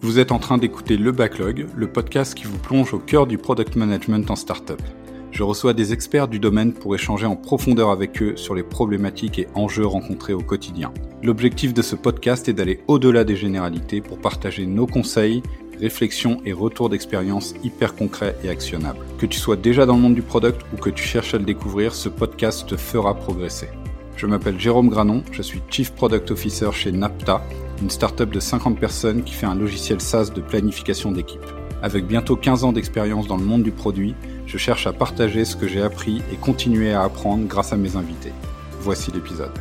Vous êtes en train d'écouter Le Backlog, le podcast qui vous plonge au cœur du product management en startup. Je reçois des experts du domaine pour échanger en profondeur avec eux sur les problématiques et enjeux rencontrés au quotidien. L'objectif de ce podcast est d'aller au-delà des généralités pour partager nos conseils, réflexions et retours d'expérience hyper concrets et actionnables. Que tu sois déjà dans le monde du product ou que tu cherches à le découvrir, ce podcast te fera progresser. Je m'appelle Jérôme Granon, je suis Chief Product Officer chez Napta, une startup de 50 personnes qui fait un logiciel SaaS de planification d'équipe. Avec bientôt 15 ans d'expérience dans le monde du produit, je cherche à partager ce que j'ai appris et continuer à apprendre grâce à mes invités. Voici l'épisode.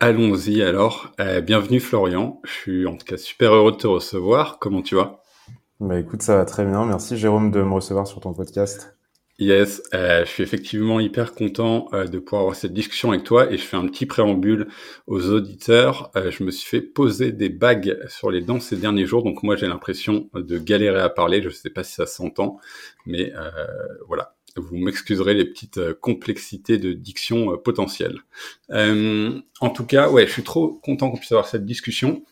Allons-y alors. Euh, bienvenue Florian. Je suis en tout cas super heureux de te recevoir. Comment tu vas? Bah écoute, ça va très bien. Merci Jérôme de me recevoir sur ton podcast. Yes, euh, je suis effectivement hyper content euh, de pouvoir avoir cette discussion avec toi et je fais un petit préambule aux auditeurs. Euh, je me suis fait poser des bagues sur les dents ces derniers jours, donc moi j'ai l'impression de galérer à parler. Je ne sais pas si ça s'entend, mais euh, voilà. Vous m'excuserez les petites complexités de diction potentielle. en tout cas, ouais, je suis trop content qu'on puisse avoir cette discussion.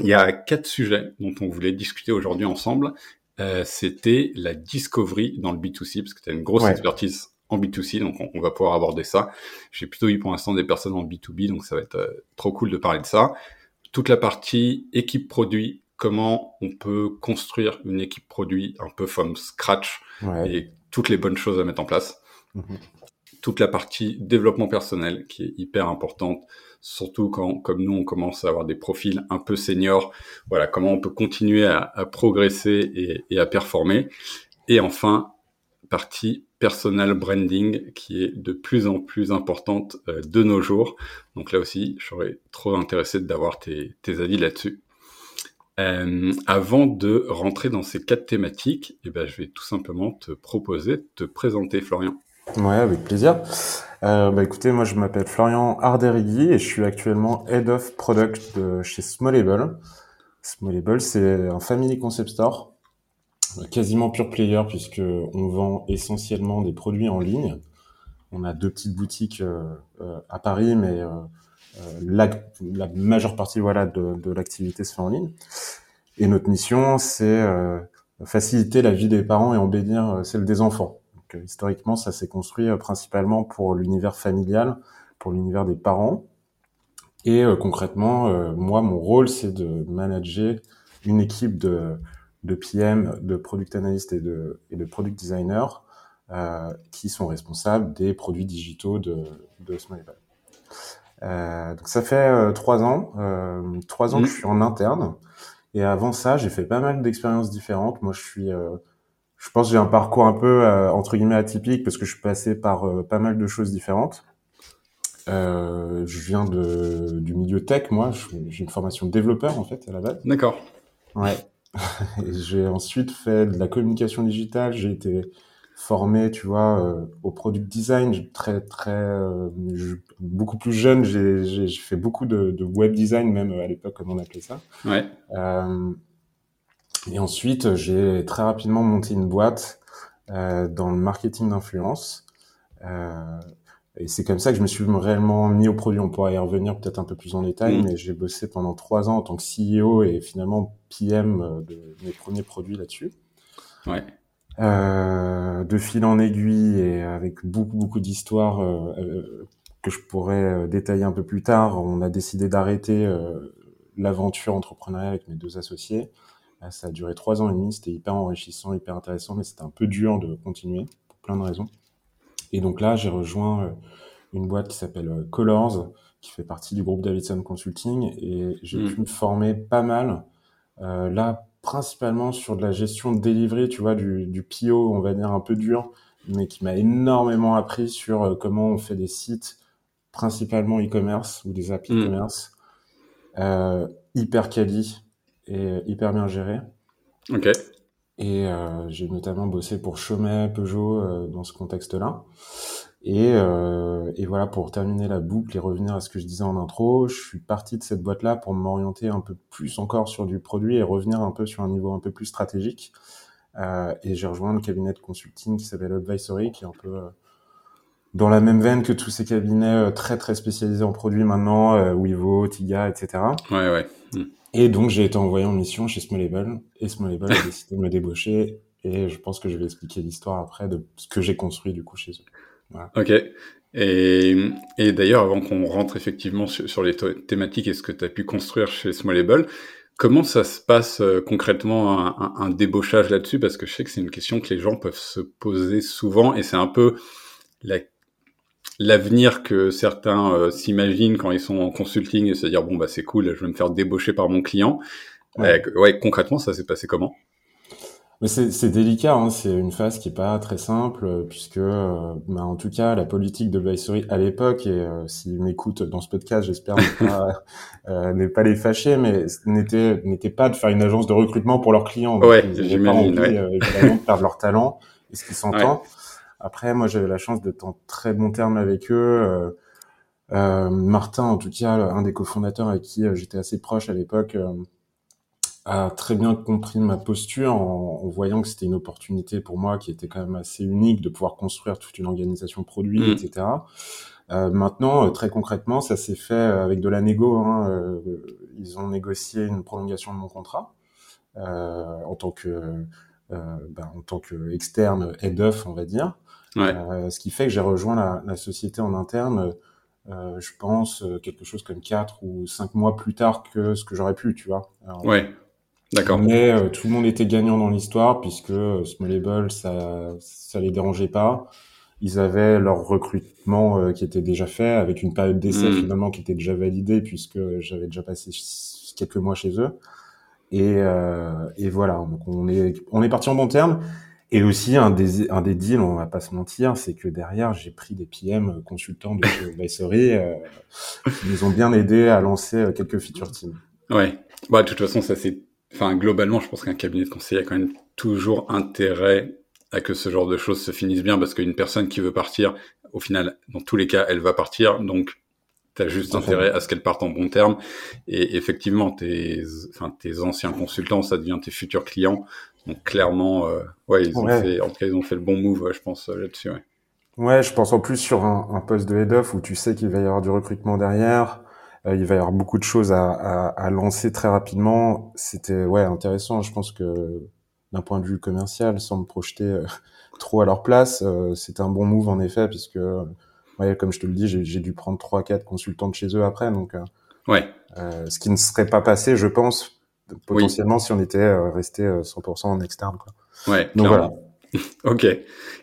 Il y a quatre sujets dont on voulait discuter aujourd'hui ensemble euh, c'était la discovery dans le B2C, parce que tu as une grosse expertise en B2C, donc on, va pouvoir aborder ça. J'ai plutôt eu pour l'instant des personnes en B2B, donc ça va être euh, trop cool de parler de ça. Toute la partie équipe produit, comment on peut construire une équipe produit un peu from scratch et toutes les bonnes choses à mettre en place. Mhm. Toute la partie développement personnel qui est hyper importante surtout quand, comme nous, on commence à avoir des profils un peu seniors. Voilà, comment on peut continuer à, progresser et, à performer. Et enfin, partie personal branding qui est de plus en plus importante euh, de nos jours. Donc là aussi, je serais trop intéressé d'avoir tes, tes avis là-dessus. Euh, avant de rentrer dans ces quatre thématiques, eh ben, je vais tout simplement te proposer de te présenter, Florian. Ouais, avec plaisir. Euh, bah écoutez, moi je m'appelle Florian Arderigui et je suis actuellement Head of Product chez Smallable. Smallable, c'est un family concept store, quasiment pure player puisque on vend essentiellement des produits en ligne. On a deux petites boutiques euh, euh à Paris, mais euh, euh, la, la, majeure partie voilà de, de l'activité se fait en ligne. Et notre mission, c'est faciliter la vie des parents et embellir celle des enfants. Euh, historiquement, ça s'est construit euh, principalement pour l'univers familial, pour l'univers des parents. Et euh, concrètement, moi, mon rôle, c'est de manager une équipe de, de PM, de product analyst et de, et de product designer qui sont responsables des produits digitaux de, de euh, donc ça fait trois ans, trois ans que mmh. je suis en interne. Et avant ça, j'ai fait pas mal d'expériences différentes. Moi, je suis je pense que j'ai un parcours un peu euh, entre guillemets atypique parce que je suis passé par euh, pas mal de choses différentes. Euh, je viens de, du milieu tech, moi. J'ai une formation de développeur en fait à la base. D'accord. Ouais. j'ai ensuite fait de la communication digitale. J'ai été formé, tu vois, au product design. Très très beaucoup plus jeune. J'ai fait beaucoup de, de, web design même à l'époque comme on appelait ça. Ouais. Et ensuite, j'ai très rapidement monté une boîte euh, dans le marketing d'influence. Euh, et c'est comme ça que je me suis réellement mis au produit. On pourra y revenir peut-être un peu plus en détail, mm. mais j'ai bossé pendant trois ans en tant que CEO et finalement PM euh, de mes premiers produits là-dessus. Ouais. Euh, de fil en aiguille et avec beaucoup beaucoup d'histoires euh, euh que je pourrais détailler un peu plus tard, on a décidé d'arrêter l'aventure entrepreneuriale avec mes deux associés ça a duré trois ans et demi, c'était hyper enrichissant, hyper intéressant, mais c'était un peu dur de continuer pour plein de raisons. Et donc là, j'ai rejoint euh, une boîte qui s'appelle euh, Colors, qui fait partie du groupe Davidson Consulting, et j'ai hmm. pu me former pas mal. Euh, là, principalement sur de la gestion de delivery, tu vois, du, du PO, on va dire un peu dur, mais qui m'a énormément appris sur comment on fait des sites, principalement e-commerce ou des apps hmm. e-commerce, euh, hyper quali, et hyper bien géré. Ok. Et euh, j'ai notamment bossé pour Chomet, Peugeot euh, dans ce contexte-là. Et, euh, et, voilà, pour terminer la boucle et revenir à ce que je disais en intro, je suis parti de cette boîte-là pour m'orienter un peu plus encore sur du produit et revenir un peu sur un niveau un peu plus stratégique. Euh, et j'ai rejoint le cabinet de consulting qui s'appelle Advisory, qui est un peu euh, dans la même veine que tous ces cabinets euh, très très spécialisés en produits maintenant, Wivo, Tiga, etc. Ouais, ouais. Hmm. Et donc, j'ai été envoyé en mission chez Smallable. Et Smallable a décidé de me débaucher. Et je pense que je vais expliquer l'histoire après de ce que j'ai construit du coup chez eux. Voilà. Ok. Et, et d'ailleurs, avant qu'on rentre effectivement sur, les thématiques et ce que tu as pu construire chez Smallable, comment ça se passe euh, concrètement un, un, débauchage là-dessus? Parce que je sais que c'est une question que les gens peuvent se poser souvent et c'est un peu la l'avenir que certains euh, s'imaginent quand ils sont en consulting et se dire bon bah c'est cool, je vais me faire débaucher par mon client. Ouais, euh, ouais concrètement, ça s'est passé comment? Mais c'est délicat, hein. c'est une phase qui est pas très simple euh, puisque, bah, en tout cas, la politique de Vicery à l'époque et euh, s'ils m'écoutent dans ce podcast, j'espère ne pas, euh, pas les fâcher, mais n'était n'était pas de faire une agence de recrutement pour leurs clients. ouais, j'imagine. Pas envie, ouais. de perdre leur talent et ce qui s'entend. Après, moi, j'avais la chance d'être en très bon terme avec eux. Euh, euh, Martin, en tout cas, un des cofondateurs avec qui euh, j'étais assez proche à l'époque, a très bien compris ma posture en, voyant que c'était une opportunité pour moi qui était quand même assez unique de pouvoir construire toute une organisation produit, mmh. etc. Euh, maintenant, très concrètement, ça s'est fait avec de la négo. Hein, ils ont négocié une prolongation de mon contrat en tant que ben, en tant que externe head of, on va dire. Euh, ce qui fait que j'ai rejoint la, la, société en interne, euh, je pense, euh, quelque chose comme 4 ou 5 mois plus tard que ce que j'aurais pu, tu vois. Alors, ouais, d'accord. Mais euh, tout le monde était gagnant dans l'histoire puisque Smallable, ça ça les dérangeait pas. Ils avaient leur recrutement qui était déjà fait avec une période d'essai hmm. finalement qui était déjà validée puisque j'avais déjà passé quelques mois chez eux. Et, et voilà, donc on est on est parti en bon terme. Et aussi, un des, un des deals, on va pas se mentir, c'est que derrière, j'ai pris des PM consultants de Vicery euh, qui nous ont bien aidé à lancer euh, quelques feature teams. Ouais. Bah, de toute façon, ça c'est, enfin, globalement, je pense qu'un cabinet de conseil a quand même toujours intérêt à que ce genre de choses se finissent bien parce qu'une personne qui veut partir, au final, dans tous les cas, elle va partir. Donc, tu as juste intérêt à ce qu'elle parte en bon terme. Et effectivement, tes, enfin, tes anciens consultants, ça devient tes futurs clients. Donc clairement, euh, ouais, ils ont fait, en tout cas, ils ont fait le bon move, je pense, euh, là-dessus. Ouais. ouais, je pense en plus sur un, un poste de head-off où tu sais qu'il va y avoir du recrutement derrière, euh, il va y avoir beaucoup de choses à, à, à lancer très rapidement. C'était ouais intéressant. Je pense que d'un point de vue commercial, sans me projeter euh, trop à leur place, c'était un bon move en effet, puisque ouais, comme je te le dis, j'ai dû prendre trois, quatre consultants de chez eux après, donc ouais. ce qui ne serait pas passé, je pense, potentiellement si on était euh, resté 100% euh, en externe. Quoi. Ouais. Donc voilà. ok.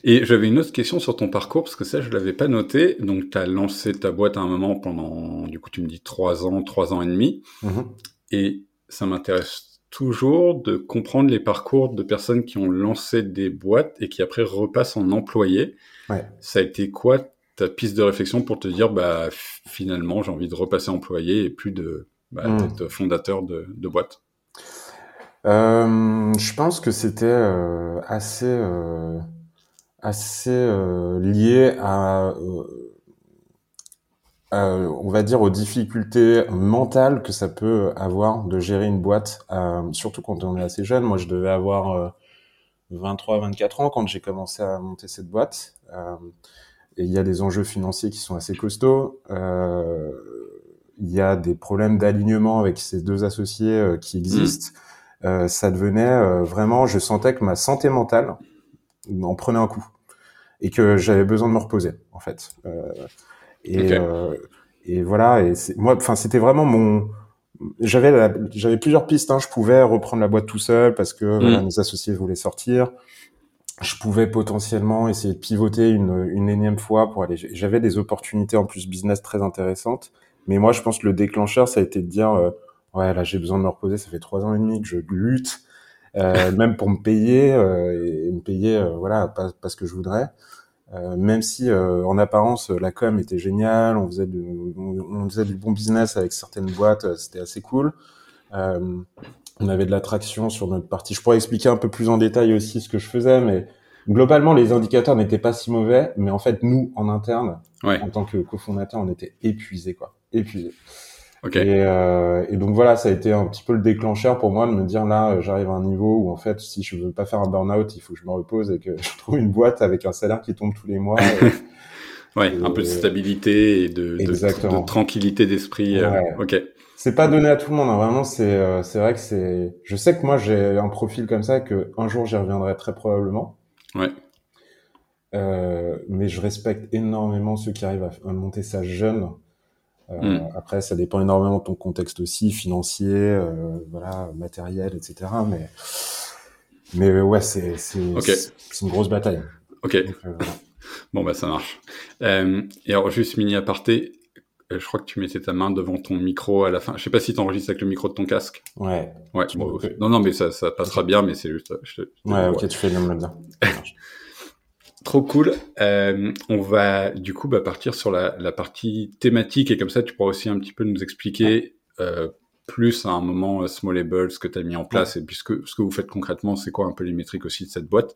Et j'avais une autre question sur ton parcours parce que ça je l'avais pas noté. Donc tu as lancé ta boîte à un moment pendant, du coup tu me dis trois ans, trois ans et demi. Mm-hmm. Et ça m'intéresse toujours de comprendre les parcours de personnes qui ont lancé des boîtes et qui après repassent en employé. Ouais. Ça a été quoi ta piste de réflexion pour te dire bah finalement j'ai envie de repasser employé et plus de bah, mm. d'être fondateur de, de boîte? Euh, je pense que c'était euh, assez euh, assez euh, lié à, on va dire aux difficultés mentales que ça peut avoir de gérer une boîte, surtout quand on est assez jeune. Moi, je devais avoir 23, 24 ans quand j'ai commencé à monter cette boîte. Et il y a des enjeux financiers qui sont assez costauds. il y a des problèmes d'alignement avec ces deux associés qui existent. Euh, ça devenait euh, vraiment, je sentais que ma santé mentale en prenait un coup et que j'avais besoin de me reposer en fait. Euh, et, et voilà. Et moi, enfin, c'était vraiment mon j'avais j'avais plusieurs pistes. Hein. Je pouvais reprendre la boîte tout seul parce que mm. mes associés voulaient sortir. Je pouvais potentiellement essayer de pivoter une, une énième fois pour aller. J'avais des opportunités en plus business très intéressantes. Mais moi, je pense que le déclencheur, ça a été de dire ouais, là j'ai besoin de me reposer, ça fait trois ans et demi que je lutte, euh, même pour me payer euh, et me payer, euh, voilà, pas, pas, ce que je voudrais. Euh, même si euh, en apparence la com était géniale, on faisait du, on, faisait du bon business avec certaines boîtes, c'était assez cool. On avait de l'attraction sur notre partie. Je pourrais expliquer un peu plus en détail aussi ce que je faisais, mais globalement les indicateurs n'étaient pas si mauvais, mais en fait nous en interne, en tant que cofondateur, on était épuisés quoi, épuisés. Et, euh, et, donc voilà, ça a été un petit peu le déclencheur pour moi de me dire là, j'arrive à un niveau où en fait, si je veux pas faire un burn-out, il faut que je me repose et que je trouve une boîte avec un salaire qui tombe tous les mois. ouais, un peu de stabilité et de, de, de tranquillité d'esprit. Euh, ok. C'est pas donné à tout le monde. Hein. Vraiment, c'est c'est vrai que c'est. Je sais que moi j'ai un profil comme ça que un jour j'y reviendrai très probablement. Ouais. Euh, mais je respecte énormément ceux qui arrivent à, monter ça jeune. Euh, hmm. Après, ça dépend énormément de ton contexte aussi, financier, euh, voilà, matériel, etc. Mais, mais ouais, c'est c'est une grosse bataille. Ok. Bon bah ça marche. et alors juste mini aparté, je crois que tu mettais ta main devant ton micro à la fin. Je sais pas si tu enregistres avec le micro de ton casque. Ouais. Ouais. non, non, mais ça, ça passera bien, mais c'est juste. Je ouais, ok, tu fais le même bien. Trop cool. Euh, on va du coup bah, partir sur la, la, partie thématique et comme ça tu pourras aussi un petit peu nous expliquer euh, plus à un moment euh, Smallable, ce que tu as mis en place et puis ce que, ce que vous faites concrètement, c'est quoi un peu les métriques aussi de cette boîte.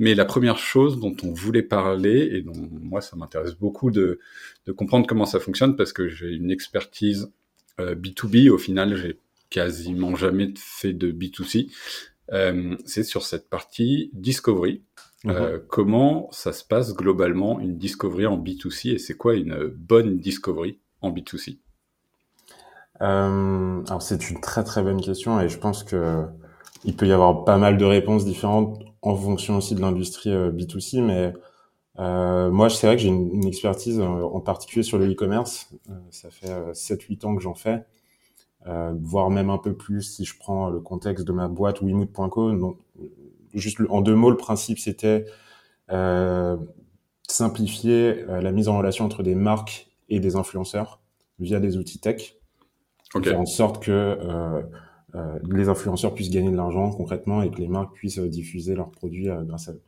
Mais la première chose dont on voulait parler et dont moi ça m'intéresse beaucoup de, de, comprendre comment ça fonctionne parce que j'ai une expertise euh, B2B, au final j'ai quasiment jamais fait de B2C, euh, c'est sur cette partie discovery. Euh, mhm. comment ça se passe globalement une discovery en B2C et c'est quoi une bonne discovery en B2C euh, Alors c'est une très très bonne question et je pense que il peut y avoir pas mal de réponses différentes en fonction aussi de l'industrie euh, B2C, mais euh, moi c'est vrai que j'ai une, expertise en particulier sur le e-commerce. ça fait 7-8 ans que j'en fais. voire même un peu plus si je prends le contexte de ma boîte Wimood.co. Donc, juste en deux mots, le principe c'était euh, simplifier euh, la mise en relation entre des marques et des influenceurs via des outils tech, okay. faire en sorte que euh, euh, les influenceurs puissent gagner de l'argent concrètement et que les marques puissent euh, diffuser leurs produits grâce à eux.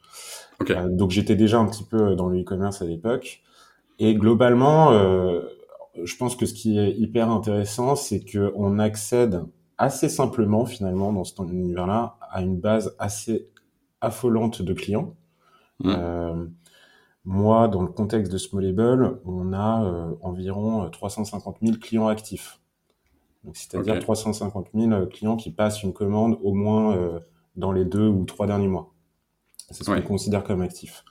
Okay. donc j'étais déjà un petit peu dans le e-commerce à l'époque et globalement, je pense que ce qui est hyper intéressant, c'est que on accède assez simplement finalement dans cet univers-là à une base assez affolante de clients. Mmh. Euh, moi, dans le contexte de Smallable, on a euh, environ 350 000 clients actifs. C'est-à-dire 350 000 clients qui passent une commande au moins euh, dans les deux ou trois derniers mois. C'est ce qu'on considère comme actif.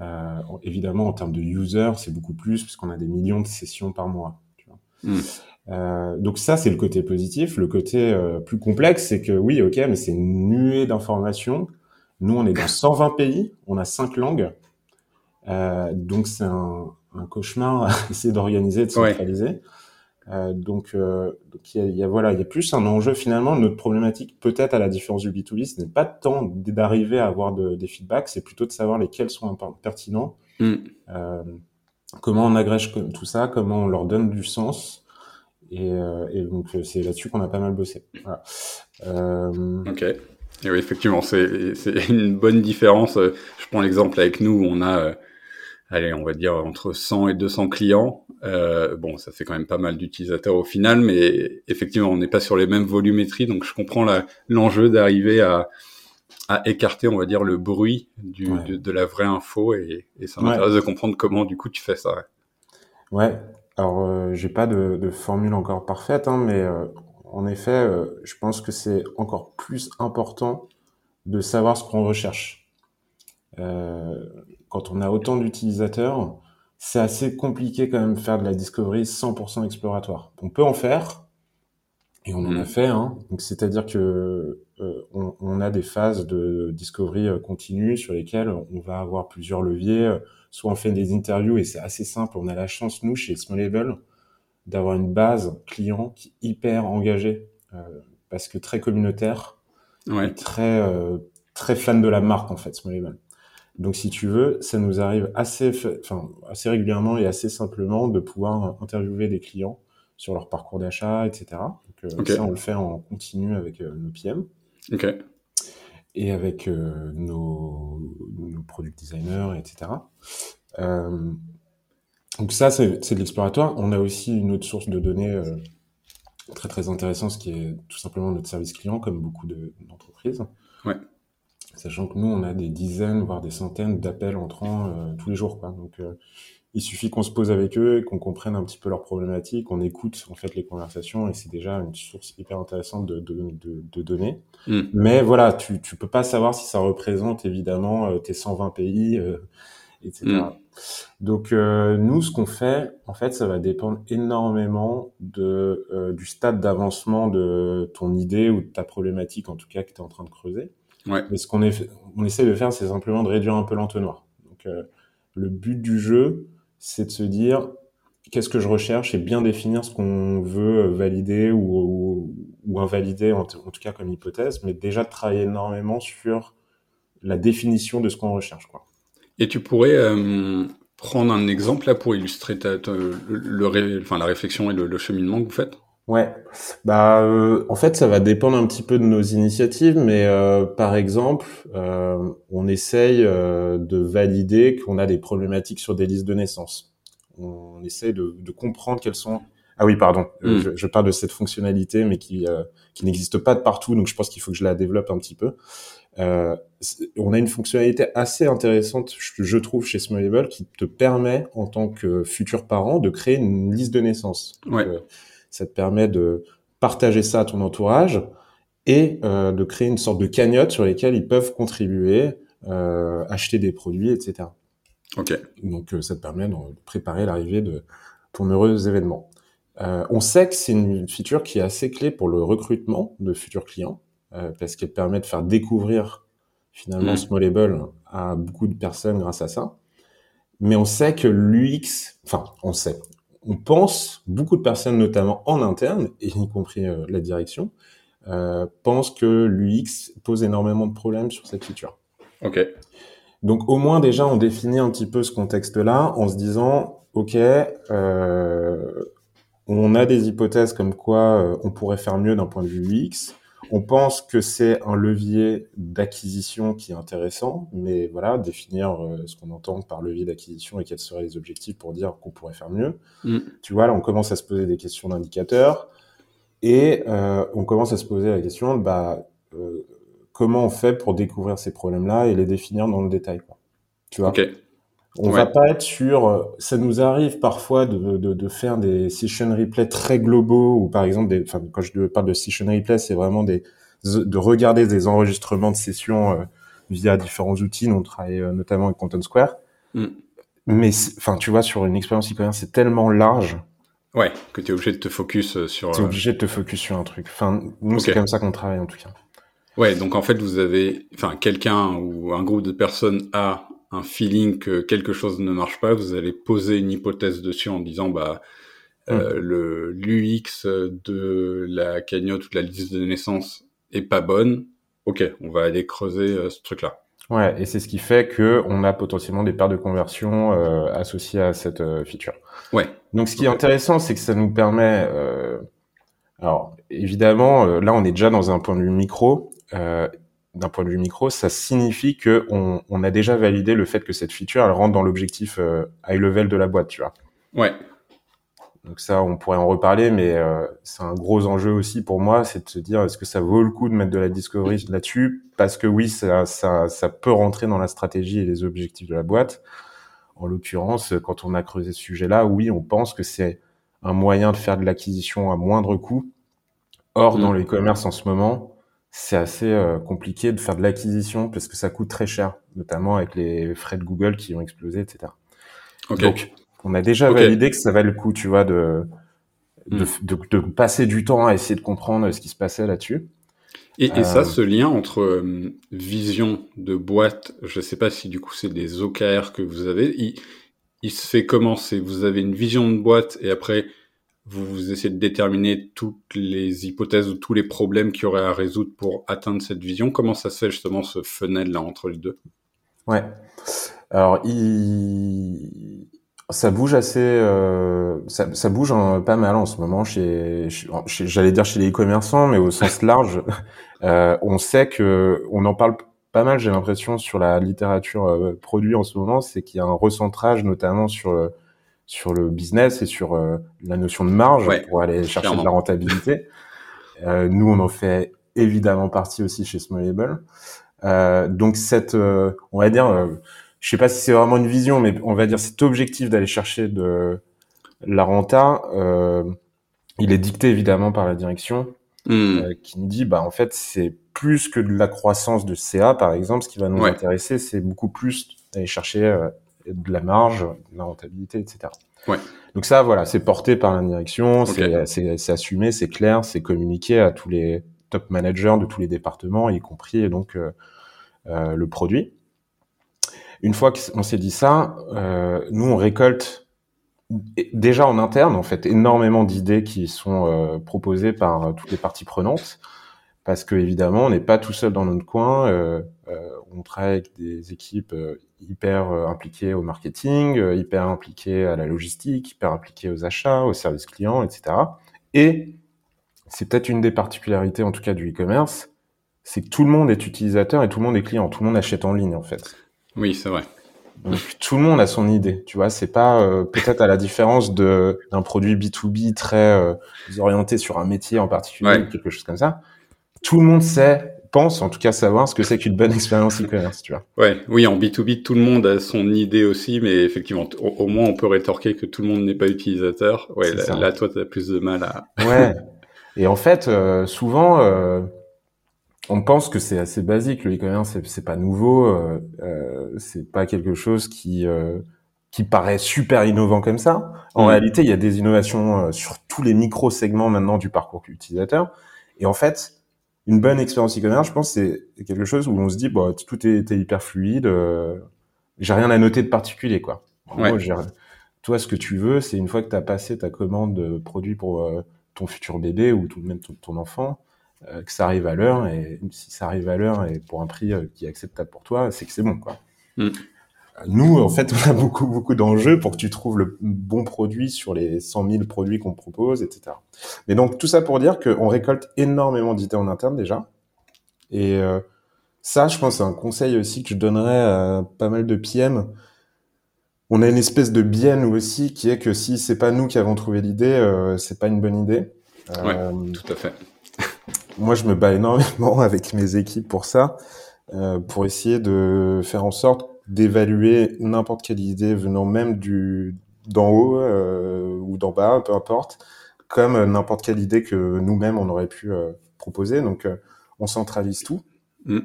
Euh, évidemment, en termes de users, c'est beaucoup plus puisqu'on a des millions de sessions par mois. Tu vois. Euh, donc ça, c'est le côté positif. Le côté euh, plus complexe, c'est que oui, ok, mais c'est une nuée d'informations nous, on est dans 120 pays, on a cinq langues. Euh, donc, c'est un, un, cauchemar à essayer d'organiser, de centraliser. Euh, donc, euh, il y, a, voilà, il y a plus un enjeu finalement. Notre problématique, peut-être à la différence du B2B, ce n'est pas tant d'arriver à avoir de, des feedbacks, c'est plutôt de savoir lesquels sont pertinents. Mm. Euh, comment on agrège tout ça, comment on leur donne du sens. Et, euh, et donc, c'est là-dessus qu'on a pas mal bossé. Voilà. ok. Et oui, effectivement, c'est une bonne différence. Je prends l'exemple avec nous, on a, euh, allez, on va dire entre 100 et 200 clients. Euh, bon, ça fait quand même pas mal d'utilisateurs au final, mais effectivement, on n'est pas sur les mêmes volumétries, donc je comprends l'enjeu d'arriver à, à écarter, on va dire, le bruit du, de, la vraie info, et, et ça m'intéresse de comprendre comment, du coup, tu fais ça. Ouais. Alors, euh, j'ai pas de, de, formule encore parfaite, hein, mais euh, en effet, euh, je pense que c'est encore plus important de savoir ce qu'on recherche. Euh, quand on a autant d'utilisateurs, c'est assez compliqué quand même de faire de la discovery 100% exploratoire. On peut en faire, et on en a mm. fait. Hein. Donc c'est-à-dire que euh, on, on, a des phases de discovery continue sur lesquelles on va avoir plusieurs leviers. Soit on fait des interviews et c'est assez simple. On a la chance nous chez Smallable d'avoir une base client qui est hyper engagée euh, parce que très communautaire, ouais. très euh, très fan de la marque en fait, Small Donc si tu veux, ça nous arrive assez enfin assez régulièrement et assez simplement de pouvoir interviewer des clients sur leur parcours d'achat, etc. Donc euh, ça on le fait en continu avec nos PM. Okay. Et avec nos, nos product designers, etc. Euh, donc ça, c'est de l'exploratoire. On a aussi une autre source de données euh, très très intéressante, ce qui est tout simplement notre service client, comme beaucoup d'entreprises. ouais. Sachant que nous, on a des dizaines, voire des centaines d'appels entrants euh, tous les jours. Quoi. Donc, euh, il suffit qu'on se pose avec eux et qu'on comprenne un petit peu leurs problématiques, qu'on écoute en fait les conversations, et c'est déjà une source hyper intéressante de, de, de, de données. Mm. Mais voilà, tu tu peux pas savoir si ça représente évidemment tes 120 pays etc. Mm. Donc euh, nous, ce qu'on fait, en fait, ça va dépendre énormément de euh, du stade d'avancement de ton idée ou de ta problématique, en tout cas, que tu es en train de creuser. Ouais. Mais ce qu'on on essaie de faire, c'est simplement de réduire un peu l'entonnoir. Donc euh, le but du jeu, c'est de se dire qu'est-ce que je recherche et bien définir ce qu'on veut valider ou, ou, invalider, en, en, tout cas comme hypothèse, mais déjà de travailler énormément sur la définition de ce qu'on recherche. Quoi. Et tu pourrais euh, prendre un exemple là pour illustrer ta, le, enfin, la réflexion et le, cheminement que vous faites? Ouais, bah euh, en fait ça va dépendre un petit peu de nos initiatives, mais euh, par exemple euh, on essaye euh, de valider qu'on a des problématiques sur des listes de naissance. On essaye de, de comprendre quelles sont ah oui, pardon. Euh, hmm. Je, je, parle de cette fonctionnalité, mais qui, euh, qui n'existe pas de partout, donc je pense qu'il faut que je la développe un petit peu. Euh, on a une fonctionnalité assez intéressante, je, trouve, chez Smallable, qui te permet, en tant que futur parent, de créer une liste de naissance. Ouais. Ça te permet de partager ça à ton entourage et de créer une sorte de cagnotte sur lesquelles ils peuvent contribuer, acheter des produits, etc. Ok. Donc ça te permet de préparer l'arrivée de ton heureux événement. Euh, on sait que c'est une feature qui est assez clé pour le recrutement de futurs clients, euh, parce qu'elle permet de faire découvrir finalement mmh. Smallable à beaucoup de personnes grâce à ça. Mais on sait que l'UX, enfin, on sait, on pense, beaucoup de personnes, notamment en interne, et y compris euh, la direction, euh, pensent que l'UX pose énormément de problèmes sur cette feature. Ok. Donc au moins déjà, on définit un petit peu ce contexte-là en se disant, ok, euh, on a des hypothèses comme quoi on pourrait faire mieux d'un point de vue UX. On pense que c'est un levier d'acquisition qui est intéressant, mais voilà, définir euh, ce qu'on entend par levier d'acquisition et quels seraient les objectifs pour dire qu'on pourrait faire mieux. Mm. Tu vois, là, on commence à se poser des questions d'indicateurs et euh, on commence à se poser la question, bah, comment on fait pour découvrir ces problèmes-là et les définir dans le détail, quoi. Tu vois? On va pas être sur. Euh, ça nous arrive parfois de, de, de, faire des session replay très globaux ou par exemple, des, enfin, quand je parle de session replay, c'est vraiment des de regarder des enregistrements de sessions euh, via différents outils. Nous, on travaille euh, notamment avec Content Square. Mm. Mais enfin, tu vois, sur une expérience e-commerce, c'est tellement large. Ouais, que tu es obligé de te focus sur. Tu es obligé de te focus sur un truc. Enfin, nous, c'est comme ça qu'on travaille en tout cas. Ouais, donc en fait, vous avez, enfin, quelqu'un ou un groupe de personnes a un feeling que quelque chose ne marche pas, vous allez poser une hypothèse dessus en disant bah euh, mm. le l'UX de la cagnotte ou de la liste de naissance est pas bonne. Ok, on va aller creuser euh, ce truc-là. Ouais, et c'est ce qui fait que on a potentiellement des paires de conversion euh, associées à cette feature. Ouais. Donc ce qui est intéressant, c'est que ça nous permet. alors évidemment, là on est déjà dans un point de vue micro d'un point de vue micro, ça signifie que on, on, a déjà validé le fait que cette feature elle rentre dans l'objectif euh, high level de la boîte, tu vois. Ouais. Donc ça, on pourrait en reparler, mais euh, c'est un gros enjeu aussi pour moi, c'est de se dire est-ce que ça vaut le coup de mettre de la discovery là-dessus? Parce que oui, ça, ça, ça peut rentrer dans la stratégie et les objectifs de la boîte. En l'occurrence, quand on a creusé ce sujet-là, oui, on pense que c'est un moyen de faire de l'acquisition à moindre coût. Or, dans mm. le commerce en ce moment, c'est assez euh, compliqué de faire de l'acquisition parce que ça coûte très cher, notamment avec les frais de Google qui ont explosé, etc. Donc, on a déjà validé que ça valait le coup, tu vois, de, de, hmm. de, de, passer du temps à essayer de comprendre ce qui se passait là-dessus. Et, et ça, euh, ce lien entre euh, vision de boîte, je sais pas si du coup c'est des OKR que vous avez, il, il se fait comment C'est vous avez une vision de boîte et après vous, vous essayez de déterminer toutes les hypothèses ou tous les problèmes qu'il y aurait à résoudre pour atteindre cette vision. Comment ça se fait justement ce funnel là entre les deux? Ouais. Alors, il... ça bouge assez, euh... ça, ça, bouge pas mal en ce moment chez, chez j'allais dire chez les e-commerçants, mais au sens large. euh, on sait que, on en parle pas mal, j'ai l'impression, sur la littérature euh, produit en ce moment, c'est qu'il y a un recentrage, notamment sur sur le business et sur euh, la notion de marge pour aller chercher de la rentabilité. Euh, nous, on en fait évidemment partie aussi chez Smallable. Euh, donc cette, euh, on va dire, euh, je sais pas si c'est vraiment une vision, mais on va dire cet objectif d'aller chercher de la renta, il est dicté évidemment par la direction hmm. qui nous dit, bah en fait, c'est plus que de la croissance de CA par exemple. Ce qui va nous intéresser, c'est beaucoup plus d'aller chercher de la marge, de la rentabilité, etc. Ouais. Donc ça, voilà, c'est porté par la direction, c'est c'est assumé, c'est clair, c'est communiqué à tous les top managers de tous les départements, y compris donc euh, euh, le produit. Une fois qu'on s'est dit ça, euh, nous on récolte déjà en interne en fait énormément d'idées qui sont proposées par toutes les parties prenantes parce que évidemment on n'est pas tout seul dans notre coin on travaille avec des équipes hyper impliquées au marketing hyper impliquées à la logistique hyper impliquées aux achats aux services clients etc et c'est peut-être une des particularités en tout cas du e-commerce c'est que tout le monde est utilisateur et tout le monde est client. Tout le monde achète en ligne en fait. Oui c'est vrai. Donc tout le monde a son idée, tu vois. C'est pas euh, peut-être à la différence de d'un produit B2B très euh, orienté sur un métier en particulier, quelque chose comme ça. Tout le monde sait, pense en tout cas savoir ce que c'est qu'une bonne expérience e-commerce, tu vois. Ouais, oui, en B2B, tout le monde a son idée aussi, mais effectivement, au, moins on peut rétorquer que tout le monde n'est pas utilisateur. Ouais, là, là, toi, tu as plus de mal à. ouais. Et en fait, euh, souvent on pense que c'est assez basique. Le e-commerce, c'est pas nouveau. Euh, euh, c'est pas quelque chose qui euh, qui paraît super innovant comme ça. En mm. réalité, il y a des innovations euh, sur tous les micro segments maintenant du parcours utilisateur. Et en fait, une bonne expérience e-commerce, je pense, c'est quelque chose où on se dit, bon, tout est, hyper fluide. J'ai rien à noter de particulier, quoi. toi, ce que tu veux, c'est une fois que tu as passé ta commande de produit pour ton futur bébé ou tout même ton enfant, euh, que ça arrive à l'heure et si ça arrive à l'heure et pour un prix euh, qui est acceptable pour toi, c'est que c'est bon quoi. Mm. Nous, en fait, on a beaucoup beaucoup d'enjeux pour que tu trouves le bon produit sur les 100 000 produits qu'on propose, etc. Mais donc tout ça pour dire qu'on récolte énormément d'idées en interne déjà. Et euh, ça, je pense, c'est un conseil aussi que je donnerais à pas mal de PM. On a une espèce de biais nous aussi, qui est que si c'est pas nous qui avons trouvé l'idée, euh, c'est pas une bonne idée. Ouais, tout à fait moi, je me bats énormément avec mes équipes pour ça, euh, pour essayer de faire en sorte d'évaluer n'importe quelle idée venant même du d'en haut euh, ou d'en bas, peu importe, comme n'importe quelle idée que nous-mêmes on aurait pu euh, proposer. Donc, euh, on centralise tout. Mm.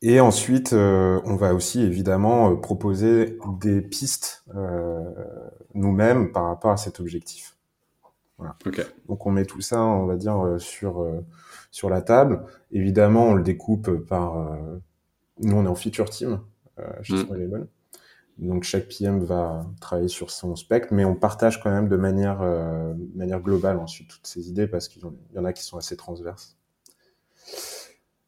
Et ensuite, euh, on va aussi évidemment proposer des pistes nous-mêmes par rapport à cet objectif. Donc on met tout ça, on va dire, euh, sur euh, sur la table. Évidemment, on le découpe par. Euh, nous, on est en feature team chez mm. Donc chaque PM va travailler sur son spectre, mais on partage quand même de manière manière globale ensuite toutes ces idées parce qu'il y en a qui sont assez transverses.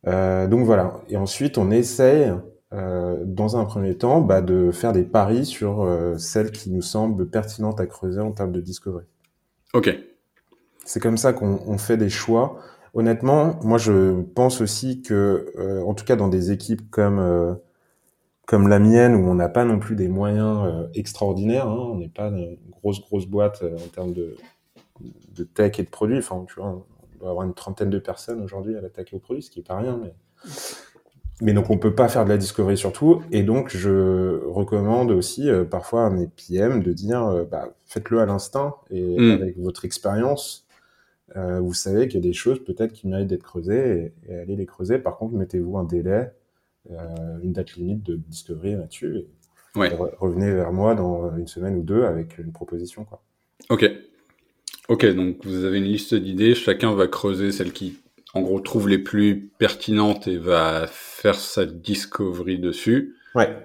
donc voilà. Et ensuite, on essaye dans un premier temps bah, de faire des paris sur celles qui nous semblent pertinentes à creuser en termes de discovery. Ok. C'est comme ça qu'on fait des choix. Honnêtement, moi je pense aussi que, euh, en tout cas dans des équipes comme euh, comme la mienne où on n'a pas non plus des moyens euh, extraordinaires, hein, on n'est pas une grosse grosse boîte en termes de, de tech et de produits. Enfin, tu vois, on doit avoir une trentaine de personnes aujourd'hui à la tech et au produit, ce qui est pas rien, mais mais donc on peut pas faire de la discovery sur tout, et donc je recommande aussi euh, parfois à mes PM de dire euh, bah, faites-le à l'instinct et mm. avec votre expérience, euh, vous savez qu'il y a des choses peut-être qui méritent d'être creusées et, allez les creuser. Par contre, mettez-vous un délai, une date limite de discovery là-dessus. Et, revenez vers moi dans une semaine ou deux avec une proposition. Quoi. Ok. Ok, donc vous avez une liste d'idées, chacun va creuser celle qui en gros, trouve les plus pertinentes et va faire sa discovery dessus. Ouais.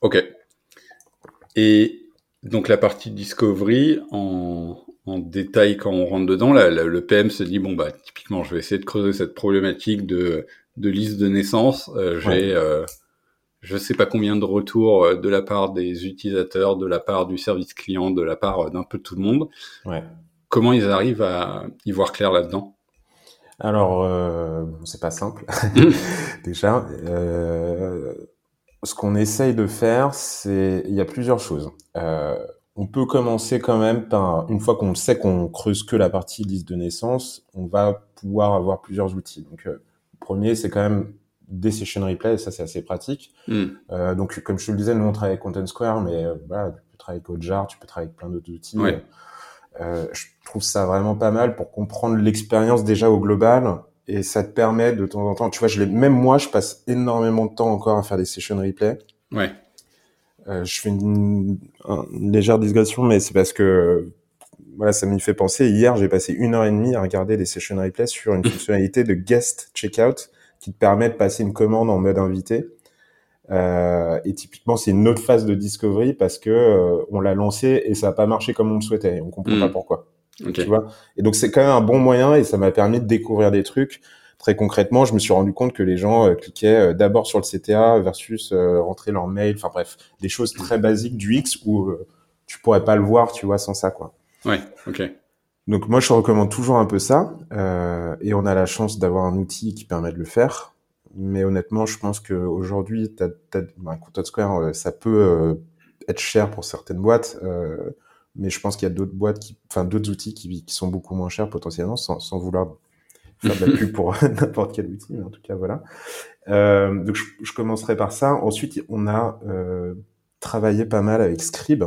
Ok. Et donc la partie discovery, en, en détail quand on rentre dedans, là, le PM se dit bon bah typiquement, je vais essayer de creuser cette problématique de, de liste de naissance. Euh, J'ai euh, je sais pas combien de retours euh, de la part des utilisateurs, de la part du service client, de la part d'un peu tout le monde. Ouais. Comment ils arrivent à y voir clair là-dedans? Alors, euh, c'est pas simple déjà. Euh, ce qu'on essaye de faire, c'est il y a plusieurs choses. Euh, on peut commencer quand même par une fois qu'on sait qu'on creuse que la partie liste de naissance, on va pouvoir avoir plusieurs outils. Donc, euh, premier, c'est quand même des session replay, et ça c'est assez pratique. Hmm. Euh, donc, comme je te le disais, nous on travaille avec Content Square, mais voilà, tu peux travailler avec Hotjar, tu peux travailler avec plein d'autres outils. Ouais. Euh, je trouve ça vraiment pas mal pour comprendre l'expérience déjà au global et ça te permet de temps en temps, tu vois, je même moi, je passe énormément de temps encore à faire des session replay. Ouais. Euh, je fais une, légère digression, mais c'est parce que voilà, ça m'y fait penser. Hier, j'ai passé une heure et demie à regarder des session replays sur une fonctionnalité de guest checkout qui te permet de passer une commande en mode invité. Euh, et typiquement, c'est une autre phase de discovery parce que euh, on l'a lancé et ça n'a pas marché comme on le souhaitait. On comprend pas hmm. pourquoi. Tu vois? Et donc c'est quand même un bon moyen et ça m'a permis de découvrir des trucs. Très concrètement, je me suis rendu compte que les gens euh, cliquaient euh, d'abord sur le CTA versus rentrer leur mail. Enfin bref, des choses très basiques du X où tu pourrais pas le voir, tu vois, sans ça quoi. Ouais. Ok. Donc moi, je recommande toujours un peu ça. et on a la chance d'avoir un outil qui permet de le faire mais honnêtement, je pense qu'aujourd'hui, bah, Content Square, euh, ça peut euh, être cher pour certaines boîtes, euh, mais je pense qu'il y a d'autres boîtes, enfin d'autres outils qui, sont beaucoup moins chers potentiellement, sans, vouloir faire de la pub pour n'importe quel outil, mais en tout cas voilà. Euh, donc je, commencerai par ça. Ensuite, on a euh, travaillé pas mal avec Scribe.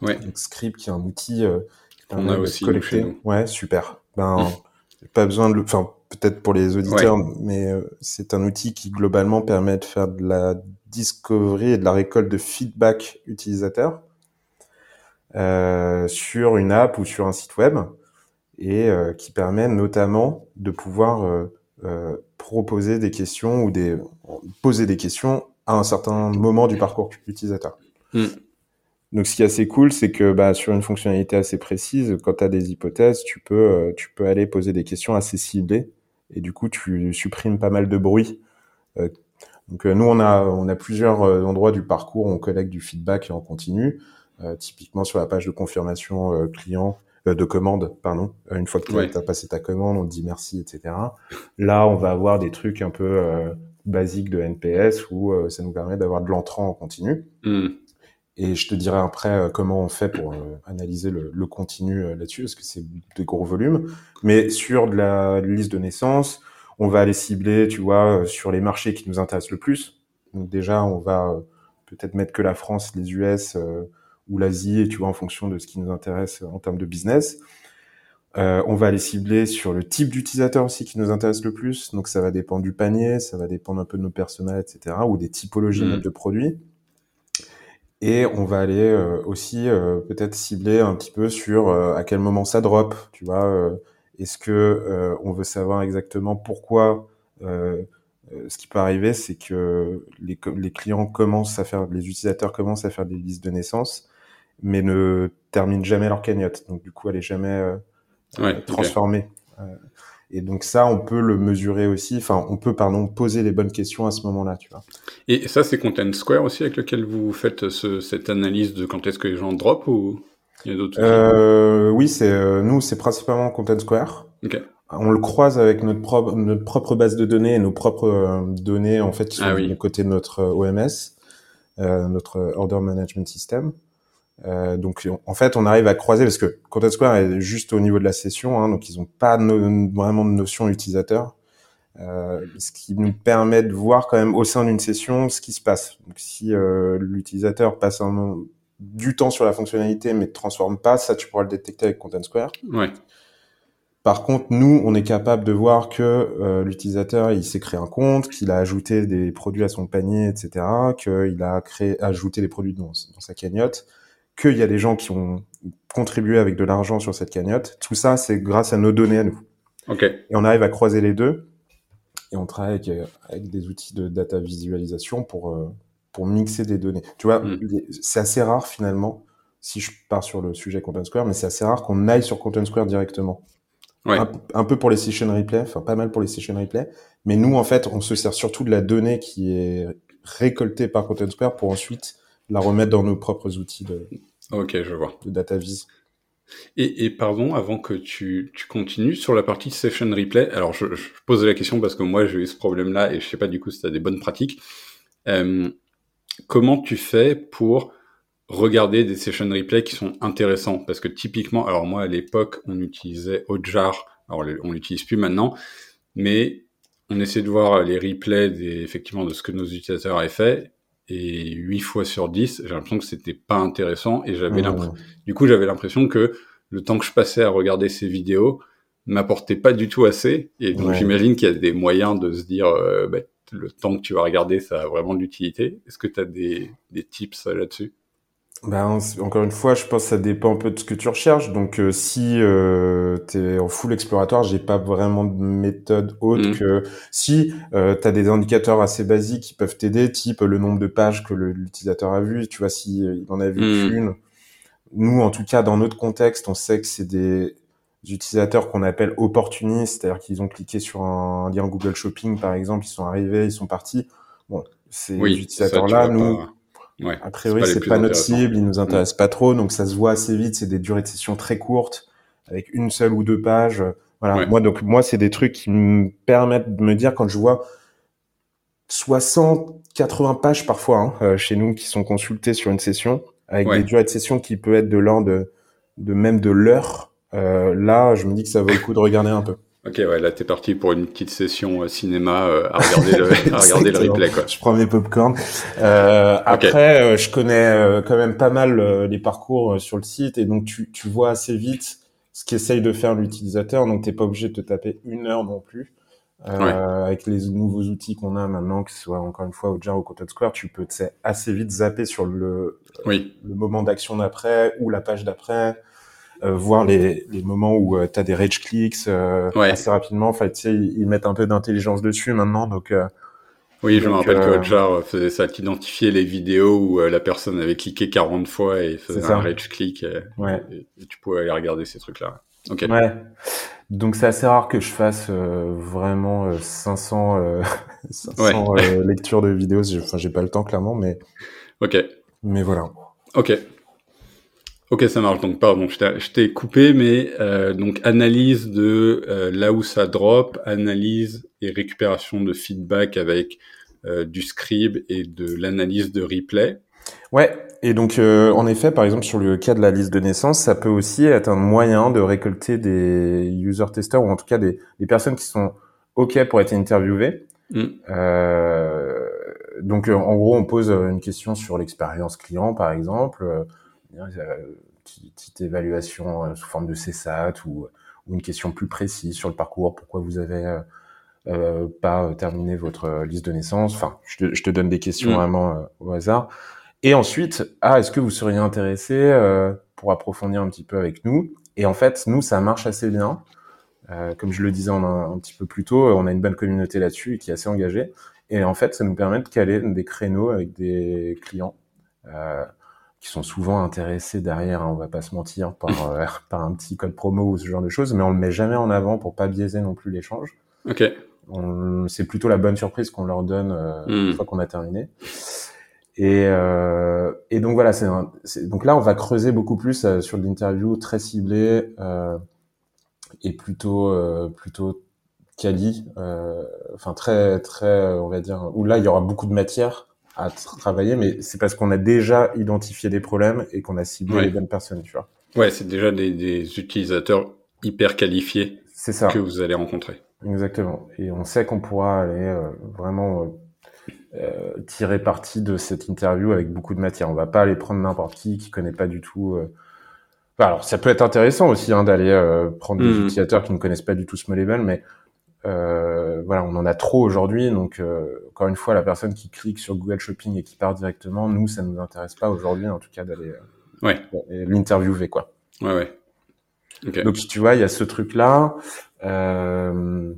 Ouais. Scribe qui est un outil euh, qui permet de collecter. Ouais, super. Ben pas besoin de le, enfin peut-être pour les auditeurs, mais euh, c'est un outil qui globalement permet de faire de la discovery et de la récolte de feedback utilisateur euh, sur une app ou sur un site web et euh, qui permet notamment de pouvoir euh, proposer des questions ou des poser des questions à un certain moment du parcours utilisateur. Hmm. Donc, ce qui est assez cool, c'est que bah, sur une fonctionnalité assez précise, quand tu as des hypothèses, tu peux, tu peux aller poser des questions assez ciblées et du coup tu supprimes pas mal de bruit. Euh, donc euh, nous on a on a plusieurs euh, endroits du parcours où on collecte du feedback et on continue. typiquement sur la page de confirmation client de commande, pardon. une fois que tu as passé ta commande, on te dit merci, etc. Là, on va avoir des trucs un peu basiques de NPS où ça nous permet d'avoir de l'entrant en continu. Hmm. Et je te dirai après euh, comment on fait pour euh, analyser le, le continu euh, là-dessus, parce que c'est des gros volumes. Mais sur de la liste de naissance, on va aller cibler, tu vois, sur les marchés qui nous intéressent le plus. Donc déjà, on va peut-être mettre que la France, les US ou l'Asie, tu vois, en fonction de ce qui nous intéresse en termes de business. Euh, on va aller cibler sur le type d'utilisateur aussi qui nous intéresse le plus. Donc ça va dépendre du panier, ça va dépendre un peu de nos personas, etc. ou des typologies mmh. de produits. Et on va aller euh, aussi euh, peut-être cibler un petit peu sur euh, à quel moment ça drop, tu vois. Est-ce que on veut savoir exactement pourquoi ce qui peut arriver, c'est que les, les, clients commencent à faire, les utilisateurs commencent à faire des listes de naissance, mais ne terminent jamais leur cagnotte. Donc du coup, elle est jamais transformée. Et donc ça, on peut le mesurer aussi. Enfin, on peut, pardon, poser les bonnes questions à ce moment-là, tu vois. Et ça, c'est Content Square aussi avec lequel vous faites ce, cette analyse de quand est-ce que les gens drop ou il y a d'autres euh, Oui, c'est euh, nous, c'est principalement Content Square. Okay. On le croise avec notre propre notre propre base de données et nos propres euh, données en fait qui sont ah, oui. côté de notre euh, OMS, euh, notre Order Management System. Euh, donc en fait, on arrive à croiser parce que Content Square est juste au niveau de la session, hein, donc ils n'ont pas vraiment de notion utilisateur, euh, ce qui nous permet de voir quand même au sein d'une session ce qui se passe. Donc si euh, l'utilisateur passe un, du temps sur la fonctionnalité mais ne transforme pas, ça tu pourras le détecter avec Content Square. Ouais. Par contre, nous, on est capable de voir que euh, l'utilisateur, il s'est créé un compte, qu'il a ajouté des produits à son panier, etc., qu'il a créé, ajouté des produits dans, dans sa cagnotte, qu'il y a des gens qui ont contribué avec de l'argent sur cette cagnotte. Tout ça, c'est grâce à nos données à nous. Ok. Et on arrive à croiser les deux. Et on travaille avec, euh, avec des outils de data visualisation pour, euh, pour mixer des données. Tu vois, mm. c'est assez rare finalement, si je pars sur le sujet Content Square, mais c'est assez rare qu'on aille sur Content Square directement. Ouais. Un, un, peu pour les session replay, enfin pas mal pour les session replay, mais nous en fait on se sert surtout de la donnée qui est récoltée par Content Square pour ensuite la remettre dans nos propres outils de, ok, je vois. de data vis. Et, et, pardon, avant que tu, tu, continues sur la partie session replay, alors je, je pose la question parce que moi j'ai eu ce problème-là et je sais pas du coup si tu as des bonnes pratiques. Euh, comment tu fais pour regarder des session replay qui sont intéressants Parce que typiquement, alors moi à l'époque on utilisait Hotjar, alors on l'utilise plus maintenant, mais on essaie de voir les replays des, effectivement de ce que nos utilisateurs avaient fait et 8 fois sur 10, j'ai l'impression que c'était pas intéressant et j'avais l'impression, du coup, j'avais l'impression que le temps que je passais à regarder ces vidéos m'apportait pas du tout assez et donc j'imagine qu'il y a des moyens de se dire, euh, bah, le temps que tu vas regarder, ça a vraiment de l'utilité. Est-ce que tu as des, des tips là-dessus? Ben, encore une fois, je pense que ça dépend un peu de ce que tu recherches. Donc, euh, si euh, tu es en full exploratoire, j'ai pas vraiment de méthode autre mm. que si euh, tu as des indicateurs assez basiques qui peuvent t'aider, type le nombre de pages que l'utilisateur a vu. Tu vois, si euh, il en a vu mm. qu'une. Nous, en tout cas, dans notre contexte, on sait que c'est des utilisateurs qu'on appelle opportunistes, c'est-à-dire qu'ils ont cliqué sur un lien Google Shopping, par exemple, ils sont arrivés, ils sont partis. Bon, ces utilisateurs-là, nous. Ouais, a priori, c'est pas, notre cible, ils nous mm. intéressent pas trop, donc ça se voit assez vite. C'est des durées de session très courtes, avec une seule ou deux pages. Voilà. Moi, donc moi, c'est des trucs qui me permettent de me dire quand je vois 60, 80 pages parfois hein, euh, chez nous qui sont consultées sur une session, avec des durées de session qui peuvent être de l'ordre de, de même de l'heure. Euh, là, je me dis que ça vaut le coup de regarder un peu. Ok, ouais, là t'es parti pour une petite session euh, cinéma euh, à regarder le, à regarder le replay quoi. Je prends mes popcorn. Euh, après, euh, je connais quand même pas mal les parcours sur le site et donc tu, tu vois assez vite ce qu'essaye de faire l'utilisateur. Donc t'es pas obligé de te taper une heure non plus. Avec les nouveaux outils qu'on a maintenant, que ce soit encore une fois au Jar ou Content Square, tu peux assez vite zapper sur le, oui. le moment d'action d'après ou la page d'après. Euh, voir les, les, moments où euh, tu as des rage clicks euh, assez rapidement. Enfin, tu sais, ils, mettent un peu d'intelligence dessus maintenant, donc. oui, je me rappelle que Hotjar faisait ça, d'identifier les vidéos où la personne avait cliqué 40 fois et faisait un rage click. ouais. Et, tu pouvais aller regarder ces trucs-là. Ok. Ouais. Donc c'est assez rare que je fasse vraiment 500, 500 lectures de vidéos. Enfin, j'ai pas le temps clairement, mais. Ok. Mais voilà. Ok. Ok, ça marche. Donc, pardon, je t'ai coupé, mais euh, donc analyse de euh, là où ça drop, analyse et récupération de feedback avec euh, du scribe et de l'analyse de replay. Ouais, et donc en effet, par exemple sur le cas de la liste de naissance, ça peut aussi être un moyen de récolter des user testers ou en tout cas des, des personnes qui sont ok pour être interviewées. Mm. donc en gros, on pose une question sur l'expérience client, par exemple petite évaluation euh, sous forme de CSAT ou, ou, une question plus précise sur le parcours, pourquoi vous avez euh, euh pas terminé votre liste de naissance. Enfin, je te, je te donne des questions mm. vraiment euh, au hasard. Et ensuite, ah, est-ce que vous seriez intéressé euh, pour approfondir un petit peu avec nous? Et en fait, nous, ça marche assez bien. Euh, comme je le disais un, un, petit peu plus tôt, on a une bonne communauté là-dessus qui est assez engagée. Et en fait, ça nous permet de caler des créneaux avec des clients. Euh, qui sont souvent intéressés derrière, hein, on va pas se mentir, par, euh, par un petit code promo ou ce genre de choses, mais on le met jamais en avant pour pas biaiser non plus l'échange. Ok. C'est plutôt la bonne surprise qu'on leur donne euh, une hmm. fois qu'on a terminé. Et, euh, et donc voilà, c'est donc là on va creuser beaucoup plus euh, sur l'interview très ciblée et plutôt plutôt quali, enfin très très on va dire où là il y aura beaucoup de matière à travailler, mais c'est parce qu'on a déjà identifié des problèmes et qu'on a ciblé les bonnes personnes, tu vois. Ouais, c'est déjà des, des, utilisateurs hyper qualifiés ça. que vous allez rencontrer. Exactement. Et on sait qu'on pourra aller euh, vraiment euh, euh, tirer parti de cette interview avec beaucoup de matière. On va pas aller prendre n'importe qui qui connaît pas du tout. Euh, alors, ça peut être intéressant aussi hein, d'aller prendre des hmm. utilisateurs qui ne connaissent pas du tout ce mais euh, voilà, on en a trop aujourd'hui, donc euh, encore une fois, la personne qui clique sur Google Shopping et qui part directement, nous, ça nous intéresse pas aujourd'hui, en tout cas, d'aller euh, ouais. l'interviewer, quoi. Ouais, ouais. Okay. Donc tu vois, il y a ce truc-là. Euh,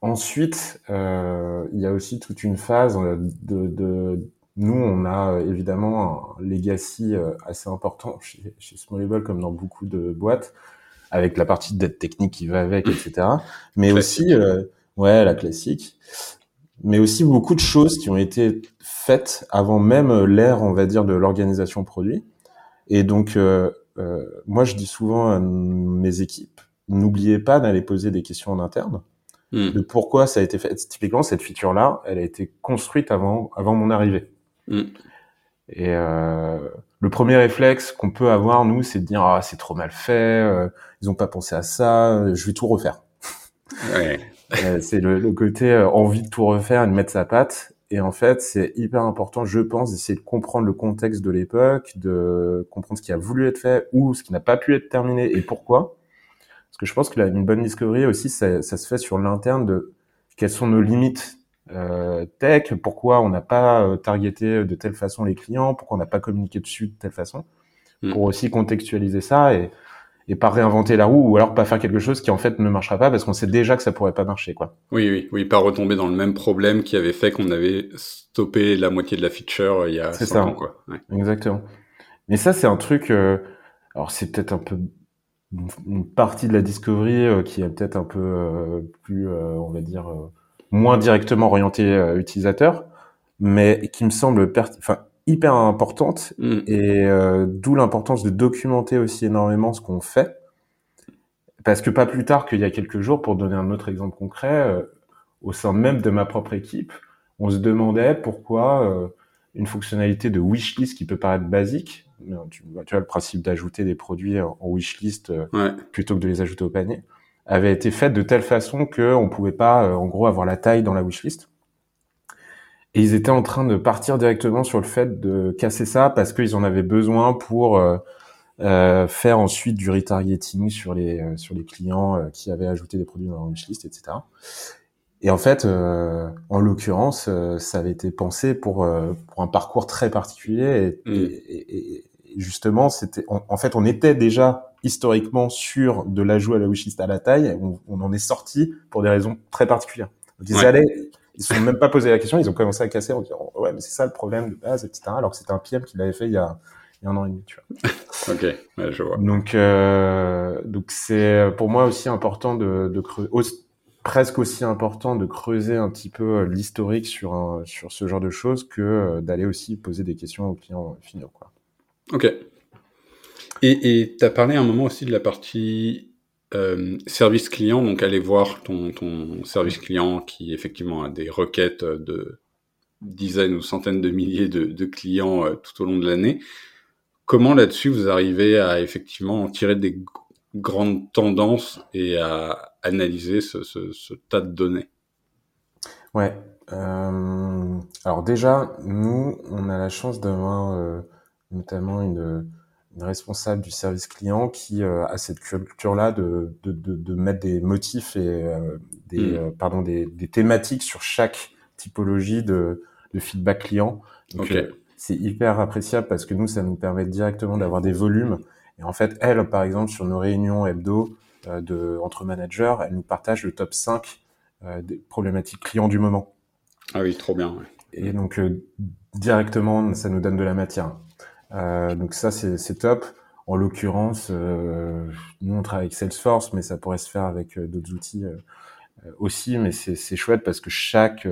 ensuite, euh, il y a aussi toute une phase de, de, nous, on a évidemment un legacy assez important chez, chez Smallable, comme dans beaucoup de boîtes avec la partie de dette technique qui va avec, etc. Mais aussi, euh, ouais, la classique. Mais aussi beaucoup de choses qui ont été faites avant même l'ère, on va dire, de l'organisation produit. Et donc, euh, euh, moi, je dis souvent à mes équipes, n'oubliez pas d'aller poser des questions en interne hmm. de pourquoi ça a été fait. Typiquement, cette feature-là, elle a été construite avant, avant mon arrivée. Hmm. Et euh, le premier réflexe qu'on peut avoir nous, c'est de dire ah c'est trop mal fait, euh, ils ont pas pensé à ça, je vais tout refaire. Ouais. Euh, c'est le, le, côté euh, envie de tout refaire et de mettre sa patte. Et en fait, c'est hyper important, je pense, d'essayer de comprendre le contexte de l'époque, de comprendre ce qui a voulu être fait ou ce qui n'a pas pu être terminé et pourquoi. Parce que je pense que là, une bonne discovery aussi, ça, ça se fait sur l'interne de quelles sont nos limites euh, tech, pourquoi on n'a pas euh, targeté de telle façon les clients, pourquoi on n'a pas communiqué dessus de telle façon, Mm. pour aussi contextualiser ça et, et pas réinventer la roue ou alors pas faire quelque chose qui en fait ne marchera pas parce qu'on sait déjà que ça pourrait pas marcher quoi. Oui, oui, oui, pas retomber dans le même problème qui avait fait qu'on avait stoppé la moitié de la feature euh, il y a C'est 5 ça. ans, quoi. Ouais. Exactement. Mais ça c'est un truc, euh, alors c'est peut-être un peu une- partie de la discovery euh, qui est peut-être un peu euh, plus, euh, on va dire, euh, moins directement orientée euh, utilisateur, mais qui me semble enfin, hyper importante Mm. et euh, d'où l'importance de documenter aussi énormément ce qu'on fait. Parce que pas plus tard qu'il y a quelques jours, pour donner un autre exemple concret, euh, au sein même de ma propre équipe, on se demandait pourquoi euh, une fonctionnalité de wishlist qui peut paraître basique, tu, tu vois le principe d'ajouter des produits en en wishlist euh, Ouais. plutôt que de les ajouter au panier, avait été faite de telle façon que on pouvait pas, euh, en gros, avoir la taille dans la wishlist. Et ils étaient en train de partir directement sur le fait de casser ça parce qu'ils en avaient besoin pour euh, euh, faire ensuite du retargeting sur les euh, sur les clients euh, qui avaient ajouté des produits dans leur wishlist, etc. Et en fait, euh, en l'occurrence, euh, ça avait été pensé pour euh, pour un parcours très particulier et, Mm. et, et- et justement, c'était en, en fait, on était déjà historiquement sur de l'ajout à la wishlist à la taille. On, on en est sorti pour des raisons très particulières. Donc, ils Ouais. allaient, ils se sont même pas posé la question, ils ont commencé à casser en disant ouais, mais c'est ça le problème de base, etc. Alors que c'était un PM qui l'avait fait il y a il y a un an et demi, tu vois. Ok, ouais, je vois. Donc, euh, donc c'est pour moi aussi important de, de creuser, aussi- presque aussi important de creuser un petit peu euh, l'historique sur un, sur ce genre de choses que euh, d'aller aussi poser des questions aux clients finaux, quoi. Ok. Et tu as parlé à un moment aussi de la partie euh, service client, donc aller voir ton, service client qui effectivement a des requêtes de dizaines ou centaines de milliers de, clients euh, tout au long de l'année. Comment là-dessus vous arrivez à effectivement en tirer des grandes tendances et à analyser ce, tas de données? Ouais. Euh, alors déjà, nous, on a la chance d'avoir notamment une, une responsable du service client qui euh, a cette culture-là de, de, de, de mettre des motifs et euh, des, Mm. euh, pardon, des, des thématiques sur chaque typologie de, de feedback client. Donc, c'est hyper appréciable parce que nous, ça nous permet directement d'avoir des volumes. Et en fait, elle, par exemple, sur nos réunions hebdo de, entre managers, elle nous partage le top 5 euh, des problématiques clients du moment. Ah oui, trop bien. ouais. Et donc directement, ça nous donne de la matière. Euh, donc ça, c'est c'est top. En l'occurrence, euh, nous on travaille avec Salesforce, mais ça pourrait se faire avec euh, d'autres outils aussi. Mais c'est c'est chouette parce que chaque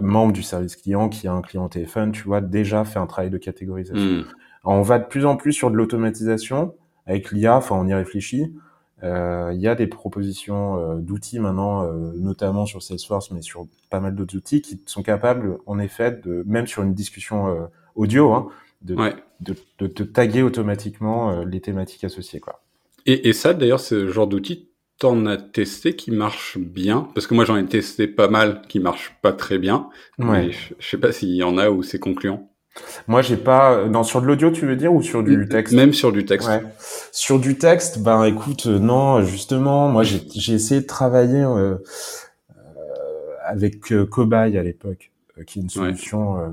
membre du service client qui a un client téléphone, tu vois, déjà fait un travail de catégorisation. Hmm. Alors, on va de plus en plus sur de l'automatisation avec l'IA. Enfin, on y réfléchit. Euh, Il y a des propositions euh, d'outils maintenant, euh, notamment sur Salesforce, mais sur pas mal d'autres outils qui sont capables, en effet, de même sur une discussion audio, hein, de, Ouais. de, de te taguer automatiquement euh, les thématiques associées, quoi. Et, et ça, d'ailleurs, ce genre d'outil, t'en as testé qui marche bien? Parce que moi, j'en ai testé pas mal qui marchent pas très bien. Ouais. Mais je, je sais pas s'il y en a où c'est concluant. Moi, j'ai pas. Non, sur de l'audio, tu veux dire, ou sur du texte? Même sur du texte. Ouais. Sur du texte, ben écoute, euh, non, justement, moi j'ai essayé de travailler euh, euh, avec euh, Cobaye à l'époque, euh, qui est une solution euh,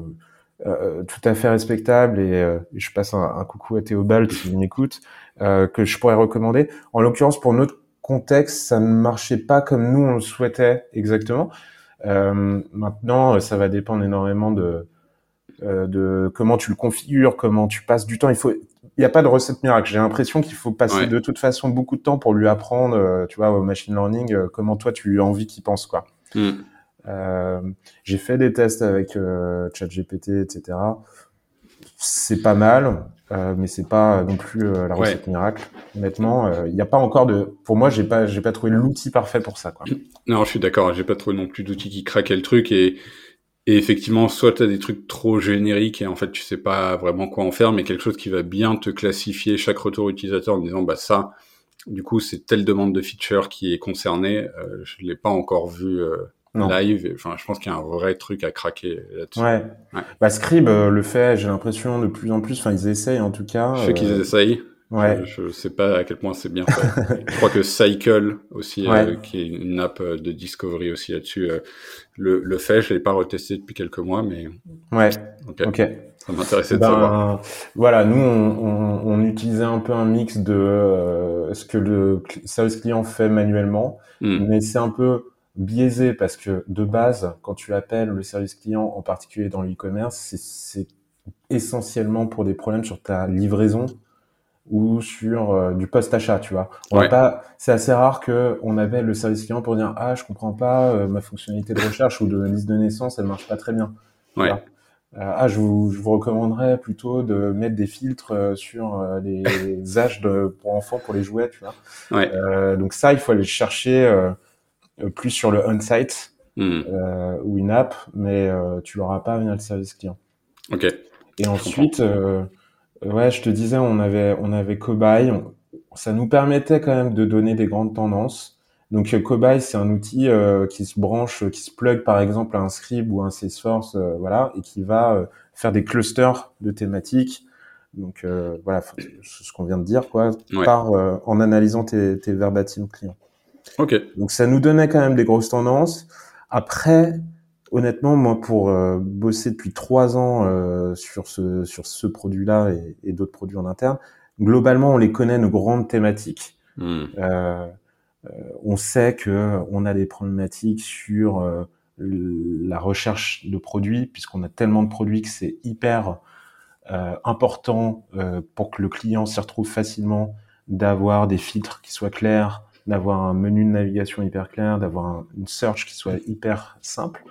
euh, tout à fait respectable et, euh, je passe un, un coucou à Théobald qui m'écoute, euh, que je pourrais recommander. En l'occurrence, pour notre contexte, ça ne marchait pas comme nous on le souhaitait exactement. Euh, maintenant, ça va dépendre énormément de euh, de comment tu le configures, comment tu passes du temps. Il faut, il n'y a pas de recette miracle. J'ai l'impression qu'il faut passer Ouais. de toute façon beaucoup de temps pour lui apprendre, euh, tu vois, au machine learning, euh, comment toi tu as envie qu'il pense, quoi. Hmm. Euh, j'ai fait des tests avec euh, ChatGPT, etc. C'est pas mal, euh, mais c'est pas non plus la recette miracle. Honnêtement, il n'y a pas encore de. Pour moi, j'ai pas, j'ai pas trouvé l'outil parfait pour ça, quoi. Non, je suis d'accord. J'ai pas trouvé non plus d'outil qui craquait le truc et, et effectivement, soit t'as des trucs trop génériques et en fait tu sais pas vraiment quoi en faire, mais quelque chose qui va bien te classifier chaque retour utilisateur en disant bah ça, du coup c'est telle demande de feature qui est concernée. Euh, je l'ai pas encore vu euh, Non. live. Enfin, je pense qu'il y a un vrai truc à craquer là-dessus. Ouais. Ouais. Bah, Scribe euh, le fait, j'ai l'impression de plus en plus. Enfin, ils essayent en tout cas. Je sais qu'ils euh, essayent. Ouais. Je, ne sais pas à quel point c'est bien fait. je crois que Cycle aussi, euh, qui est une app euh, de discovery aussi là-dessus, euh, le, le fait. Je l'ai pas retesté depuis quelques mois, mais ouais. Ok. Ça m'intéressait de ben, savoir. Voilà, nous on, on, on, utilisait un peu un mix de ce que le service client fait manuellement, hmm. mais c'est un peu biaisé parce que de base, quand tu appelles le service client, en particulier dans l'e-commerce, c'est essentiellement pour des problèmes sur ta livraison ou sur euh, du post-achat, tu vois. On pas, c'est assez rare que on appelle le service client pour dire ah je comprends pas euh, ma fonctionnalité de recherche ou de liste de naissance, elle marche pas très bien. Ouais. Euh, ah je vous, je vous recommanderais plutôt de mettre des filtres sur les âges de pour enfants pour les jouets, tu vois. Ouais. donc ça il faut aller chercher plus sur le on-site hmm. ou une app, mais tu l'auras pas via le service client. Ok. Et ensuite Ouais, je te disais, on avait, on avait Cobaye. ça nous permettait quand même de donner des grandes tendances. Donc euh, Cobaye, c'est un outil euh, qui se branche, qui se plug par exemple à un Scribe ou un Salesforce, euh, voilà, et qui va faire des clusters de thématiques. Donc voilà, ce qu'on vient de dire, quoi, par en analysant tes, tes verbatim clients. Ok. Donc ça nous donnait quand même des grosses tendances. Après, honnêtement, moi, pour euh, bosser depuis trois ans euh, sur ce sur ce produit-là et, et d'autres produits en interne, globalement, on les connaît nos grandes thématiques. Hmm. Euh, euh on sait que on a des problématiques sur la recherche de produits, puisqu'on a tellement de produits que c'est hyper important pour que le client s'y retrouve facilement, d'avoir des filtres qui soient clairs, d'avoir un menu de navigation hyper clair, d'avoir une search qui soit hyper simple.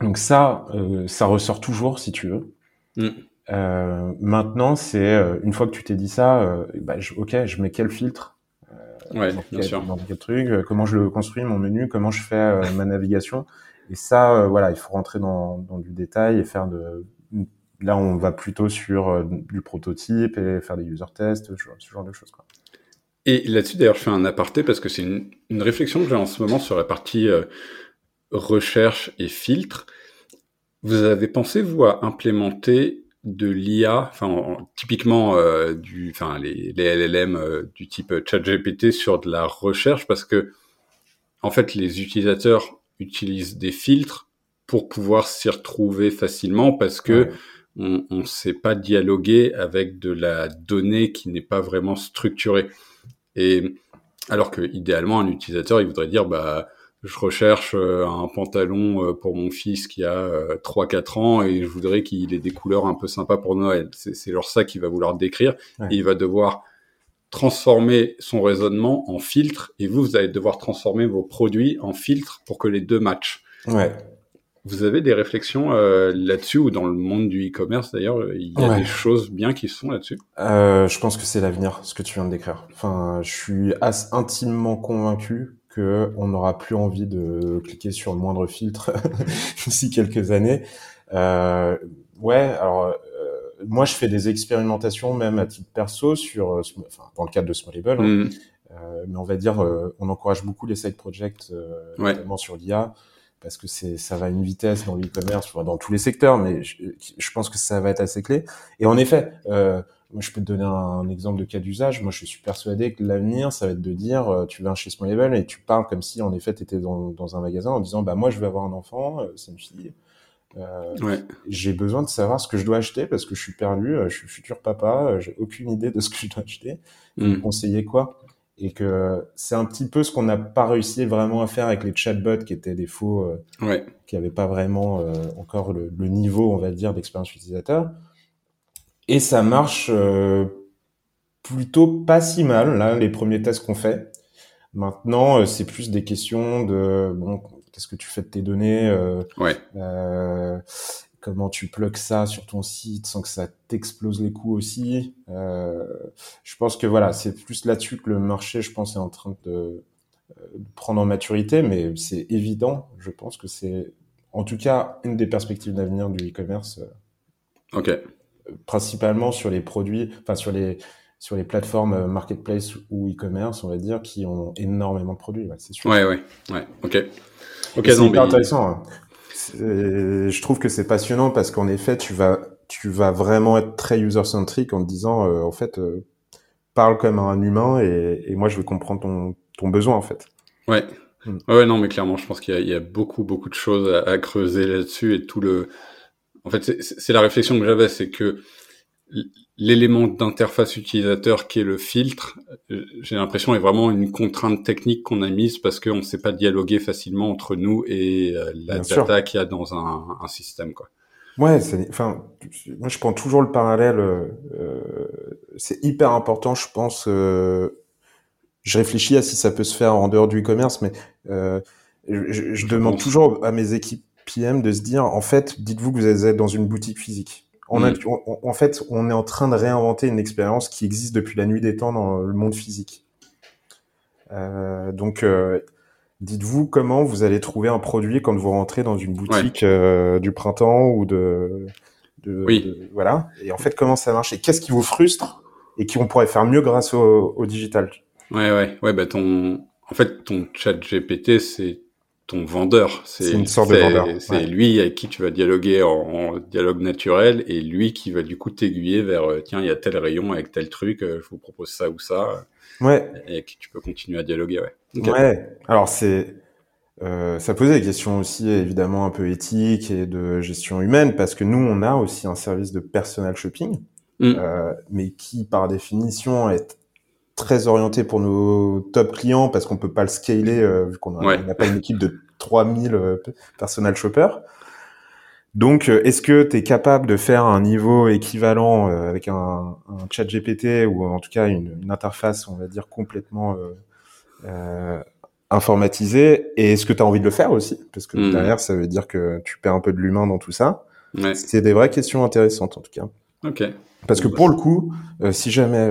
Donc ça, euh, ça ressort toujours si tu veux. Mm. Euh, maintenant, c'est euh, une fois que tu t'es dit ça, bah, je, ok, je mets quel filtre Ouais, bien sûr. Dans quel truc Comment je le construis mon menu Comment je fais ma navigation Et ça, voilà, il faut rentrer dans, dans, du détail et faire de. Là, on va plutôt sur du prototype et faire des user tests, ce genre de choses. Quoi. Et là-dessus, d'ailleurs, je fais un aparté parce que c'est une, une, réflexion que j'ai en ce moment sur la partie recherche et filtre. Vous avez pensé, vous, à implémenter de l'IA, enfin typiquement euh, du, enfin les, les LLM euh, du type ChatGPT sur de la recherche, parce que en fait les utilisateurs utilisent des filtres pour pouvoir s'y retrouver facilement, parce que on ne sait pas dialoguer avec de la donnée qui n'est pas vraiment structurée. Et alors que idéalement un utilisateur il voudrait dire bah je recherche euh, un pantalon euh, pour mon fils qui a 3-4 euh, ans et je voudrais qu'il ait des couleurs un peu sympas pour Noël. C'est genre ça qu'il va vouloir décrire et il va devoir transformer son raisonnement en filtre et vous, vous allez devoir transformer vos produits en filtre pour que les deux matchent. Ouais. Vous avez des réflexions là-dessus ou dans le monde du e-commerce d'ailleurs, il y a des choses bien qui se font là-dessus? Euh, Je pense que c'est l'avenir, ce que tu viens de décrire. Enfin, je suis intimement convaincu on n'aura plus envie de cliquer sur le moindre filtre d'ici quelques années. Euh, ouais, alors euh, moi je fais des expérimentations même à titre perso sur, euh, enfin, dans le cadre de Smallable, hein. euh, mais on va dire, euh, on encourage beaucoup les side projects, notamment sur l'IA, parce que c'est ça va à une vitesse dans l'e-commerce, dans tous les secteurs, mais je, je, pense que ça va être assez clé. Et en effet. Euh, moi, je peux te donner un, exemple de cas d'usage. Moi, je suis persuadé que l'avenir, ça va être de dire, euh, tu viens chez Small Level et tu parles comme si, en effet, tu étais dans, dans, un magasin en disant, bah moi, je vais avoir un enfant, euh, c'est une fille. Euh, ouais. J'ai besoin de savoir ce que je dois acheter parce que je suis perdu, euh, je suis futur papa, j'ai aucune idée de ce que je dois acheter. Vous mm. conseiller quoi? Et que c'est un petit peu ce qu'on n'a pas réussi vraiment à faire avec les chatbots qui étaient des faux, ouais. qui n'avaient pas vraiment encore le, le, niveau, on va dire, d'expérience utilisateur et ça marche euh, plutôt pas si mal, là, les premiers tests qu'on fait. Maintenant, euh, c'est plus des questions de, bon, qu'est-ce que tu fais de tes données euh, ouais. Euh, Comment tu plugs ça sur ton site sans que ça t'explose les coûts aussi euh, Je pense que voilà, c'est plus là-dessus que le marché, je pense, est en train de, de prendre en maturité, mais c'est évident. Je pense que c'est, en tout cas, une des perspectives d'avenir du e-commerce. Ok principalement sur les produits, enfin sur les sur les plateformes euh, marketplace ou e-commerce, on va dire, qui ont énormément de produits. Ouais, c'est sûr. Ouais, ouais, ouais. Ok. Ok. C'est hyper intéressant. Hein. Je trouve que c'est passionnant parce qu'en effet, tu vas tu vas vraiment être très user centric en te disant, euh, en fait, euh, parle comme un humain et, et moi je veux comprendre ton, ton besoin en fait. Ouais. Mm. Ouais, non, mais clairement, je pense qu'il y, y, a beaucoup, beaucoup de choses à, à creuser là-dessus et tout le. En fait, c'est la réflexion que j'avais, c'est que l'élément d'interface utilisateur qui est le filtre, j'ai l'impression est vraiment une contrainte technique qu'on a mise parce qu'on ne sait pas dialoguer facilement entre nous et euh, la Bien data qu'il y a dans un, un système, quoi. Ouais, enfin, moi je prends toujours le parallèle. Euh, c'est hyper important, je pense. Euh, je réfléchis à si ça peut se faire en dehors du e-commerce, mais euh, je, je demande toujours à mes équipes PM de se dire, en fait, dites-vous que vous êtes dans une boutique physique. On a, mm. en fait, on est en train de réinventer une expérience qui existe depuis la nuit des temps dans le monde physique. Euh, donc, euh, dites-vous comment vous allez trouver un produit quand vous rentrez dans une boutique euh, du printemps ou de, de, oui. de, voilà. Et en fait, comment ça marche et qu'est-ce qui vous frustre et qui on pourrait faire mieux grâce au, au digital? Ouais, ouais, ouais. Bah ton, en fait, ton chat GPT, c'est ton vendeur. C'est une sorte de vendeur. C'est ouais. lui avec qui tu vas dialoguer en, en, dialogue naturel et lui qui va du coup t'aiguiller vers euh, tiens il y a tel rayon avec tel truc, euh, je vous propose ça ou ça. Ouais. Et qui tu peux continuer à dialoguer. Ouais. Okay. Ouais. Alors c'est euh, ça posait des questions aussi évidemment un peu éthiques et de gestion humaine parce que nous on a aussi un service de personal shopping, mm. euh, mais qui par définition est très orienté pour nos top clients parce qu'on peut pas le scaler euh, vu qu'on n'a ouais. pas une équipe de 3000 euh, personal shoppers. Donc, euh, est-ce que tu es capable de faire un niveau équivalent euh, avec un, un, chat GPT ou en tout cas une, une interface, on va dire, complètement euh, informatisée? Et est-ce que tu as envie de le faire aussi? Parce que mmh. derrière, ça veut dire que tu perds un peu de l'humain dans tout ça. Ouais. C'est des vraies questions intéressantes en tout cas. Ok. Parce que pour le coup, si jamais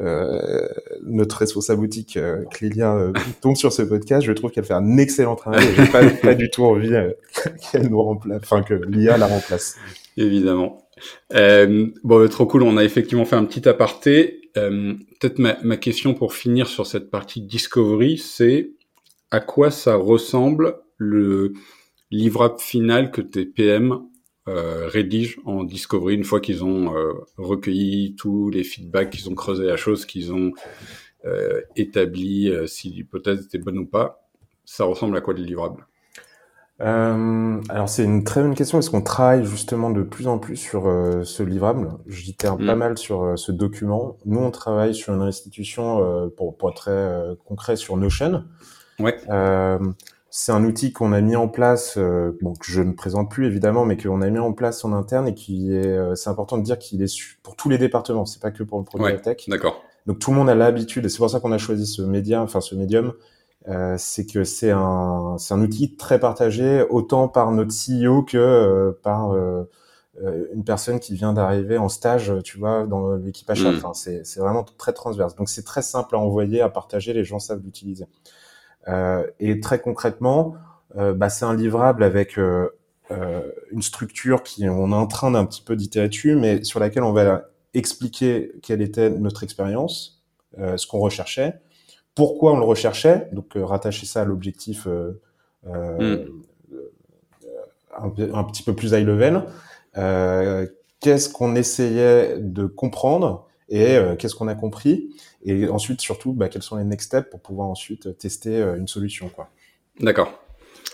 euh, notre responsable boutique euh, Clélia euh, tombe sur ce podcast, je trouve qu'elle fait un excellent travail. J'ai pas, pas du tout envie euh, qu'elle nous remplace, enfin que l'IA la remplace. Évidemment. Euh, bon, trop cool. On a effectivement fait un petit aparté. Peut-être ma, ma, question pour finir sur cette partie discovery, c'est à quoi ça ressemble le livrable final que tes PM euh, rédigent en discovery une fois qu'ils ont euh, recueilli tous les feedbacks, qu'ils ont creusé la chose, qu'ils ont euh, établi euh, si l'hypothèse était bonne ou pas. Ça ressemble à quoi le livrable euh, alors c'est une très bonne question. Est-ce qu'on travaille justement de plus en plus sur euh, ce livrable? J'itère mm. pas mal sur euh, ce document. Nous, on travaille sur une restitution, pour, pour être très concret, sur Notion. Ouais. C'est un outil qu'on a mis en place, bon, que je ne présente plus évidemment, mais qu'on a mis en place en interne et qui est, c'est important de dire qu'il est pour tous les départements. C'est pas que pour le produit ouais, tech. D'accord. Donc tout le monde a l'habitude, et c'est pour ça qu'on a choisi ce média, enfin ce médium, euh, c'est que c'est un, c'est un outil très partagé autant par notre CEO que euh, par euh, euh, une personne qui vient d'arriver en stage, tu vois, dans l'équipe achat. Mmh. Enfin, c'est, c'est vraiment très transverse. Donc c'est très simple à envoyer, à partager, les gens savent l'utiliser. Euh, et très concrètement, bah, c'est un livrable avec une structure qui on est en train d'un petit peu d'itérer dessus, mais sur laquelle on va expliquer quelle était notre expérience, ce qu'on recherchait pourquoi on le recherchait, donc euh, rattacher ça à l'objectif euh, euh, mm. un, un, petit peu plus high level. qu'est-ce qu'on essayait de comprendre et qu'est-ce qu'on a compris et ensuite surtout bah, quels sont les next steps pour pouvoir ensuite tester une solution quoi. D'accord.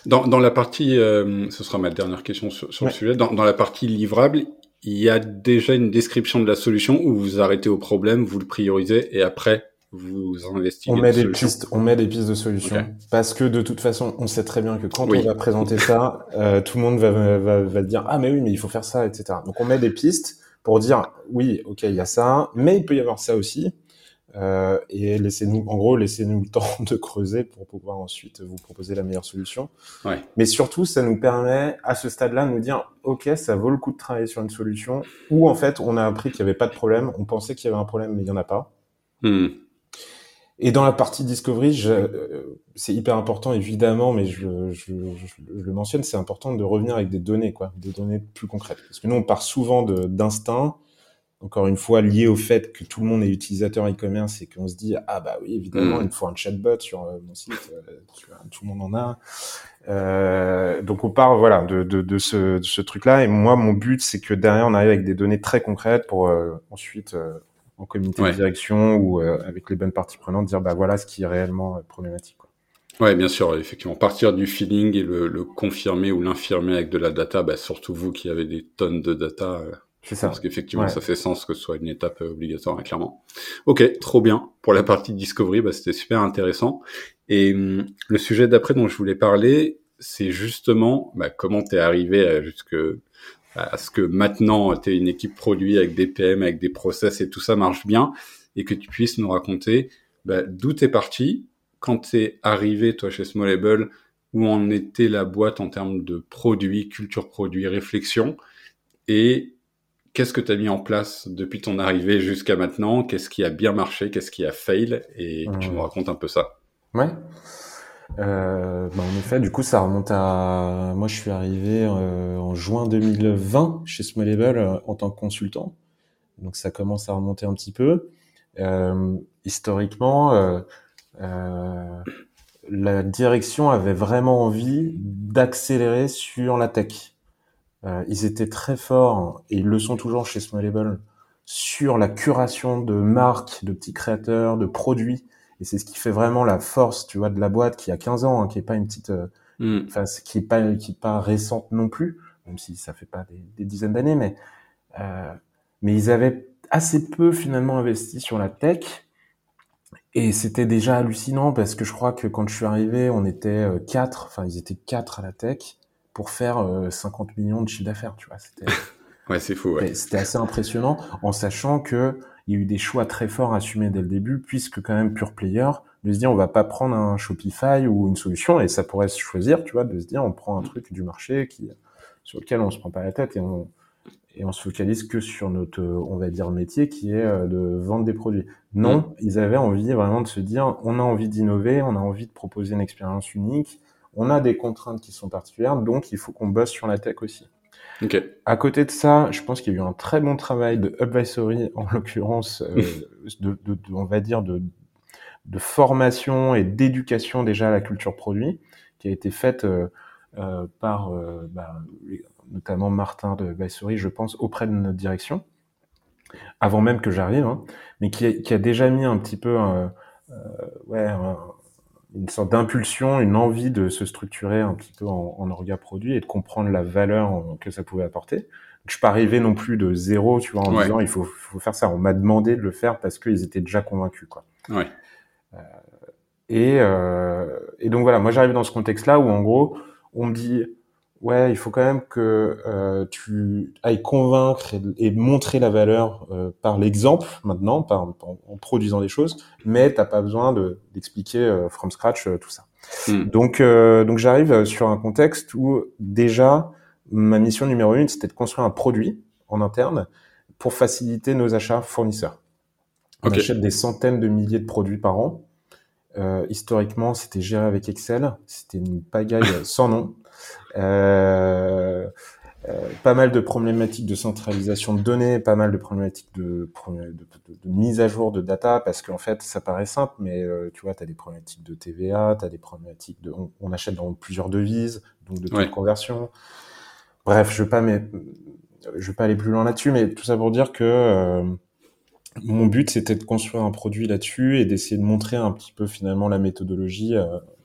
Dans, dans, la partie, euh, ce sera ma dernière question sur, sur ouais. le sujet, dans, dans, la partie livrable, il y a déjà une description de la solution où vous arrêtez au problème, vous le priorisez et après vous investiguez. On met des pistes, on met des pistes de solutions okay. parce que de toute façon, on sait très bien que quand oui. on va présenter ça, euh, tout le monde va, va, va dire ah mais oui mais il faut faire ça etc. Donc on met des pistes pour dire oui ok il y a ça, mais il peut y avoir ça aussi. Euh, et laissez-nous, en gros, laissez-nous le temps de creuser pour pouvoir ensuite vous proposer la meilleure solution. Ouais. Mais surtout, ça nous permet à ce stade-là de nous dire, ok, ça vaut le coup de travailler sur une solution. Ou en fait, on a appris qu'il n'y avait pas de problème, on pensait qu'il y avait un problème, mais il y en a pas. Hmm. Et dans la partie discovery, euh, c'est hyper important évidemment, mais je, je, je, je le mentionne, c'est important de revenir avec des données, quoi, des données plus concrètes. Parce que nous, on part souvent d'instinct, encore une fois lié au fait que tout le monde est utilisateur e-commerce et qu'on se dit ah bah oui évidemment mmh. il me faut un chatbot sur euh, mon site, euh, tout le monde en a. Euh, donc on part voilà de, de, de ce, de ce truc-là et moi mon but c'est que derrière on arrive avec des données très concrètes pour euh, ensuite en comité de direction ou avec les bonnes parties prenantes, dire bah voilà ce qui est réellement problématique. Quoi. Ouais, bien sûr, effectivement. Partir du feeling et le, le confirmer ou l'infirmer avec de la data, bah, surtout vous qui avez des tonnes de data. C'est ça. Parce qu'effectivement, ça fait sens que ce soit une étape obligatoire, hein, clairement. Ok, trop bien. Pour la partie discovery, bah, c'était super intéressant. Et hum, le sujet d'après dont je voulais parler, c'est justement bah, comment t'es arrivé à, jusque à ce que maintenant tu es une équipe produit avec des PM, avec des process et tout ça marche bien, et que tu puisses nous raconter bah, d'où t'es parti, quand t'es arrivé toi chez Smallable, où en était la boîte en termes de produits, culture produit, réflexion, et qu'est-ce que tu as mis en place depuis ton arrivée jusqu'à maintenant? Qu'est-ce qui a bien marché? Qu'est-ce qui a fail? Et tu nous racontes un peu ça. Ouais. Euh, bah en effet, du coup, ça remonte à. Moi, je suis arrivé euh, en juin 2020 chez Smallable euh, en tant que consultant. Donc, ça commence à remonter un petit peu. Historiquement, la direction avait vraiment envie d'accélérer sur la tech. Ils étaient très forts, et ils le sont toujours chez Smallable, sur la curation de marques, de petits créateurs, de produits et c'est ce qui fait vraiment la force, tu vois, de la boîte qui a 15 ans, hein, qui est pas une petite, euh, mm. enfin, qui est pas, qui est pas récente non plus, même si ça fait pas des, des dizaines d'années, mais, euh, mais ils avaient assez peu finalement investi sur la tech. Et c'était déjà hallucinant parce que je crois que quand je suis arrivé, on était euh, quatre, enfin ils étaient quatre à la tech pour faire 50 millions de chiffre d'affaires, tu vois. C'était ouais, c'est fou. Ouais. C'était assez impressionnant en sachant que il y a eu des choix très forts assumés dès le début, puisque quand même pure player, de se dire on va pas prendre un Shopify ou une solution, et ça pourrait se choisir, tu vois, de se dire on prend un truc du marché qui sur lequel on se prend pas la tête et on et on se focalise que sur notre, on va dire, métier qui est euh, de vendre des produits. Non, mm. ils avaient envie vraiment de se dire, on a envie d'innover, on a envie de proposer une expérience unique, on a des contraintes qui sont particulières, donc il faut qu'on bosse sur la tech aussi. À côté de ça, je pense qu'il y a eu un très bon travail de advisory, en l'occurrence, euh, de, de, on va dire, de, de formation et d'éducation déjà à la culture produit, qui a été faite euh, euh, par bah, notamment Martin de advisory, je pense, auprès de notre direction, avant même que j'arrive, hein, mais qui a, qui a, déjà mis un petit peu ouais, un, une sorte d'impulsion, une envie de se structurer un petit peu en, en orga produit et de comprendre la valeur que ça pouvait apporter. Je suis pas arrivé non plus de zéro, tu vois, en disant il faut, faut faire ça. On m'a demandé de le faire parce qu'ils étaient déjà convaincus, quoi. Ouais. Euh, et, euh, et donc voilà, moi j'arrive dans ce contexte-là où en gros, on me dit ouais, il faut quand même que euh, tu ailles convaincre et, montrer la valeur euh, par l'exemple maintenant, par, en, produisant des choses, mais t'as pas besoin de d'expliquer euh, from scratch euh, tout ça. Hmm. Donc donc j'arrive sur un contexte où déjà ma mission numéro une c'était de construire un produit en interne pour faciliter nos achats fournisseurs. On achète des centaines de milliers de produits par an. historiquement, c'était géré avec Excel. C'était une pagaille sans nom. Euh, euh, pas mal de problématiques de centralisation de données, pas mal de problématiques de, de, mise à jour de data, parce qu'en fait, ça paraît simple, mais euh, tu vois, tu as des problématiques de TVA, tu as des problématiques de... On, achète dans plusieurs devises, donc de toute conversion. Bref, je ne vais, pas, je vais pas aller plus loin là-dessus, mais tout ça pour dire que mon but, c'était de construire un produit là-dessus et d'essayer de montrer un petit peu finalement la méthodologie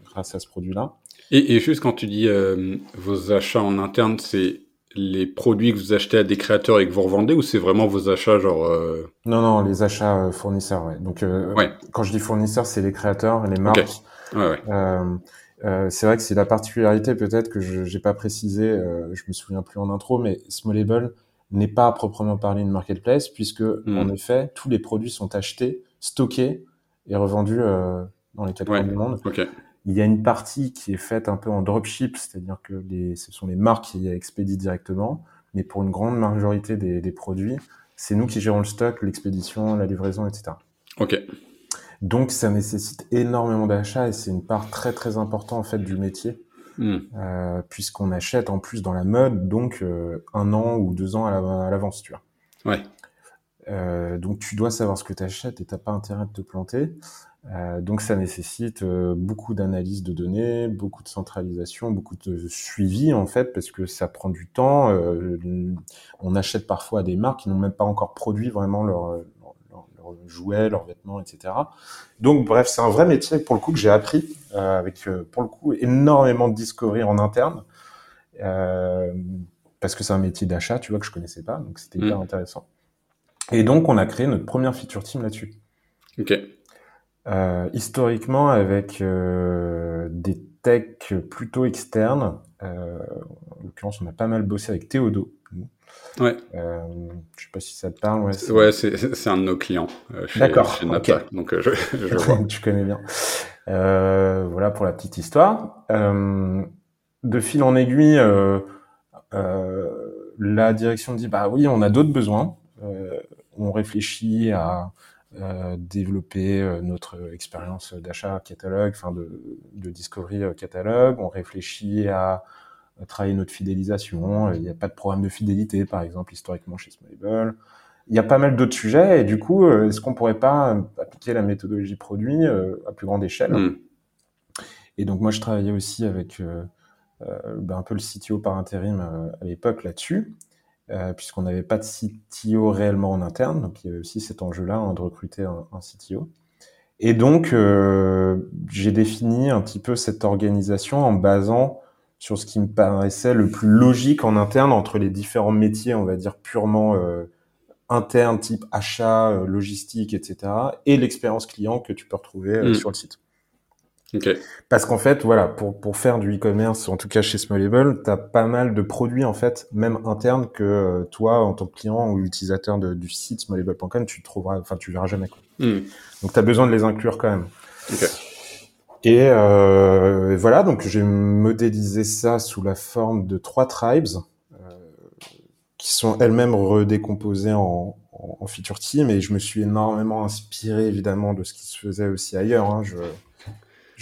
grâce à ce produit-là. Et, et, juste quand tu dis euh, vos achats en interne, c'est les produits que vous achetez à des créateurs et que vous revendez ou c'est vraiment vos achats genre euh... Non non, les achats euh, fournisseurs ouais. Donc euh, ouais. quand je dis fournisseurs, c'est les créateurs, les marques. Ouais. Euh, c'est vrai que c'est la particularité peut-être que je j'ai pas précisé, je me souviens plus en intro, mais Smallable n'est pas à proprement parler une marketplace puisque hmm. en effet tous les produits sont achetés, stockés et revendus dans les quatre coins du monde. Okay. Il y a une partie qui est faite un peu en dropship, c'est-à-dire que les, ce sont les marques qui expédient directement, mais pour une grande majorité des, des produits, c'est nous qui gérons le stock, l'expédition, la livraison, etc. Ok. Donc ça nécessite énormément d'achats et c'est une part très très importante en fait du métier, hmm. euh, puisqu'on achète en plus dans la mode, donc euh, un an ou deux ans à l'avance, tu vois. Ouais. Euh, donc tu dois savoir ce que tu achètes et t'as pas intérêt de te planter. Euh, donc ça nécessite euh, beaucoup d'analyse de données, beaucoup de centralisation, beaucoup de suivi en fait, parce que ça prend du temps. Euh, on achète parfois des marques qui n'ont même pas encore produit vraiment leur, leur, leur leurs jouets, leurs vêtements, etc. Donc bref, c'est un vrai métier pour le coup que j'ai appris avec pour le coup énormément de discovery en interne parce que c'est un métier d'achat, tu vois, que je connaissais pas, donc c'était hyper mm. intéressant. Et donc, on a créé notre première feature team là-dessus. Ok. Euh, historiquement, avec euh, des techs plutôt externes, euh, en l'occurrence, on a pas mal bossé avec Théodo. Ouais. Euh, je sais pas si ça te parle. Ouais, c'est un de nos clients. Euh, D'accord. Okay. Donc, je, je vois. tu connais bien. voilà pour la petite histoire. de fil en aiguille, la direction dit bah oui, on a d'autres besoins. on réfléchit à développer euh, notre expérience d'achat catalogue, enfin de, de discovery euh, catalogue. On réfléchit à, travailler notre fidélisation. Il n'y a pas de programme de fidélité, par exemple, historiquement chez Smallable. Il y a pas mal d'autres sujets et du coup, est-ce qu'on pourrait pas appliquer la méthodologie produit à plus grande échelle? Hmm. Et donc moi, je travaillais aussi avec euh, ben, un peu le CTO par intérim à l'époque là-dessus. Euh, puisqu'on n'avait pas de CTO réellement en interne. Donc il y avait aussi cet enjeu-là hein, de recruter un, un, CTO. Et donc euh, j'ai défini un petit peu cette organisation en basant sur ce qui me paraissait le plus logique en interne entre les différents métiers, on va dire purement euh, internes, type achat, euh, logistique, etc., et l'expérience client que tu peux retrouver mm. sur le site. Parce qu'en fait, voilà, pour, pour faire du e-commerce, en tout cas chez Smallable, tu as pas mal de produits, en fait, même internes, que euh, toi, en tant que client ou utilisateur de, du site smallable.com, tu trouveras, enfin, tu verras jamais. Quoi. Hmm. Donc, tu as besoin de les inclure quand même. Et euh, voilà, donc j'ai modélisé ça sous la forme de trois tribes euh, qui sont elles-mêmes redécomposées en, en, en, feature team et je me suis énormément inspiré évidemment de ce qui se faisait aussi ailleurs. Hein. Je,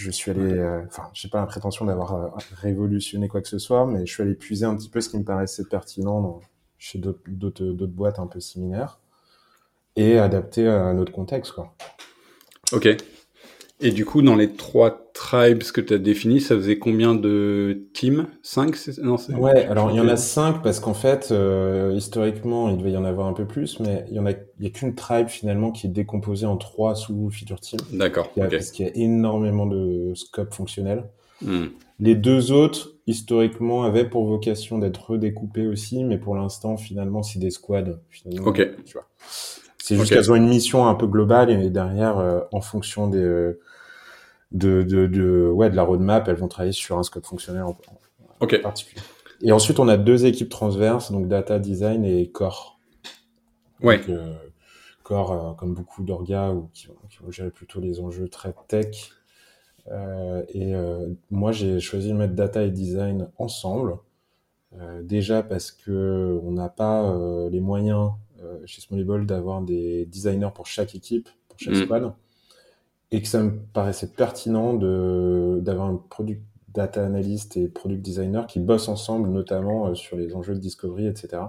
je suis allé, euh, enfin, j'ai pas la prétention d'avoir euh, révolutionné quoi que ce soit, mais je suis allé puiser un petit peu ce qui me paraissait pertinent dans, chez d'autres boîtes un peu similaires et adapter à notre contexte, quoi. Ok. Et du coup, dans les trois tribes que tu as définis, ça faisait combien de teams? 5 non, Ouais, alors il y en a 5 parce qu'en fait, euh, historiquement, il devait y en avoir un peu plus, mais il y en a, il y a qu'une tribe finalement qui est décomposée en trois sous-feature teams. D'accord. Okay. Parce qu'il y a énormément de scope fonctionnel. Hmm. Les deux autres, historiquement, avaient pour vocation d'être redécoupés aussi, mais pour l'instant, finalement, c'est des squads. Finalement, ok. Tu vois. C'est juste qu'elles ont une mission un peu globale et derrière, euh, en fonction des euh, de, de, de, ouais, de la roadmap, elles vont travailler sur un scope fonctionnel en, particulier. Et ensuite, on a deux équipes transverses, donc data design et core. Ouais. euh, core, euh, comme beaucoup d'orgas ou qui, qui, vont gérer plutôt les enjeux très tech. Euh, et euh, moi, j'ai choisi de mettre data et design ensemble. Euh, déjà parce que on n'a pas les moyens chez Smallable d'avoir des designers pour chaque équipe, pour chaque mm. squad et que ça me paraissait pertinent de d'avoir un product data analyst et product designer qui bossent ensemble, notamment euh, sur les enjeux de discovery, etc.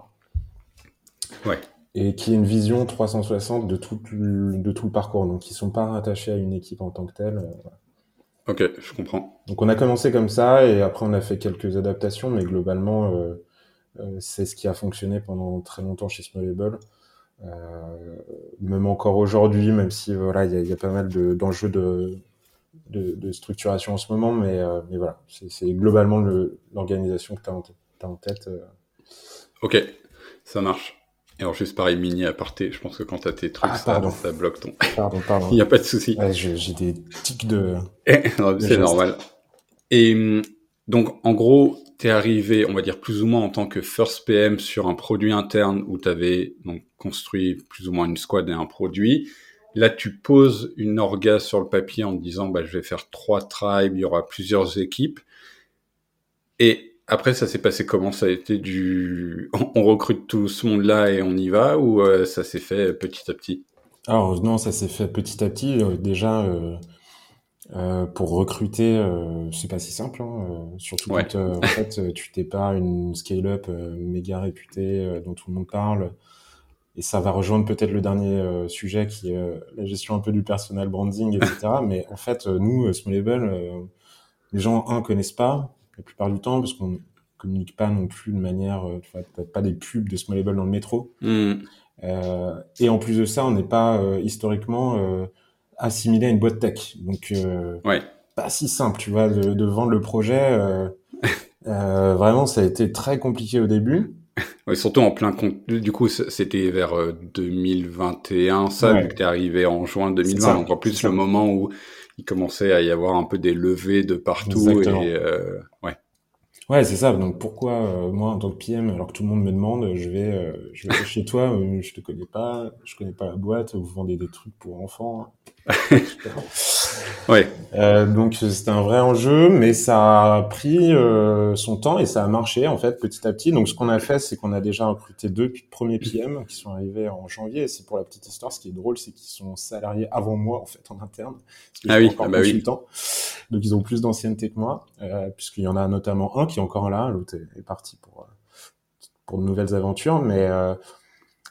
Ouais. Et qui ait une vision 360 de tout, de tout le parcours. Donc, ils sont pas rattachés à une équipe en tant que telle. Euh, ok, je comprends. Donc, on a commencé comme ça et après, on a fait quelques adaptations, mais globalement, euh, euh c'est ce qui a fonctionné pendant très longtemps chez. Euh, même encore aujourd'hui, même si voilà, il y a, y a, pas mal d'enjeux de, de, de, structuration en ce moment, mais, euh, mais voilà, c'est globalement l'organisation que tu as, as, en tête. Euh. Ok, ça marche. Et alors juste pareil, mini aparté, je pense que quand tu as tes trucs, ah, ça, ça, bloque ton... Pardon, pardon. il n'y a pas de souci. Ouais, J'ai des tics de... c'est normal. Et donc, en gros, tu es arrivé, on va dire, plus ou moins en tant que first PM sur un produit interne où tu avais donc construit plus ou moins une squad et un produit. Là, tu poses une orga sur le papier en disant, bah, je vais faire trois tribes, il y aura plusieurs équipes. Et après, ça s'est passé comment? Ça a été du, on recrute tout ce monde-là et on y va, ou euh, ça s'est fait petit à petit? Alors non, ça s'est fait petit à petit. Euh, déjà, euh, euh, pour recruter, euh, c'est pas si simple. Hein, euh, surtout quand en fait tu t'es pas une scale-up méga réputée dont tout le monde parle. Et ça va rejoindre peut-être le dernier sujet qui est la gestion un peu du personal branding, etc. Mais en fait, nous, Smallable, les gens un connaissent pas la plupart du temps parce qu'on communique pas non plus de manière, tu vois, pas des pubs de Smallable dans le métro. Hmm. et en plus de ça, on n'est pas historiquement assimilé à une boîte tech. Donc, ouais. pas si simple, tu vois, de, de vendre le projet. vraiment, ça a été très compliqué au début. Oui, surtout en plein compte. Du coup, c'était vers 2021, ça, vu que t'es arrivé en juin 2020. Donc, en plus, le moment où il commençait à y avoir un peu des levées de partout. Et, euh, ouais. Ouais, c'est ça. Donc, pourquoi, euh, moi, en tant que PM, alors que tout le monde me demande, je vais, euh, je vais chez toi, je te connais pas, je connais pas la boîte, vous vendez des trucs pour enfants. Ouais. Euh, donc c'était un vrai enjeu, mais ça a pris euh, son temps et ça a marché en fait petit à petit. Donc ce qu'on a fait, c'est qu'on a déjà recruté deux premiers PM qui sont arrivés en janvier. Et c'est pour la petite histoire. Ce qui est drôle, c'est qu'ils sont salariés avant moi en fait en interne. ah oui, ah bah oui. Donc ils ont plus d'ancienneté que moi, euh, puisqu'il y en a notamment un qui est encore là, l'autre est, est, parti pour pour de nouvelles aventures, mais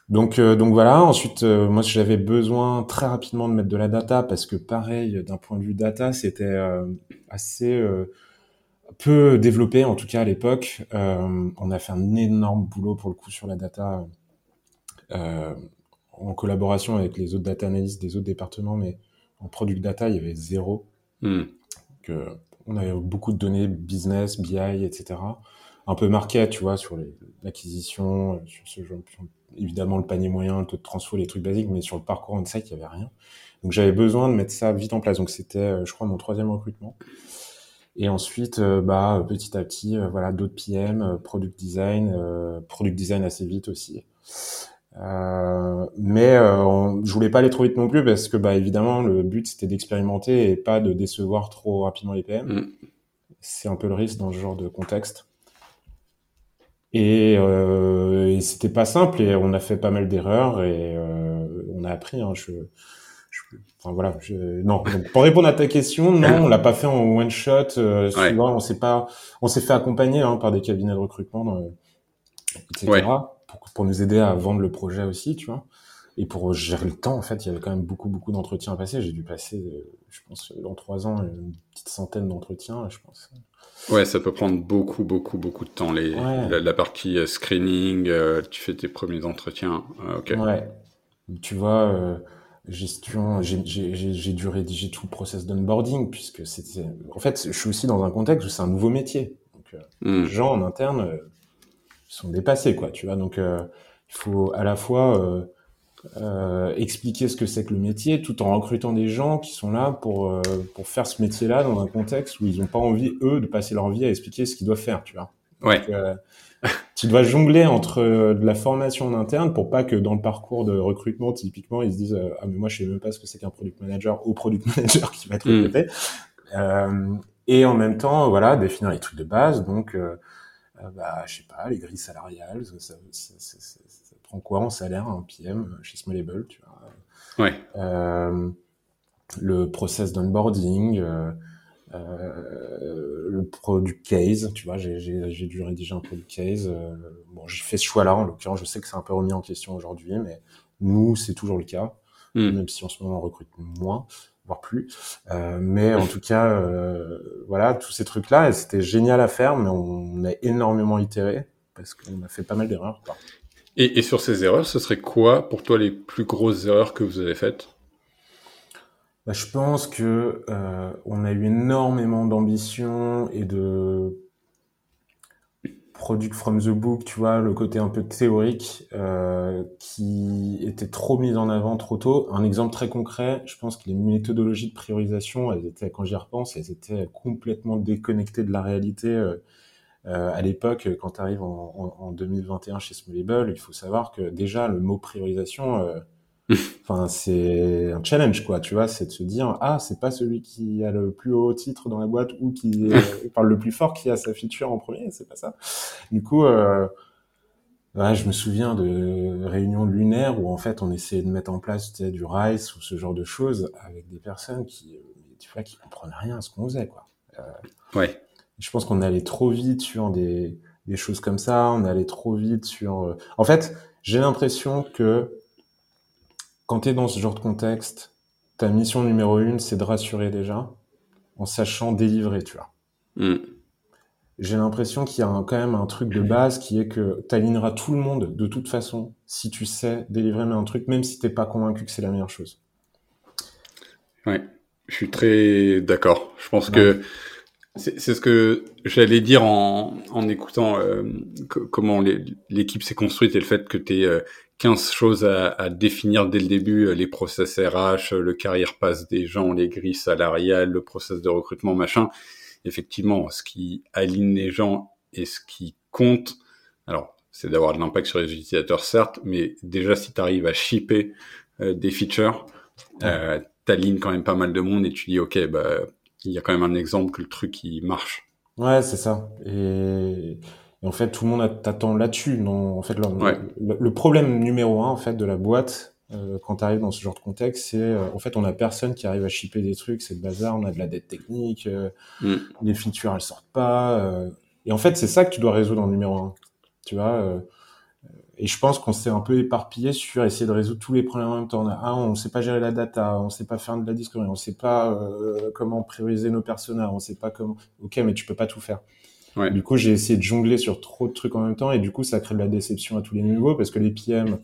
donc, euh, donc voilà. Ensuite, euh, moi, j'avais besoin très rapidement de mettre de la data parce que, pareil, d'un point de vue data, c'était euh, assez peu développé, en tout cas à l'époque. on a fait un énorme boulot pour le coup sur la data en collaboration avec les autres data analystes des autres départements, mais en product data, il y avait zéro. Hmm. Que, on avait beaucoup de données business, BI, etc. Un peu marqué, tu vois, sur l'acquisition, sur ce genre, évidemment le panier moyen, le taux de transfo, les trucs basiques, mais sur le parcours on-site, il n'y avait rien. Donc j'avais besoin de mettre ça vite en place. Donc c'était, euh, je crois, mon troisième recrutement. Et ensuite, euh, bah, petit à petit, euh, voilà, d'autres PM, product design, product design assez vite aussi. Euh, mais euh, je voulais pas aller trop vite non plus parce que, bah, évidemment, le but c'était d'expérimenter et pas de décevoir trop rapidement les PM. Mm. C'est un peu le risque dans ce genre de contexte. Et, euh, et c'était pas simple et on a fait pas mal d'erreurs et euh, on a appris. Hein, je, je, enfin voilà. Je, non. Donc, pour répondre à ta question, non, on l'a pas fait en one shot. Euh, souvent, on s'est pas, on s'est fait accompagner hein, par des cabinets de recrutement, euh, etc. Pour, pour, nous aider à vendre le projet aussi, tu vois. Et pour gérer le temps, en fait, il y avait quand même beaucoup, beaucoup d'entretiens à passer. J'ai dû passer, euh, je pense, dans trois ans, une petite centaine d'entretiens, je pense. Ouais, ça peut prendre beaucoup, beaucoup, beaucoup de temps. Les, la, partie euh, screening, euh, tu fais tes premiers entretiens. Ah, ok. Ouais. Tu vois, euh, gestion, j'ai dû rédiger tout le process d'onboarding puisque c'était. En fait, je suis aussi dans un contexte où c'est un nouveau métier. Donc, hmm. les gens en interne sont dépassés, quoi. Tu vois, donc il faut à la fois euh, expliquer ce que c'est que le métier, tout en recrutant des gens qui sont là pour euh, pour faire ce métier-là dans un contexte où ils n'ont pas envie eux de passer leur vie à expliquer ce qu'ils doivent faire, tu vois. Ouais. Euh, tu dois jongler entre de la formation en interne pour pas que dans le parcours de recrutement, typiquement, ils se disent ah mais moi je sais même pas ce que c'est qu'un product manager ou product manager qui va être hmm. recruté. et en même temps, voilà, définir les trucs de base, donc bah je sais pas, les grilles salariales, ça, ça, ça, prend quoi en salaire un PM chez Smallable, tu vois. Ouais. Euh, le process d'onboarding, euh, euh, le product case, tu vois, j'ai dû rédiger un product case. Euh, bon, j'ai fait ce choix-là, en l'occurrence, je sais que c'est un peu remis en question aujourd'hui, mais nous, c'est toujours le cas, hmm. même si en ce moment on recrute moins, voire plus. Euh, mais en tout cas, euh, voilà, tous ces trucs-là, c'était génial à faire, mais on a énormément itéré parce qu'on a fait pas mal d'erreurs. Et, sur ces erreurs, ce serait quoi pour toi les plus grosses erreurs que vous avez faites? Bah, Je pense que euh, on a eu énormément d'ambition et de product from the book, tu vois, le côté un peu théorique euh, qui était trop mis en avant trop tôt. Un exemple très concret, je pense que les méthodologies de priorisation, elles étaient, quand j'y repense, elles étaient complètement déconnectées de la réalité. Euh, euh, à l'époque, quand tu arrives en, en, 2021 chez Smallable, il faut savoir que déjà le mot priorisation, euh, enfin c'est un challenge quoi, tu vois, c'est de se dire ah c'est pas celui qui a le plus haut titre dans la boîte ou qui parle le plus fort qui a sa feature en premier, c'est pas ça. Du coup, euh, ouais, je me souviens de réunions lunaires où en fait on essayait de mettre en place tu sais, du RICE ou ce genre de choses avec des personnes qui, tu vois, qui comprenaient rien à ce qu'on faisait quoi. Euh, ouais je pense qu'on allait trop vite sur des, des choses comme ça, on allait trop vite sur... Euh, en fait, j'ai l'impression que quand tu es dans ce genre de contexte, ta mission numéro une, c'est de rassurer déjà, en sachant délivrer, tu vois. Mm. j'ai l'impression qu'il y a quand même un truc de base qui est que tu aligneras tout le monde de toute façon si tu sais délivrer un truc, même si t'es pas convaincu que c'est la meilleure chose. Ouais, je suis très d'accord. Je pense que c'est ce que j'allais dire en, en écoutant euh, comment l'équipe s'est construite et le fait que tu aies 15 choses à, à, définir dès le début, euh, les process RH, le carrière passe des gens, les grilles salariales, le process de recrutement, machin. Effectivement, ce qui aligne les gens et ce qui compte, alors c'est d'avoir de l'impact sur les utilisateurs, certes, mais déjà si tu arrives à shipper euh, des features, euh, t'alignes quand même pas mal de monde et tu dis, ok, bah il y a quand même un exemple que le truc il marche. Ouais, c'est ça. Et, en fait, tout le monde t'attend là-dessus. Non, en fait, le, problème numéro un en fait de la boîte euh, quand tu arrives dans ce genre de contexte, c'est euh, en fait on a personne qui arrive à shipper des trucs, c'est le bazar, on a de la dette technique, euh, mm. les features elles sortent pas. Euh, et en fait, c'est ça que tu dois résoudre en numéro un. Tu vois et je pense qu'on s'est un peu éparpillé sur essayer de résoudre tous les problèmes en même temps. Ah, on sait pas gérer la data, on sait pas faire de la discovery, on sait pas euh, comment prioriser nos personnages, on sait pas comment. Ok, mais tu peux pas tout faire. Ouais. Du coup, j'ai essayé de jongler sur trop de trucs en même temps et du coup, ça crée de la déception à tous les niveaux parce que les PM,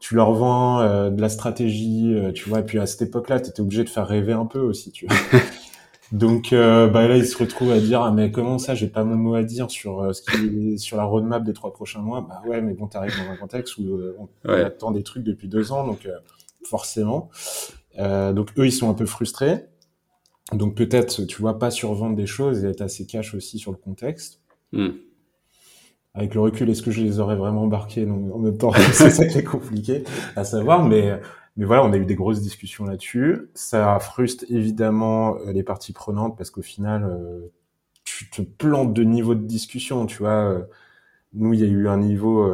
tu leur vends euh, de la stratégie, euh, tu vois. Et puis à cette époque-là, tu étais obligé de faire rêver un peu aussi, tu vois. Donc euh, bah là, il se retrouve à dire ah mais comment ça, j'ai pas mon mot à dire sur euh, ce qui est sur la roadmap des trois prochains mois. Bah ouais, mais bon, t'arrives dans un contexte où euh, on, attend des trucs depuis deux ans, donc forcément. donc eux, ils sont un peu frustrés. Donc peut-être, tu vois, pas survendre des choses et être assez cash aussi sur le contexte. Hmm. Avec le recul, est-ce que je les aurais vraiment embarqués? En même temps C'est ça qui est compliqué à savoir, mais mais voilà, on a eu des grosses discussions là-dessus. Ça frustre évidemment euh, les parties prenantes parce qu'au final, euh, tu te plantes de niveau de discussion. Tu vois, euh, nous, il y a eu un niveau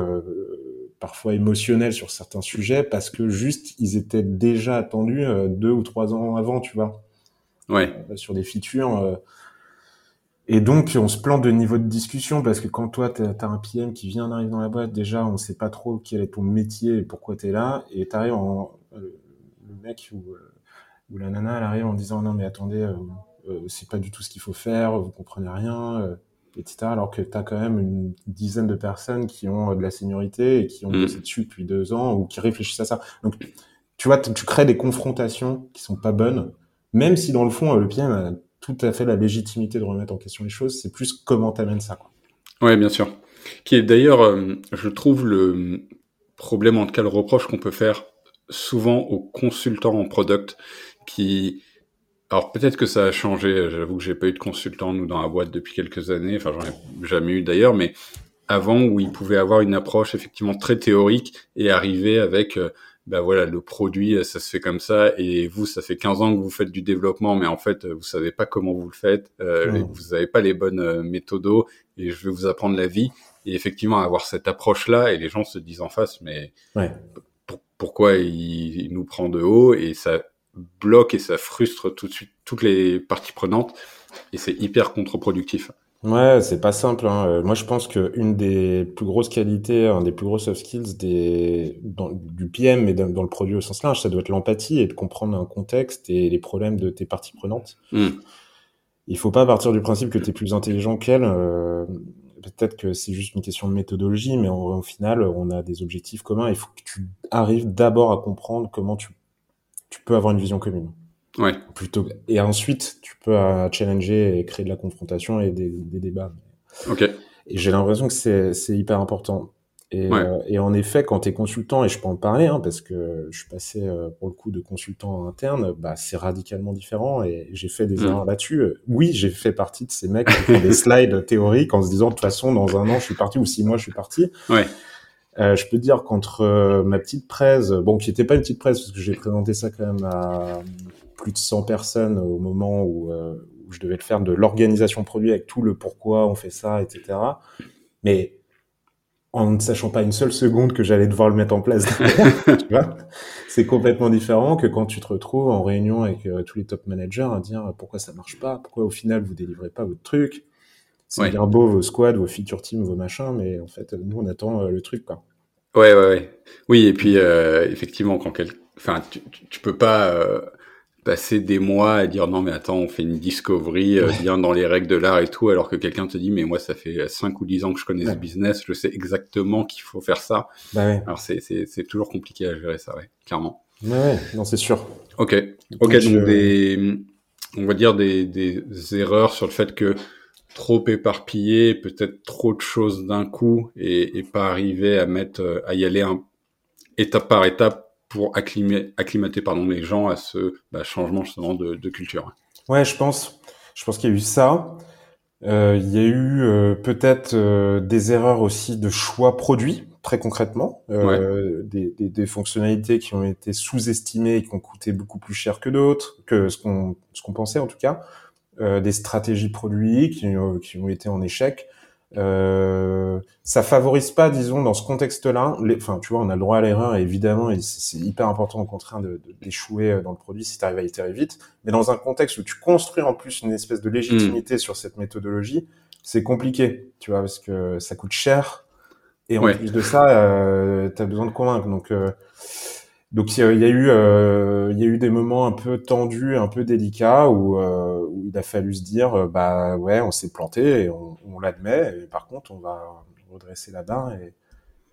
parfois émotionnel sur certains sujets parce que juste, ils étaient déjà attendus deux ou trois ans avant, tu vois. Ouais. sur des features. Et donc, on se plante de niveau de discussion parce que quand toi, tu as un PM qui vient d'arriver dans la boîte, déjà, on sait pas trop quel est ton métier et pourquoi tu es là. Et tu arrives en, euh, le mec ou, euh, ou la nana, elle arrive en disant non mais attendez, euh, c'est pas du tout ce qu'il faut faire, vous comprenez rien, etc. Alors que tu as quand même une dizaine de personnes qui ont de la seniorité et qui ont mmh. bossé dessus depuis deux ans ou qui réfléchissent à ça. Donc, tu vois, tu crées des confrontations qui sont pas bonnes, même si dans le fond, le PM tout à fait la légitimité de remettre en question les choses, c'est plus comment t'amènes ça. Quoi. Ouais, bien sûr. Qui est d'ailleurs, je trouve, le problème, en tout cas le reproche qu'on peut faire souvent aux consultants en product qui alors peut-être que ça a changé, j'avoue que j'ai pas eu de consultant nous dans la boîte depuis quelques années, enfin j'en ai jamais eu d'ailleurs, mais avant où ils pouvaient avoir une approche effectivement très théorique et arriver avec euh, ben voilà le produit ça se fait comme ça et vous ça fait 15 ans que vous faites du développement mais en fait vous savez pas comment vous le faites, euh, vous avez pas les bonnes euh, méthodos et je vais vous apprendre la vie. Et effectivement avoir cette approche là et les gens se disent en face mais ouais. pourquoi il, nous prend de haut et ça bloque et ça frustre tout de suite toutes les parties prenantes et c'est hyper contre-productif. Ouais, c'est pas simple. Hein. Euh, moi, je pense qu'une des plus grosses qualités, un des plus gros soft skills des, du PM, mais dans, le produit au sens large, ça doit être l'empathie et de comprendre un contexte et les problèmes de tes parties prenantes. Hmm. Il faut pas partir du principe que tu es plus intelligent qu'elle. Euh, peut-être que c'est juste une question de méthodologie, mais au final, on a des objectifs communs. Il faut que tu arrives d'abord à comprendre comment tu, tu peux avoir une vision commune. Ouais. Plutôt, et ensuite, tu peux euh, challenger et créer de la confrontation et des, des débats. Ok. Et j'ai l'impression que c'est hyper important. Et, euh, et, en effet, quand tu es consultant, et je peux en parler, hein, parce que je suis passé euh, pour le coup de consultant interne, bah, c'est radicalement différent et j'ai fait des mmh. erreurs là-dessus. Oui, j'ai fait partie de ces mecs qui font des slides théoriques en se disant de toute façon, dans un an, je suis parti ou six mois, je suis parti. Ouais. Euh, je peux dire qu'entre ma petite presse, bon, qui n'était pas une petite presse, parce que j'ai présenté ça quand même à plus de 100 personnes au moment où, où je devais le faire, de l'organisation produit avec tout le pourquoi on fait ça, etc. Mais en ne sachant pas une seule seconde que j'allais devoir le mettre en place. c'est complètement différent que quand tu te retrouves en réunion avec euh, tous les top managers à dire pourquoi ça marche pas, pourquoi au final vous délivrez pas votre truc? C'est bien beau vos squads, vos feature teams, vos machins, mais en fait nous on attend euh, le truc quoi. Ouais ouais ouais. Oui et puis euh, effectivement quand quel... enfin tu, tu, peux pas passer des mois à dire non mais attends on fait une discovery euh, bien dans les règles de l'art et tout alors que quelqu'un te dit mais moi ça fait 5 ou 10 ans que je connais ce business je sais exactement qu'il faut faire ça. Bah ouais. alors c'est c'est toujours compliqué à gérer ça ouais clairement. Ouais non c'est sûr. Ok. Ok donc, des on va dire des, des erreurs sur le fait que trop éparpillé peut-être trop de choses d'un coup et, et, pas arriver à mettre euh, à y aller un, étape par étape pour acclimater, acclimater pardon, les gens à ce bah, changement justement de, de, culture. Ouais, je pense, je pense qu'il y a eu ça. Euh, il y a eu euh, peut-être euh, des erreurs aussi de choix produits, très concrètement, euh, des, des, des, fonctionnalités qui ont été sous-estimées et qui ont coûté beaucoup plus cher que d'autres, que ce qu'on ce qu'on pensait en tout cas, des stratégies produits qui, qui ont été en échec. Euh, ça favorise pas, disons, dans ce contexte-là. Enfin, tu vois, on a le droit à l'erreur, évidemment, et c'est hyper important au contraire d'échouer de, dans le produit si tu arrives à itérer vite. Mais dans un contexte où tu construis en plus une espèce de légitimité mm. sur cette méthodologie, c'est compliqué, tu vois, parce que ça coûte cher. Et en plus de ça, euh, tu as besoin de convaincre. Donc, euh, donc il y, a eu euh, il y a eu des moments un peu tendus, un peu délicats où, euh, où il a fallu se dire euh, bah ouais on s'est planté et on, on l'admet. Et par contre on va redresser la barre et,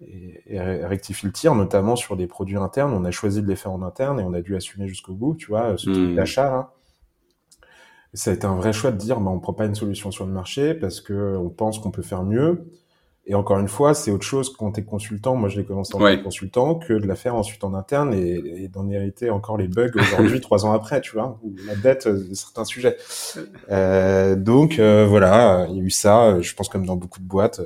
et, et, rectifier le tir, notamment sur des produits internes. On a choisi de les faire en interne et on a dû assumer jusqu'au bout. Tu vois ce truc mmh. d'achat Ça a été un vrai choix de dire bah on prend pas une solution sur le marché parce que on pense qu'on peut faire mieux. Et encore une fois, c'est autre chose quand tu es consultant. Moi, je l'ai commencé en tant que consultant que de la faire ensuite en interne et, et d'en hériter encore les bugs aujourd'hui, trois ans après, tu vois, ou la dette de certains sujets. Euh, donc euh, voilà, il y a eu ça. Je pense comme dans beaucoup de boîtes.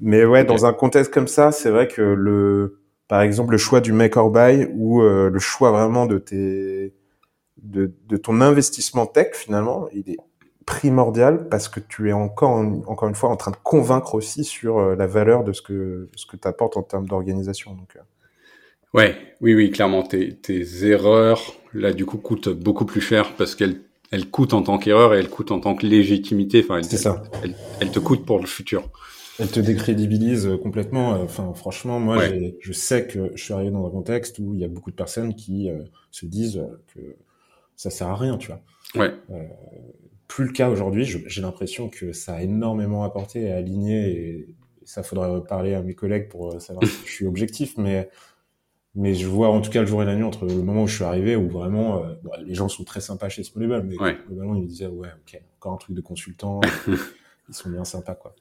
Mais ouais, dans un contexte comme ça, c'est vrai que le, par exemple, le choix du make or buy ou euh, le choix vraiment de tes, de, de ton investissement tech finalement, il est primordial parce que tu es encore, encore une fois en train de convaincre aussi sur euh, la valeur de ce que, ce que tu apportes en termes d'organisation. Donc, euh. Ouais, oui, oui, clairement, tes, tes erreurs, là, du coup, coûtent beaucoup plus cher parce qu'elles elles coûtent en tant qu'erreur et elles coûtent en tant que légitimité. Enfin, c'est ça. Elles, elles, te coûtent pour le futur. Elles te décrédibilisent euh, complètement. Enfin, franchement, moi, je sais que je suis arrivé dans un contexte où il y a beaucoup de personnes qui se disent que ça sert à rien, tu vois. Ouais. Euh, plus le cas aujourd'hui. J'ai l'impression que ça a énormément apporté et aligné et ça faudrait parler à mes collègues pour euh, savoir si je suis objectif, mais mais je vois en tout cas le jour et la nuit entre le moment où je suis arrivé où vraiment euh, les gens sont très sympas chez Smallable, mais globalement ils me disaient ouais ok encore un truc de consultant, ils sont bien sympas quoi.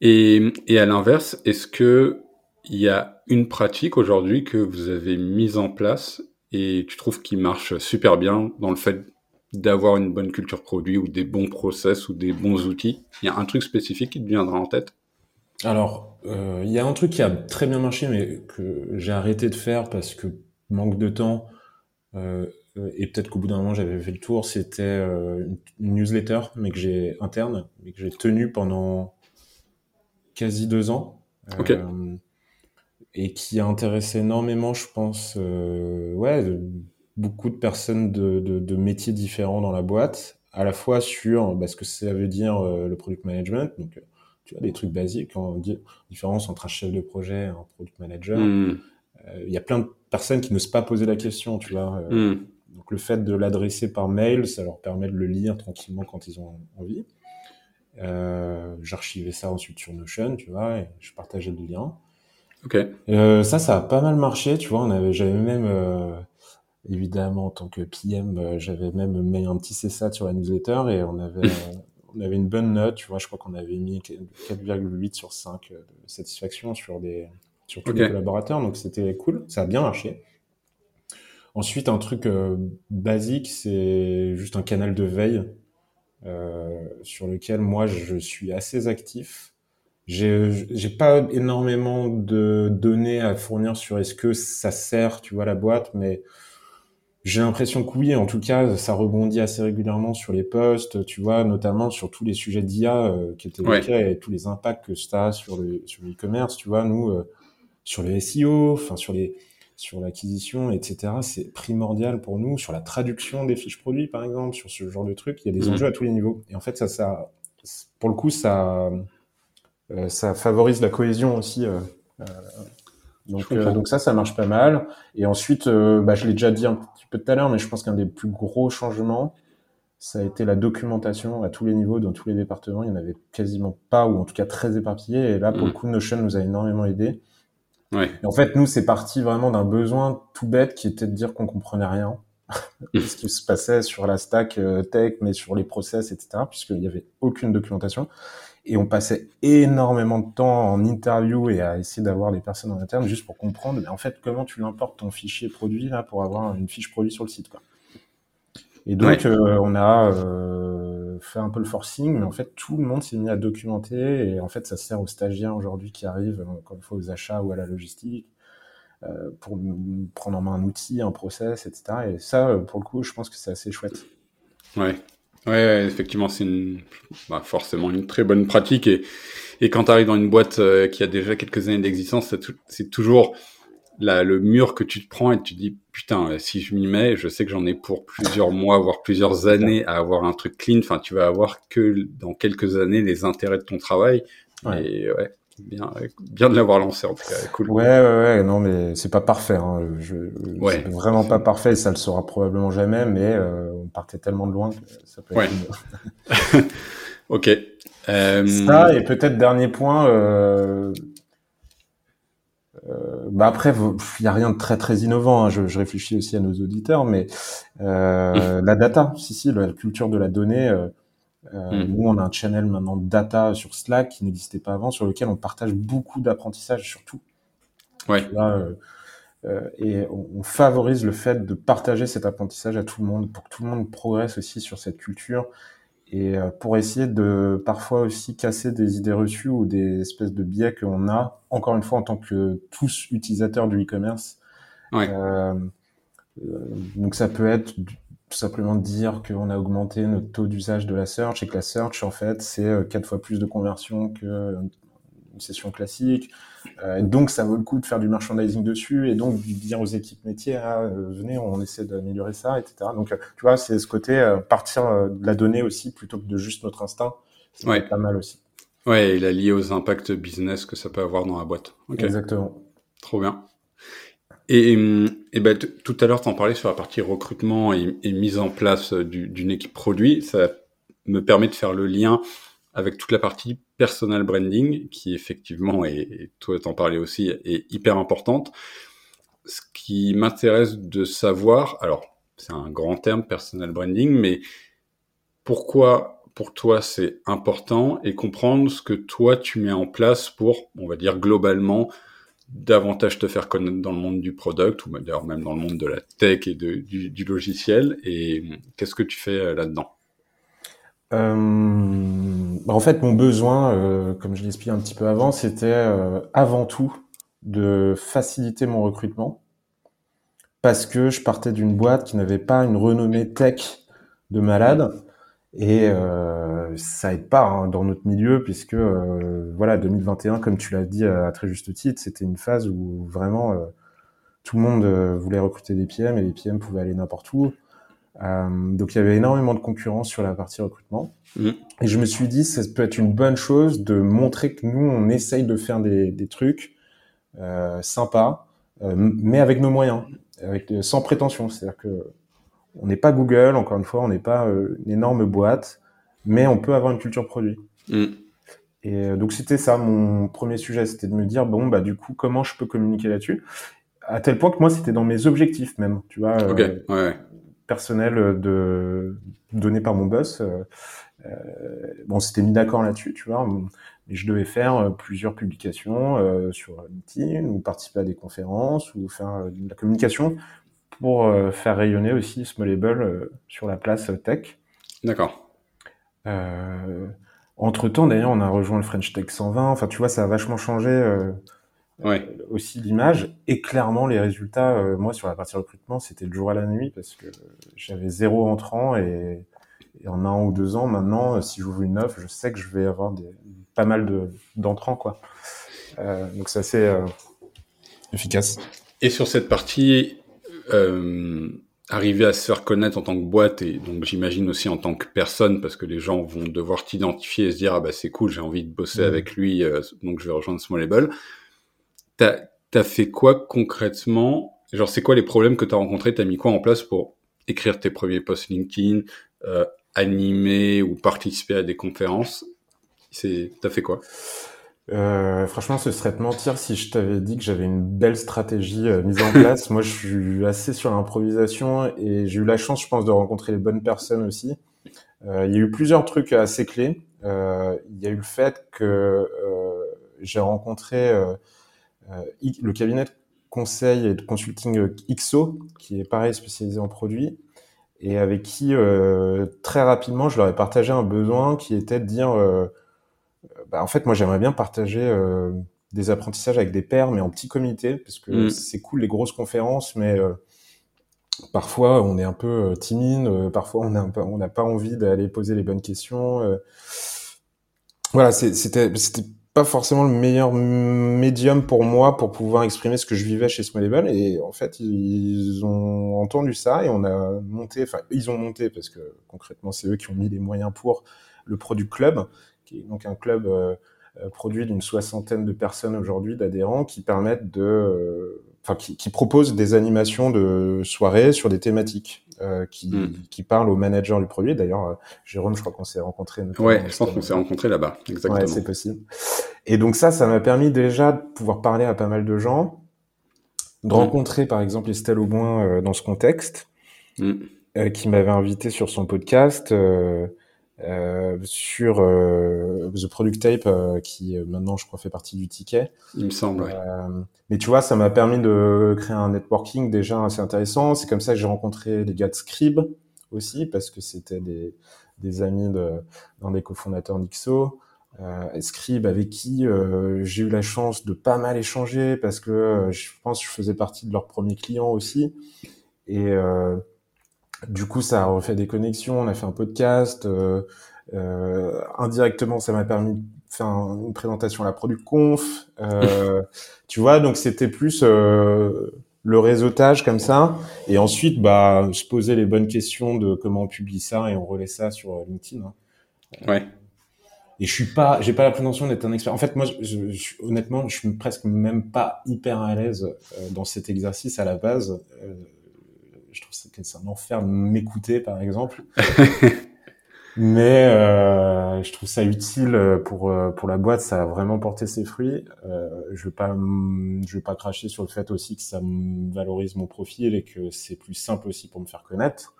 Et, et à l'inverse, est-ce que il y a une pratique aujourd'hui que vous avez mise en place et tu trouves qui marche super bien dans le fait d'avoir une bonne culture produit ou des bons process ou des bons outils Il y a un truc spécifique qui te viendra en tête? Alors, euh, il y a un truc qui a très bien marché, mais que j'ai arrêté de faire parce que manque de temps. Euh, et peut-être qu'au bout d'un moment j'avais fait le tour. C'était euh, une newsletter, mais que j'ai interne, mais que j'ai tenu pendant quasi deux ans. Okay. et qui a intéressé énormément, je pense, ouais, beaucoup de personnes de, de, de, métiers différents dans la boîte, à la fois sur bah, ce que ça veut dire euh, le product management, donc euh, tu vois des trucs basiques, en différence entre un chef de projet et un product manager. Hmm. Euh, il y a plein de personnes qui n'osent pas poser la question, tu vois. Mm. Donc le fait de l'adresser par mail, ça leur permet de le lire tranquillement quand ils ont envie. J'archivais ça ensuite sur Notion, tu vois, et je partageais le lien. Ok. ça, ça a pas mal marché, tu vois. J'avais même évidemment, en tant que PM, euh, j'avais même mis un petit CSAT sur la newsletter et on avait, on avait une bonne note. Tu vois, je crois qu'on avait mis 4,8 sur 5 de satisfaction sur des, sur tous les collaborateurs. Donc c'était cool. Ça a bien marché. Ensuite, un truc euh, basique, c'est juste un canal de veille euh, sur lequel moi je suis assez actif. J'ai pas énormément de données à fournir sur est-ce que ça sert, tu vois, la boîte, mais j'ai l'impression que oui, en tout cas, ça rebondit assez régulièrement sur les posts, tu vois, notamment sur tous les sujets d'IA euh, qui étaient ouais. et tous les impacts que ça a sur le sur l'e-commerce, tu vois, nous euh, sur le SEO, enfin sur les sur l'acquisition, etc. C'est primordial pour nous sur la traduction des fiches produits, par exemple, sur ce genre de trucs. Il y a des mmh. enjeux à tous les niveaux. Et en fait, ça, ça, pour le coup, ça, euh, ça favorise la cohésion aussi Donc, euh, donc ça, ça marche pas mal. Et ensuite, euh, bah, je l'ai déjà dit un petit peu tout à l'heure, mais je pense qu'un des plus gros changements, ça a été la documentation à tous les niveaux, dans tous les départements. Il n'y en avait quasiment pas, ou en tout cas très éparpillé. Et là, pour le mm. coup, Notion nous a énormément aidé. Ouais. Et en fait, nous, c'est parti vraiment d'un besoin tout bête qui était de dire qu'on comprenait rien. ce qui se passait sur la stack euh, tech, mais sur les process, etc., puisqu'il n'y avait aucune documentation. Et on passait énormément de temps en interview et à essayer d'avoir les personnes en interne juste pour comprendre, mais en fait, comment tu l'importes ton fichier produit là pour avoir une fiche produit sur le site, quoi. Et donc, euh, on a euh, fait un peu le forcing, mais en fait, tout le monde s'est mis à documenter. Et en fait, ça sert aux stagiaires aujourd'hui qui arrivent, encore une fois, aux achats ou à la logistique, euh, pour prendre en main un outil, un process, etc. Et ça, pour le coup, je pense que c'est assez chouette. Ouais. Ouais, effectivement, c'est une, bah, forcément une très bonne pratique. Et, et quand tu arrives dans une boîte euh, qui a déjà quelques années d'existence, c'est toujours la, le mur que tu te prends et tu te dis, putain, si je m'y mets, je sais que j'en ai pour plusieurs mois, voire plusieurs années à avoir un truc clean. Enfin, tu vas avoir que dans quelques années les intérêts de ton travail. Ouais. Et ouais, bien, bien de l'avoir lancé en tout cas. Cool. Ouais, ouais, ouais. Non, mais c'est pas parfait. Hein. Je, ouais. vraiment pas parfait. Et ça le sera probablement jamais. Mais euh, on partait tellement de loin que ça peut être. Ouais. ok. Euh... Ça et peut-être dernier point. Euh... Euh, bah après, il y a rien de très très innovant. Hein. Je, je, réfléchis aussi à nos auditeurs, mais euh, la data, si si, la culture de la donnée. Euh, euh, hmm. Nous, on a un channel maintenant data sur Slack qui n'existait pas avant, sur lequel on partage beaucoup d'apprentissage sur tout. Ouais. euh, euh, et on, on, favorise le fait de partager cet apprentissage à tout le monde pour que tout le monde progresse aussi sur cette culture et euh, pour essayer de parfois aussi casser des idées reçues ou des espèces de biais qu'on a, encore une fois en tant que tous utilisateurs du e-commerce. Ouais. Euh, euh donc ça peut être tout simplement dire qu'on a augmenté notre taux d'usage de la search et que la search, en fait, c'est euh, quatre fois plus de conversion qu'une session classique. Euh, donc, ça vaut le coup de faire du merchandising dessus et donc dire aux équipes métiers, ah, euh, venez, on essaie d'améliorer ça, etc. Donc, tu vois, c'est ce côté partir de la donnée aussi plutôt que de juste notre instinct. C'est ouais. pas mal aussi. Ouais, il a lié aux impacts business que ça peut avoir dans la boîte. Okay. Exactement. Trop bien. Et, et ben, tout à l'heure, tu en parlais sur la partie recrutement et, mise en place d'une équipe produit. Ça me permet de faire le lien avec toute la partie personal branding, qui effectivement, et toi t'en parlais aussi, est hyper importante. Ce qui m'intéresse de savoir, alors c'est un grand terme, personal branding, mais pourquoi pour toi c'est important et comprendre ce que toi tu mets en place pour, on va dire globalement, davantage te faire connaître dans le monde du product, ou d'ailleurs même dans le monde de la tech et du, logiciel. Et qu'est-ce que tu fais euh, là-dedans? Euh, En fait, mon besoin, euh, comme je l'expliquais un petit peu avant, c'était euh, avant tout de faciliter mon recrutement, parce que je partais d'une boîte qui n'avait pas une renommée tech de malade. Et euh, ça aide pas hein, dans notre milieu puisque euh, voilà 2021 comme tu l'as dit à, très juste titre c'était une phase où vraiment euh, tout le monde euh, voulait recruter des PM et les PM pouvaient aller n'importe où. Euh, donc il y avait énormément de concurrence sur la partie recrutement. Mmh. et je me suis dit ça peut être une bonne chose de montrer que nous on essaye de faire des, des trucs sympas mais avec nos moyens avec sans prétention. C'est-à-dire que on n'est pas Google, encore une fois, on n'est pas euh, une énorme boîte, mais on peut avoir une culture produit. Mm. Et euh, donc c'était ça mon premier sujet, c'était de me dire bon bah du coup comment je peux communiquer là-dessus, à tel point que moi c'était dans mes objectifs même, tu vois, okay. euh, ouais. personnels de donné par mon boss. Euh, bon, c'était mis d'accord là-dessus, tu vois. Mais je devais faire plusieurs publications euh, sur LinkedIn ou participer à des conférences ou faire de la communication pour euh, faire rayonner aussi Smallable euh, sur la place tech. D'accord. Euh, entre temps, d'ailleurs, on a rejoint le French Tech 120. Enfin, tu vois, ça a vachement changé euh, ouais. aussi l'image. Et clairement, les résultats, euh, moi, sur la partie recrutement, c'était le jour à la nuit parce que j'avais zéro entrant et, et, en un ou deux ans, maintenant, si j'ouvre une offre, je sais que je vais avoir des, pas mal de, d'entrants, quoi. Euh, donc, c'est assez efficace. Et sur cette partie, euh, arriver à se faire connaître en tant que boîte et donc j'imagine aussi en tant que personne parce que les gens vont devoir t'identifier et se dire ah bah c'est cool j'ai envie de bosser mmh. avec lui euh, donc je vais rejoindre Smallable. t'as fait quoi concrètement? Genre, c'est quoi les problèmes que t'as rencontrés? T'as mis quoi en place pour écrire tes premiers posts LinkedIn, euh, animer ou participer à des conférences? C'est, t'as fait quoi? Euh, franchement, ce serait te mentir si je t'avais dit que j'avais une belle stratégie euh, mise en place. Moi, je suis assez sur l'improvisation et j'ai eu la chance, je pense, de rencontrer les bonnes personnes aussi. Euh, il y a eu plusieurs trucs assez clés. Il y a eu le fait que j'ai rencontré le cabinet de conseil et de consulting XO, qui est pareil spécialisé en produits, et avec qui très rapidement je leur ai partagé un besoin qui était de dire bah, en fait, moi, j'aimerais bien partager euh, des apprentissages avec des pairs, mais en petit comité, parce que mm. c'est cool les grosses conférences, mais euh, parfois on est un peu euh, timide, parfois on a on n'a pas envie d'aller poser les bonnes questions. voilà, c'était c'était pas forcément le meilleur médium pour moi pour pouvoir exprimer ce que je vivais chez Smallable et en fait ils ont entendu ça et on a monté enfin ils ont monté parce que concrètement c'est eux qui ont mis les moyens pour le produit club qui est donc un club euh, euh, produit d'une soixantaine de personnes aujourd'hui d'adhérents qui permettent de, euh, enfin qui, qui proposent des animations de soirées sur des thématiques. Euh, qui, hmm. qui parlent aux managers du produit. D'ailleurs, Jérôme, je crois qu'on s'est rencontrés. Ouais, je pense qu'on s'est rencontrés là-bas, exactement. Ouais, c'est possible. Et donc ça, ça m'a permis déjà de pouvoir parler à pas mal de gens, de hmm. rencontrer par exemple Estelle Aubouin euh, dans ce contexte, mm. euh, qui m'avait invité sur son podcast. Euh, sur euh, The Product Tape, euh, qui maintenant, je crois, fait partie du ticket. Il me semble, ouais. mais tu vois, ça m'a permis de créer un networking déjà assez intéressant. C'est comme ça que j'ai rencontré les gars de Scribe aussi, parce que c'était des, des amis d'un des cofondateurs d'Ixo. Euh, Scribe avec qui euh, j'ai eu la chance de pas mal échanger parce que je pense que je faisais partie de leurs premiers clients aussi et euh, du coup, ça a refait des connexions, on a fait un podcast. Euh, euh, indirectement, ça m'a permis de faire une présentation à la Product Conf. Euh, tu vois, donc c'était plus le réseautage comme ça. Et ensuite, bah, se poser les bonnes questions de comment on publie ça et on relaie ça sur LinkedIn. Hein. Ouais. Et je suis pas, j'ai pas la prétention d'être un expert. En fait, moi, je, je, honnêtement, je suis presque même pas hyper à l'aise dans cet exercice à la base je trouve que c'est un enfer de m'écouter, par exemple. Mais euh, je trouve ça utile pour euh, pour la boîte, ça a vraiment porté ses fruits. Euh, je veux pas je veux pas cracher sur le fait aussi que ça valorise mon profil et que c'est plus simple aussi pour me faire connaître.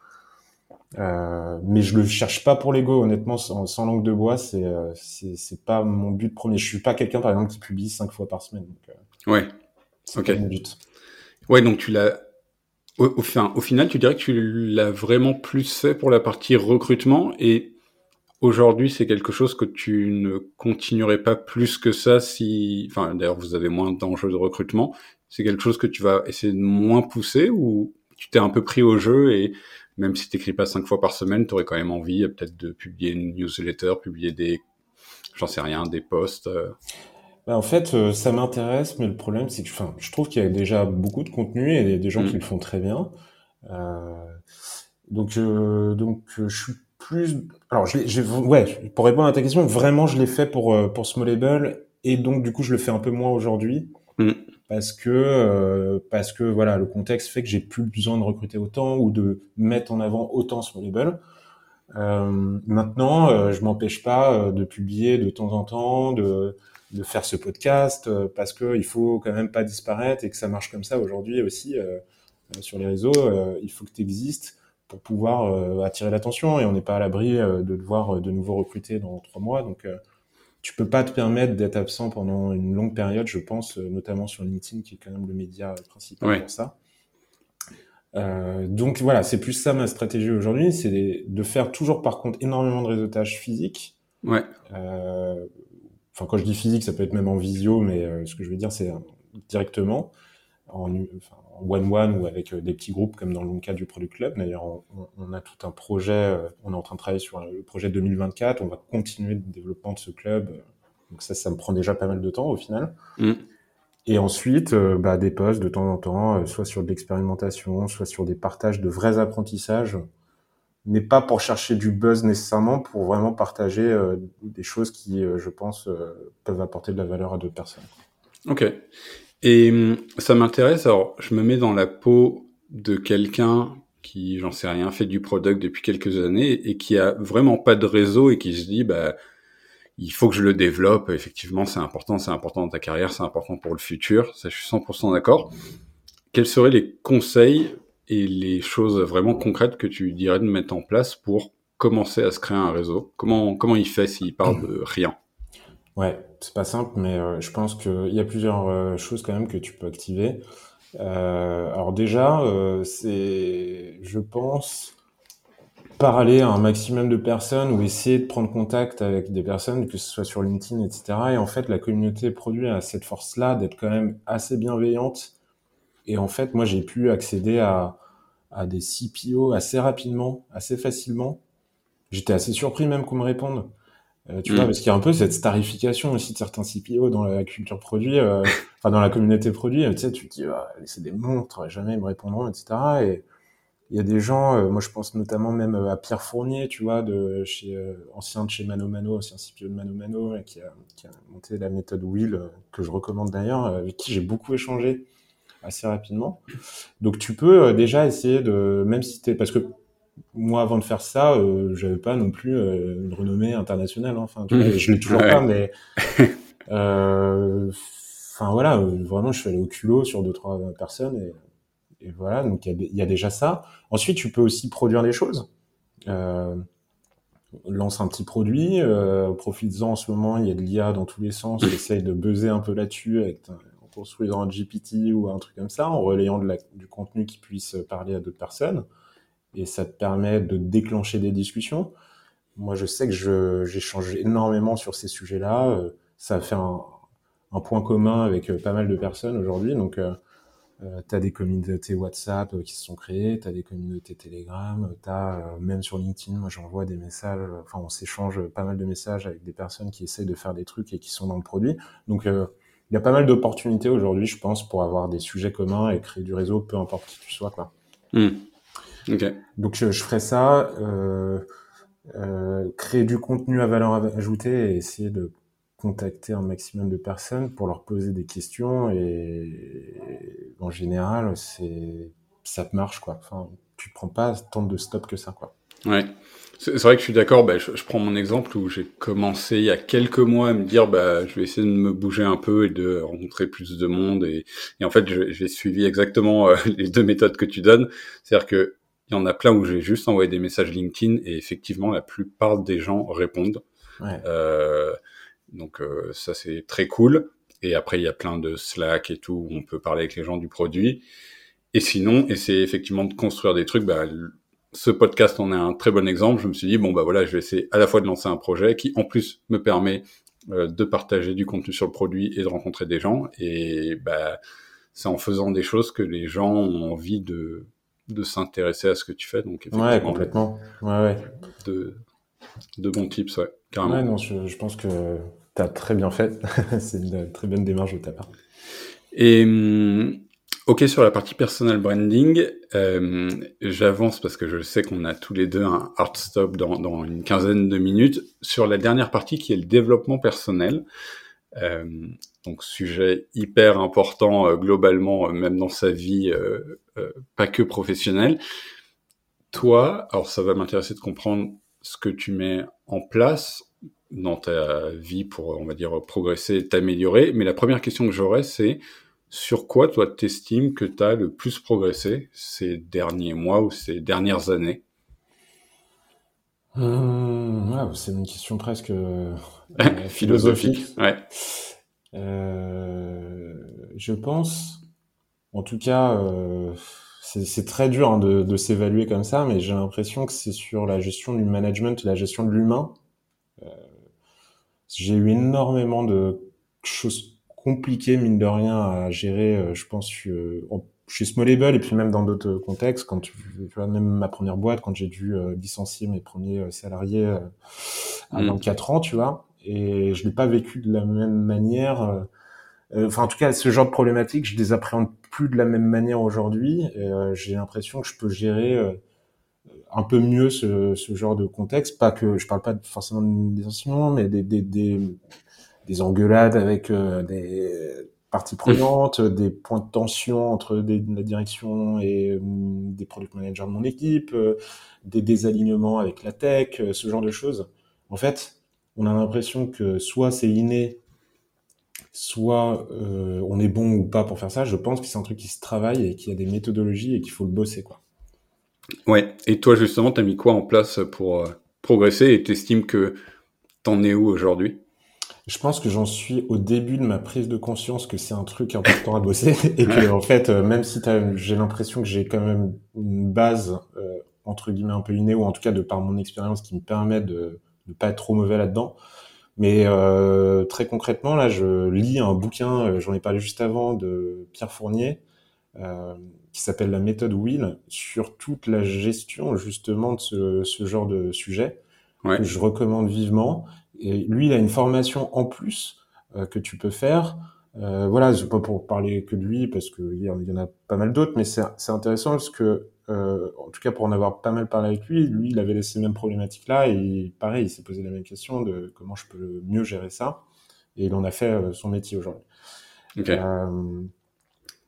Euh, mais je le cherche pas pour l'ego, honnêtement, sans, sans, langue de bois, c'est euh, c'est pas mon but premier. Je suis pas quelqu'un par exemple qui publie cinq fois par semaine. Donc, euh, ouais. Ok. Mon but. Ouais, donc tu l'as au, au, final, tu dirais que tu l'as vraiment plus fait pour la partie recrutement et aujourd'hui, c'est quelque chose que tu ne continuerais pas plus que ça si, enfin, d'ailleurs, vous avez moins d'enjeux de recrutement. C'est quelque chose que tu vas essayer de moins pousser ou tu t'es un peu pris au jeu et même si tu n'écris pas cinq fois par semaine, tu aurais quand même envie euh, peut-être de publier une newsletter, publier des, j'en sais rien, des posts. Euh. Bah, en fait, euh, ça m'intéresse, mais le problème, c'est que enfin, je trouve qu'il y a déjà beaucoup de contenu et des gens qui mm. le font très bien. Euh, donc, euh, donc, je suis plus. Alors, j'ai, ouais, pour répondre à ta question, vraiment, je l'ai fait pour pour Smallable et donc du coup, je le fais un peu moins aujourd'hui mm. parce que parce que voilà, le contexte fait que j'ai plus besoin de recruter autant ou de mettre en avant autant Smallable. Euh, maintenant, je m'empêche pas de publier de temps en temps, de de faire ce podcast euh, parce que il faut quand même pas disparaître et que ça marche comme ça aujourd'hui aussi euh, euh, sur les réseaux. il faut que tu existes pour pouvoir attirer l'attention et on n'est pas à l'abri de devoir de nouveau recruter dans trois mois. Donc tu peux pas te permettre d'être absent pendant une longue période, je pense, notamment sur LinkedIn qui est quand même le média principal pour ça. Donc voilà, c'est plus ça ma stratégie aujourd'hui, c'est de faire toujours par contre énormément de réseautage physique. Ouais. Euh, enfin quand je dis physique, ça peut être même en visio, mais euh, ce que je veux dire, c'est euh, directement en one-one ou avec euh, des petits groupes comme dans le cas du Product Club. D'ailleurs, on, on, a tout un projet, on est en train de travailler sur le projet 2024, on va continuer le développement de ce club. Donc ça, ça me prend déjà pas mal de temps au final. Mm. Et ensuite, bah, des posts de temps en temps, soit sur de l'expérimentation, soit sur des partages de vrais apprentissages mais pas pour chercher du buzz nécessairement, pour vraiment partager euh, des choses qui, euh, je pense, euh, peuvent apporter de la valeur à d'autres personnes. Ok. Et hum, ça m'intéresse. Alors, je me mets dans la peau de quelqu'un qui, j'en sais rien, fait du product depuis quelques années et qui a vraiment pas de réseau et qui se dit, bah, il faut que je le développe. Effectivement, c'est important, c'est important dans ta carrière, c'est important pour le futur. Ça, je suis 100% d'accord. Quels seraient les conseils et les choses vraiment concrètes que tu dirais de mettre en place pour commencer à se créer un réseau Comment comment il fait s'il parle de rien? Ouais, c'est pas simple, mais euh, je pense qu'il y a plusieurs euh, choses quand même que tu peux activer. Euh, alors déjà, c'est, je pense, parler à un maximum de personnes ou essayer de prendre contact avec des personnes, que ce soit sur LinkedIn, etc. Et en fait, la communauté produit a cette force-là d'être quand même assez bienveillante. Et en fait, moi, j'ai pu accéder à, à des CPO assez rapidement, assez facilement. J'étais assez surpris même qu'on me réponde. Euh, tu vois, mm. parce qu'il y a un peu cette starification aussi de certains CPO dans la culture produit, euh, enfin dans la communauté produit. Tu sais, tu te dis, ah, c'est des montres, jamais ils me répondront, etc. Et il y a des gens, euh, moi je pense notamment même à Pierre Fournier, tu vois, de chez ancien de chez Mano Mano, ancien CPO de Mano Mano, qui, a, qui, a, monté la méthode Will, que je recommande d'ailleurs, avec qui j'ai beaucoup échangé assez rapidement. Donc tu peux déjà essayer de, même si t'es, parce que moi, avant de faire ça, euh, j'avais pas non plus euh, une renommée internationale. Hein. Enfin, tu vois, je l'ai toujours pas, mais euh, enfin voilà, euh, vraiment, je suis allé au culot sur deux trois personnes et, et voilà. Donc il y, y, a déjà ça. Ensuite, tu peux aussi produire des choses. Euh, lance un petit produit, euh, profites-en en ce moment, il y a de l'IA dans tous les sens, essaye de buzzer un peu là-dessus avec en construisant un GPT ou un truc comme ça, en relayant du contenu qui puisse parler à d'autres personnes et ça te permet de déclencher des discussions. Moi, je sais que j'échange énormément sur ces sujets-là. Euh, ça fait un, un, point commun avec euh, pas mal de personnes aujourd'hui. Donc, euh, euh tu as des communautés WhatsApp qui se sont créées, tu as des communautés Telegram, tu as même sur LinkedIn, moi j'envoie des messages, enfin on s'échange pas mal de messages avec des personnes qui essayent de faire des trucs et qui sont dans le produit. Donc il y a pas mal d'opportunités aujourd'hui, je pense, pour avoir des sujets communs et créer du réseau, peu importe qui tu sois. Quoi. Hmm. Donc je, je ferai ça, euh, euh, créer du contenu à valeur ajoutée et essayer de contacter un maximum de personnes pour leur poser des questions et, en général c'est ça te marche quoi. Enfin tu prends pas tant de stop que ça quoi. Ouais. C'est vrai que je suis d'accord. Bah, je, je, prends mon exemple où j'ai commencé il y a quelques mois à me dire, bah, je vais essayer de me bouger un peu et de rencontrer plus de monde. Et, et en fait, j'ai suivi exactement euh, les deux méthodes que tu donnes. C'est-à-dire que il y en a plein où j'ai juste envoyé des messages LinkedIn et effectivement, la plupart des gens répondent. Euh, donc euh, ça, c'est très cool. Et après, il y a plein de Slack et tout où on peut parler avec les gens du produit. Et sinon, essayer effectivement de construire des trucs. Bah, ce podcast en est un très bon exemple. Je me suis dit, bon, bah voilà, je vais essayer à la fois de lancer un projet qui, en plus, me permet euh, de partager du contenu sur le produit et de rencontrer des gens. Et bah, c'est en faisant des choses que les gens ont envie de, de s'intéresser à ce que tu fais. Donc, ouais, complètement. Ouais, ouais. De, de bons tips, ouais, carrément. Ouais, non, je, je pense que tu as très bien fait. c'est une très bonne démarche de ta part. Et hum, ok, sur la partie personal branding, euh, j'avance parce que je sais qu'on a tous les deux un hard stop dans, dans, une quinzaine de minutes. Sur la dernière partie qui est le développement personnel, euh, donc sujet hyper important euh, globalement, euh, même dans sa vie, euh, pas que professionnelle. Toi, alors ça va m'intéresser de comprendre ce que tu mets en place dans ta vie pour, on va dire, progresser, t'améliorer. Mais la première question que j'aurais, c'est sur quoi toi t'estimes que tu as le plus progressé ces derniers mois ou ces dernières années? Euh, C'est une question presque euh, philosophique. Ouais. Euh, je pense, en tout cas, euh, c'est très dur hein, de, de s'évaluer comme ça, mais j'ai l'impression que c'est sur la gestion du management, la gestion de l'humain. Euh, j'ai eu énormément de choses compliquées, mine de rien, à gérer, euh, je pense, euh, chez Smallable et puis même dans d'autres contextes, quand tu, vois, même ma première boîte, quand j'ai dû licencier mes premiers salariés à 24 mmh. ans, tu vois, et je l'ai pas vécu de la même manière. Euh, euh, enfin, en tout cas, ce genre de problématique, je les appréhende plus de la même manière aujourd'hui. Euh, j'ai l'impression que je peux gérer euh, un peu mieux ce, ce, genre de contexte. Pas que je parle pas forcément des enseignements, mais des, des, des, des engueulades avec des parties prenantes, des points de tension entre des, la direction et des product managers de mon équipe, des désalignements avec la tech, ce genre de choses. En fait, on a l'impression que soit c'est inné, soit on est bon ou pas pour faire ça. Je pense que c'est un truc qui se travaille et qu'il y a des méthodologies et qu'il faut le bosser, quoi. Ouais. Et toi, justement, t'as mis quoi en place pour progresser et t'estimes que t'en es où aujourd'hui? Je pense que j'en suis au début de ma prise de conscience que c'est un truc important à bosser et que en fait, euh, même si j'ai l'impression que j'ai quand même une base euh, entre guillemets un peu innée ou en tout cas de par mon expérience qui me permet de ne pas être trop mauvais là-dedans. Mais euh, très concrètement, là, je lis un bouquin, euh, j'en ai parlé juste avant, de Pierre Fournier, qui s'appelle La méthode Will, sur toute la gestion justement de ce, ce genre de sujet, ouais. que je recommande vivement et lui, il a une formation en plus euh, que tu peux faire. Euh, voilà, c'est pas pour parler que de lui parce qu'il y en a pas mal d'autres, mais c'est intéressant parce que, euh, en tout cas pour en avoir pas mal parlé avec lui, lui, il avait ces mêmes problématiques-là et pareil, il s'est posé la même question de comment je peux mieux gérer ça. Et il en a fait euh, son métier aujourd'hui. Okay. Euh,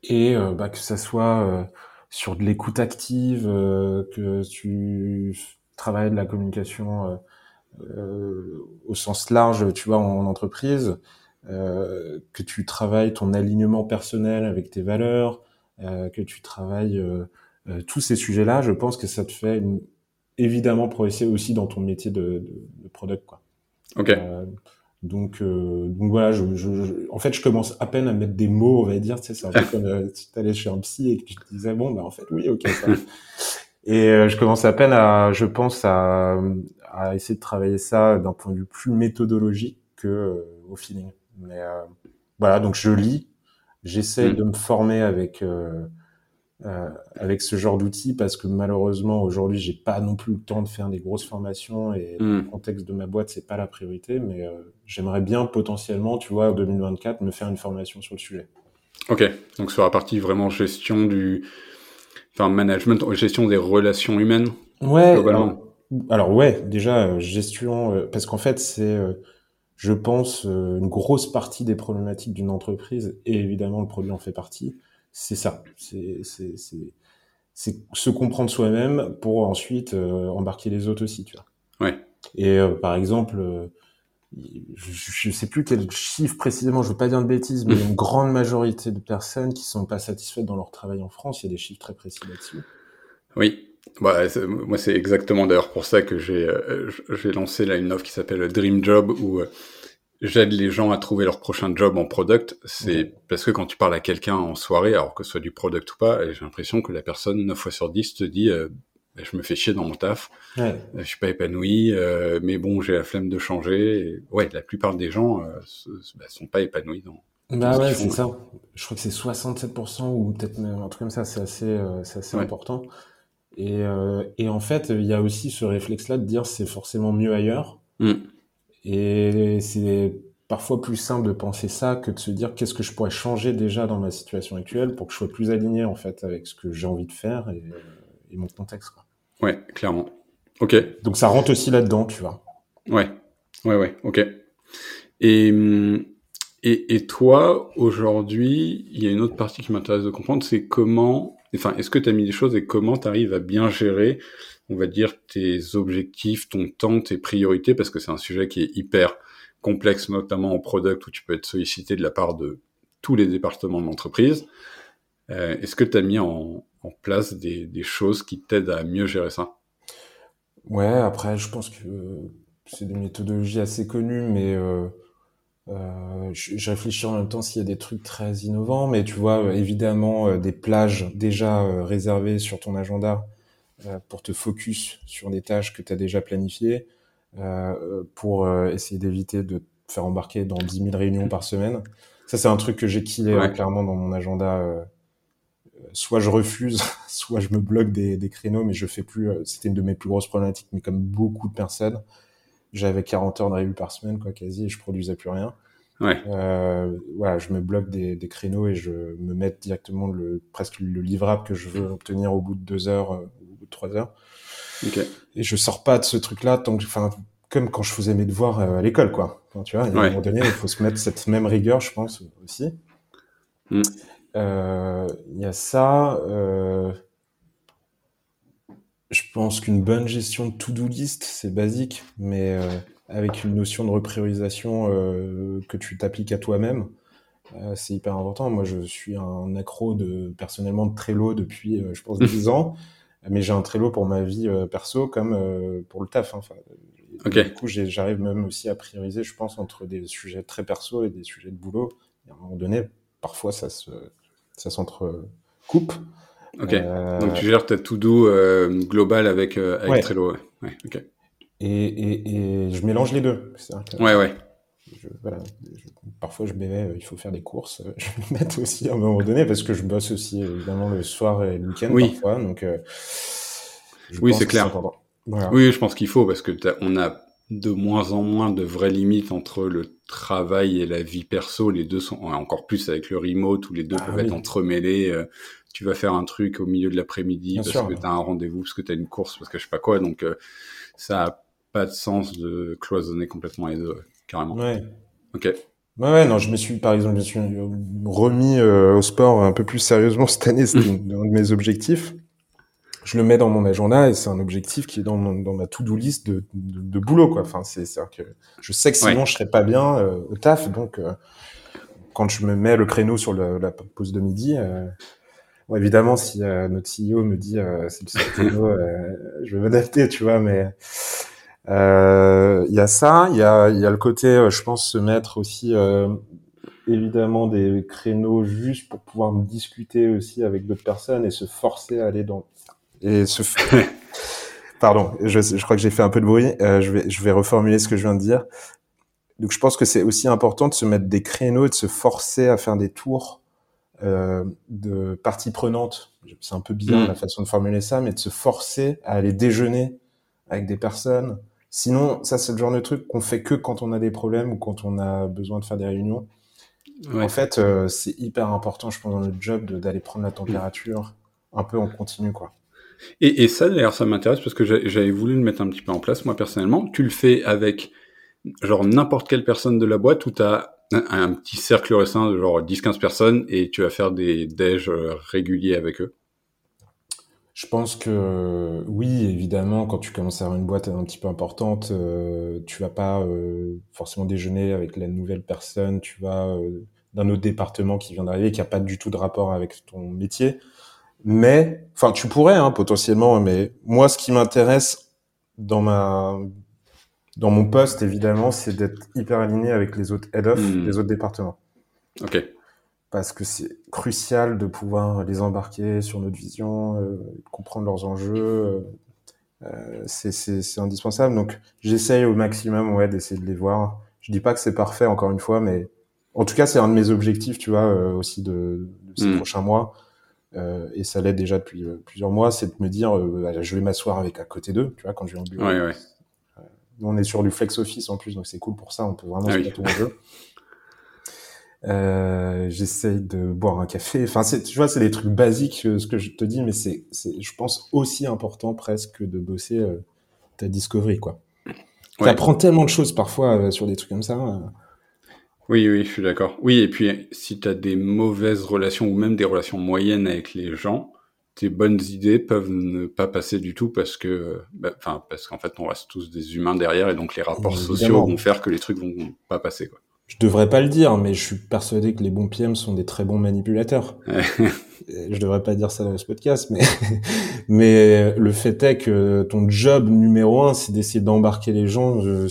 et euh, bah, que ça soit sur de l'écoute active, que tu travailles de la communication euh, au sens large, tu vois, en, entreprise, euh, que tu travailles ton alignement personnel avec tes valeurs, euh, que tu travailles tous ces sujets-là, je pense que ça te fait une, évidemment progresser aussi dans ton métier de, de, de product, quoi. Ok. Donc, euh, donc voilà, je, je, en fait, je commence à peine à mettre des mots, on va dire. Tu sais, c'est un peu comme euh, si tu allais chez un psy et que tu te disais, bon, bah en fait, oui, ok. Ça. et euh, je commence à peine à, je pense, à, à essayer de travailler ça d'un point de vue plus méthodologique que euh, au feeling. Mais euh, voilà, donc je lis, j'essaie mm. de me former avec euh, euh, avec ce genre d'outils parce que malheureusement aujourd'hui j'ai pas non plus le temps de faire des grosses formations et mm. le contexte de ma boîte c'est pas la priorité, mais j'aimerais bien potentiellement, tu vois, en 2024 me faire une formation sur le sujet. Ok, donc sur la partie vraiment gestion du, enfin management, gestion des relations humaines. Ouais. Globalement alors ouais, déjà euh, gestion, euh, parce qu'en fait c'est, euh, je pense, une grosse partie des problématiques d'une entreprise et évidemment le produit en fait partie. C'est ça, c'est c'est c'est se comprendre soi-même pour ensuite embarquer les autres aussi, tu vois. Ouais. Et par exemple, je, ne sais plus quel chiffre précisément, je veux pas dire de bêtises, mais une grande majorité de personnes qui sont pas satisfaites dans leur travail en France, il y a des chiffres très précis là-dessus. Oui. Bah, moi, c'est exactement d'ailleurs pour ça que j'ai euh, j'ai lancé là une offre qui s'appelle Dream Job où euh, j'aide les gens à trouver leur prochain job en product. C'est parce que quand tu parles à quelqu'un en soirée, alors que ce soit du product ou pas, j'ai l'impression que la personne 9 fois sur 10 te dit euh, bah, je me fais chier dans mon taf, ouais. je suis pas épanoui, mais bon j'ai la flemme de changer. Et, ouais, la plupart des gens bah, sont pas épanouis dans. Bah ouais, c'est ça. Je crois que c'est 67% ou peut-être même un truc comme ça. C'est assez, c'est assez important. Et, euh, et en fait, il y a aussi ce réflexe-là de dire c'est forcément mieux ailleurs. Mm. Et c'est parfois plus simple de penser ça que de se dire qu'est-ce que je pourrais changer déjà dans ma situation actuelle pour que je sois plus aligné en fait avec ce que j'ai envie de faire et, et mon contexte. Quoi. Ouais, clairement. Ok. Donc ça rentre aussi là-dedans, tu vois. Ouais, ouais, ouais. Ok. Et et, et toi, aujourd'hui, il y a une autre partie qui m'intéresse de comprendre, c'est comment Enfin, est-ce que tu as mis des choses et comment tu arrives à bien gérer, on va dire, tes objectifs, ton temps, tes priorités, parce que c'est un sujet qui est hyper complexe, notamment en product, où tu peux être sollicité de la part de tous les départements de l'entreprise. Euh, est-ce que tu as mis en, place des, choses qui t'aident à mieux gérer ça Ouais, après, je pense que c'est des méthodologies assez connues, mais euh, euh, je, réfléchis en même temps s'il y a des trucs très innovants, mais tu vois, évidemment, euh, des plages déjà euh, réservées sur ton agenda pour te focus sur des tâches que tu as déjà planifiées, pour essayer d'éviter de te faire embarquer dans 10 000 réunions par semaine. Ça, c'est un truc que j'ai killé clairement dans mon agenda. Soit je refuse, soit je me bloque des, des créneaux, mais je fais plus. C'était une de mes plus grosses problématiques, mais comme beaucoup de personnes j'avais 40 heures de réu par semaine, quoi, quasi, et je produisais plus rien. Ouais. Euh, voilà, je me bloque des, des, créneaux et je me mets directement le presque le livrable que je veux obtenir au bout de deux heures, euh, au bout de trois heures. Okay. Et je sors pas de ce truc-là tant que, enfin, comme quand je faisais mes devoirs euh, à l'école, quoi. tu vois, à un moment donné, il faut se mettre cette même rigueur, je pense aussi. Mm. Il y a ça. je pense qu'une bonne gestion de to-do list, c'est basique, mais avec une notion de repriorisation que tu t'appliques à toi-même, euh, c'est hyper important. Moi, je suis un accro de personnellement de Trello depuis, euh, je pense, 10 ans. Mais j'ai un Trello pour ma vie euh, perso comme pour le taf. Hein. Enfin, Du coup, j'arrive même aussi à prioriser, je pense, entre des sujets très perso et des sujets de boulot. Et à un moment donné, parfois, ça se, ça s'entrecoupe. Ok. Donc tu gères ta to-do globale avec, avec Trello. Ouais. Okay. Et, et, et, je mélange les deux. ouais, ouais voilà, parfois je mets, euh, il faut faire des courses, euh, je vais mettre aussi à un moment donné parce que je bosse aussi évidemment le soir et le week-end oui. parfois, donc euh, oui c'est clair. Oui, je pense qu'il faut parce que on a de moins en moins de vraies limites entre le travail et la vie perso. Les deux sont encore plus avec le remote où les deux ah peuvent être entremêlés. tu vas faire un truc au milieu de l'après-midi parce que tu as un rendez-vous, parce que tu as une course, parce que je sais pas quoi. Donc ça a pas de sens de cloisonner complètement les deux carrément. Ouais. Ok. Ouais, ouais, non, je me suis, par exemple, je me suis remis euh, au sport un peu plus sérieusement cette année. C'était un de mes objectifs. Je le mets dans mon agenda et c'est un objectif qui est dans, dans ma to-do list de, de, de, boulot, quoi. Enfin, c'est, que je sais que sinon je serais pas bien euh, au taf, donc euh, quand je me mets le créneau sur le, la pause de midi, bon, évidemment, si notre CEO me dit c'est le créneau, je vais m'adapter, tu vois, mais euh, il y a ça, il y a, y a le côté, euh, je pense, se mettre aussi euh, évidemment des créneaux juste pour pouvoir discuter aussi avec d'autres personnes et se forcer à aller dans et se pardon je, je crois que j'ai fait un peu de bruit euh, je vais je vais reformuler ce que je viens de dire donc je pense que c'est aussi important de se mettre des créneaux et de se forcer à faire des tours euh, de parties prenantes c'est un peu bien mm. la façon de formuler ça mais de se forcer à aller déjeuner avec des personnes Sinon, ça, c'est le genre de truc qu'on fait que quand on a des problèmes ou quand on a besoin de faire des réunions. En fait, euh, c'est hyper important, je pense, dans notre job d'aller prendre la température un peu en continu, quoi. Et, et ça, d'ailleurs, ça m'intéresse parce que j'avais voulu le mettre un petit peu en place, moi, personnellement. Tu le fais avec, genre, n'importe quelle personne de la boîte ou tu as un, petit cercle récent de genre 10-15 personnes et tu vas faire des déj euh, réguliers avec eux? Je pense que oui, évidemment, quand tu commences à avoir une boîte un petit peu importante, euh, tu vas pas euh, forcément déjeuner avec la nouvelle personne, tu vas euh, d'un autre département qui vient d'arriver, qui a pas du tout de rapport avec ton métier. Mais, enfin, tu pourrais hein, potentiellement, mais moi, ce qui m'intéresse dans ma dans mon poste, évidemment, c'est d'être hyper aligné avec les autres head of, hmm. les autres départements. Ok parce que c'est crucial de pouvoir les embarquer sur notre vision, euh, comprendre leurs enjeux. Euh, euh c'est indispensable. Donc, j'essaye au maximum, ouais, d'essayer de les voir. Je dis pas que c'est parfait, encore une fois, mais en tout cas, c'est un de mes objectifs, tu vois, euh, aussi de, de ces hmm. prochains mois. Euh, et ça l'est déjà depuis plusieurs mois, c'est de me dire, je vais m'asseoir avec à côté d'eux, tu vois, quand je vais en bureau. Ouais, ouais. on est sur du flex office en plus, donc c'est cool pour ça. On peut vraiment ah se mettre au jeu. Euh, j'essaye de boire un café. Enfin, tu vois, c'est des trucs basiques, euh, ce que je te dis, mais c'est, je pense, aussi important presque de bosser euh, ta discovery, quoi. Tu apprends tellement de choses parfois sur des trucs comme ça. Oui, oui, je suis d'accord. Oui, et puis si tu as des mauvaises relations ou même des relations moyennes avec les gens, tes bonnes idées peuvent ne pas passer du tout parce que, bah, enfin, parce qu'en fait, on reste tous des humains derrière et donc les rapports sociaux vont faire que les trucs vont pas passer, quoi je devrais pas le dire, mais je suis persuadé que les bons PM sont des très bons manipulateurs. je devrais pas dire ça dans ce podcast, mais mais le fait est que ton job numéro un, c'est d'essayer d'embarquer les gens euh,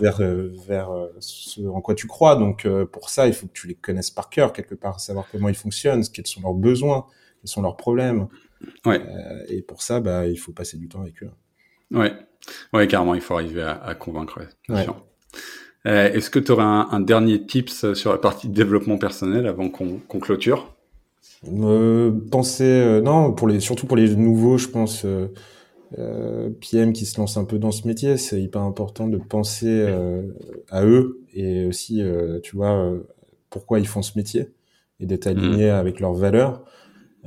vers euh, vers euh, ce en quoi tu crois. Donc pour ça, il faut que tu les connaisses par cœur quelque part, savoir comment ils fonctionnent, quels sont leurs besoins, quels sont leurs problèmes. Ouais. et pour ça, bah il faut passer du temps avec eux. Ouais, ouais, carrément, il faut arriver à, à convaincre. Ouais. Euh, est-ce que tu aurais un, dernier tips sur la partie développement personnel avant qu'on clôture? Euh, Penser, euh, non, pour les, surtout pour les nouveaux, je pense, euh, euh PM qui se lancent un peu dans ce métier, c'est hyper important de penser à eux et aussi, tu vois, pourquoi ils font ce métier et d'être aligné mmh. avec leurs valeurs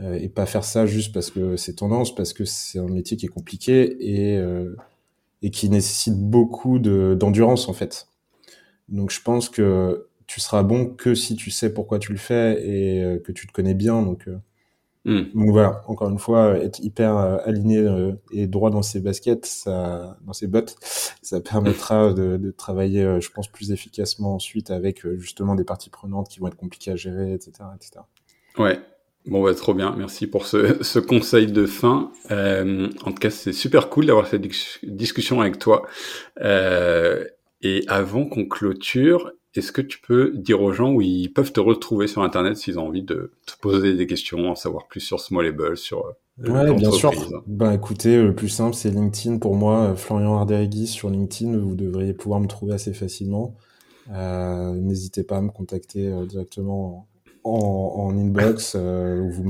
et pas faire ça juste parce que c'est tendance, parce que c'est un métier qui est compliqué et, et qui nécessite beaucoup d'endurance en fait. Donc je pense que tu seras bon que si tu sais pourquoi tu le fais et que tu te connais bien. Donc, hmm. donc voilà, encore une fois, être hyper aligné et droit dans ses baskets, ça, dans ses bottes, ça permettra de, de travailler, je pense, plus efficacement ensuite avec justement des parties prenantes qui vont être compliquées à gérer, etc., etc. Ouais, Bon, bah, trop bien. Merci pour ce, ce conseil de fin. Euh, en tout cas, c'est super cool d'avoir cette discussion avec toi. Euh, et avant qu'on clôture, est-ce que tu peux dire aux gens où ils peuvent te retrouver sur Internet s'ils ont envie de te poser des questions, en savoir plus sur Smallable, sur euh, Ouais, bien sûr. Ben, écoutez, le plus simple, c'est LinkedIn pour moi. Florian Arderigui sur LinkedIn, vous devriez pouvoir me trouver assez facilement. Euh, N'hésitez pas à me contacter euh, directement en, inbox euh, vous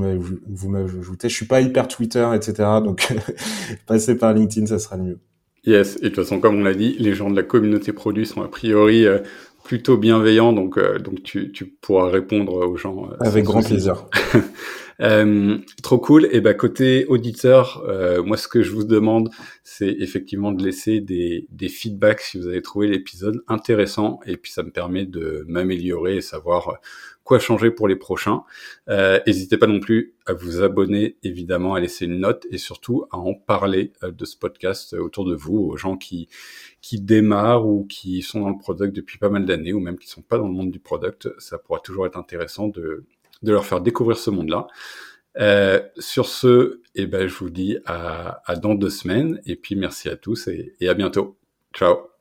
vous m'ajoutez. Je suis pas hyper Twitter, etc. Donc passer par LinkedIn, ça sera le mieux. Yes, et de toute façon, comme on l'a dit, les gens de la communauté produit sont a priori euh, plutôt bienveillants, donc euh, donc tu, tu pourras répondre aux gens. Avec grand plaisir. Euh, trop cool. Et ben côté auditeur, euh, moi ce que je vous demande, c'est effectivement de laisser des, des feedbacks si vous avez trouvé l'épisode intéressant, et puis ça me permet de m'améliorer et savoir quoi changer pour les prochains. Euh, n'hésitez pas non plus à vous abonner, évidemment, à laisser une note et surtout à en parler de ce podcast autour de vous, aux gens qui qui démarrent ou qui sont dans le product depuis pas mal d'années ou même qui sont pas dans le monde du product. Ça pourra toujours être intéressant de de leur faire découvrir ce monde-là. Euh, sur ce, eh ben, je vous dis à, à, dans deux semaines et puis merci à tous et à bientôt. Ciao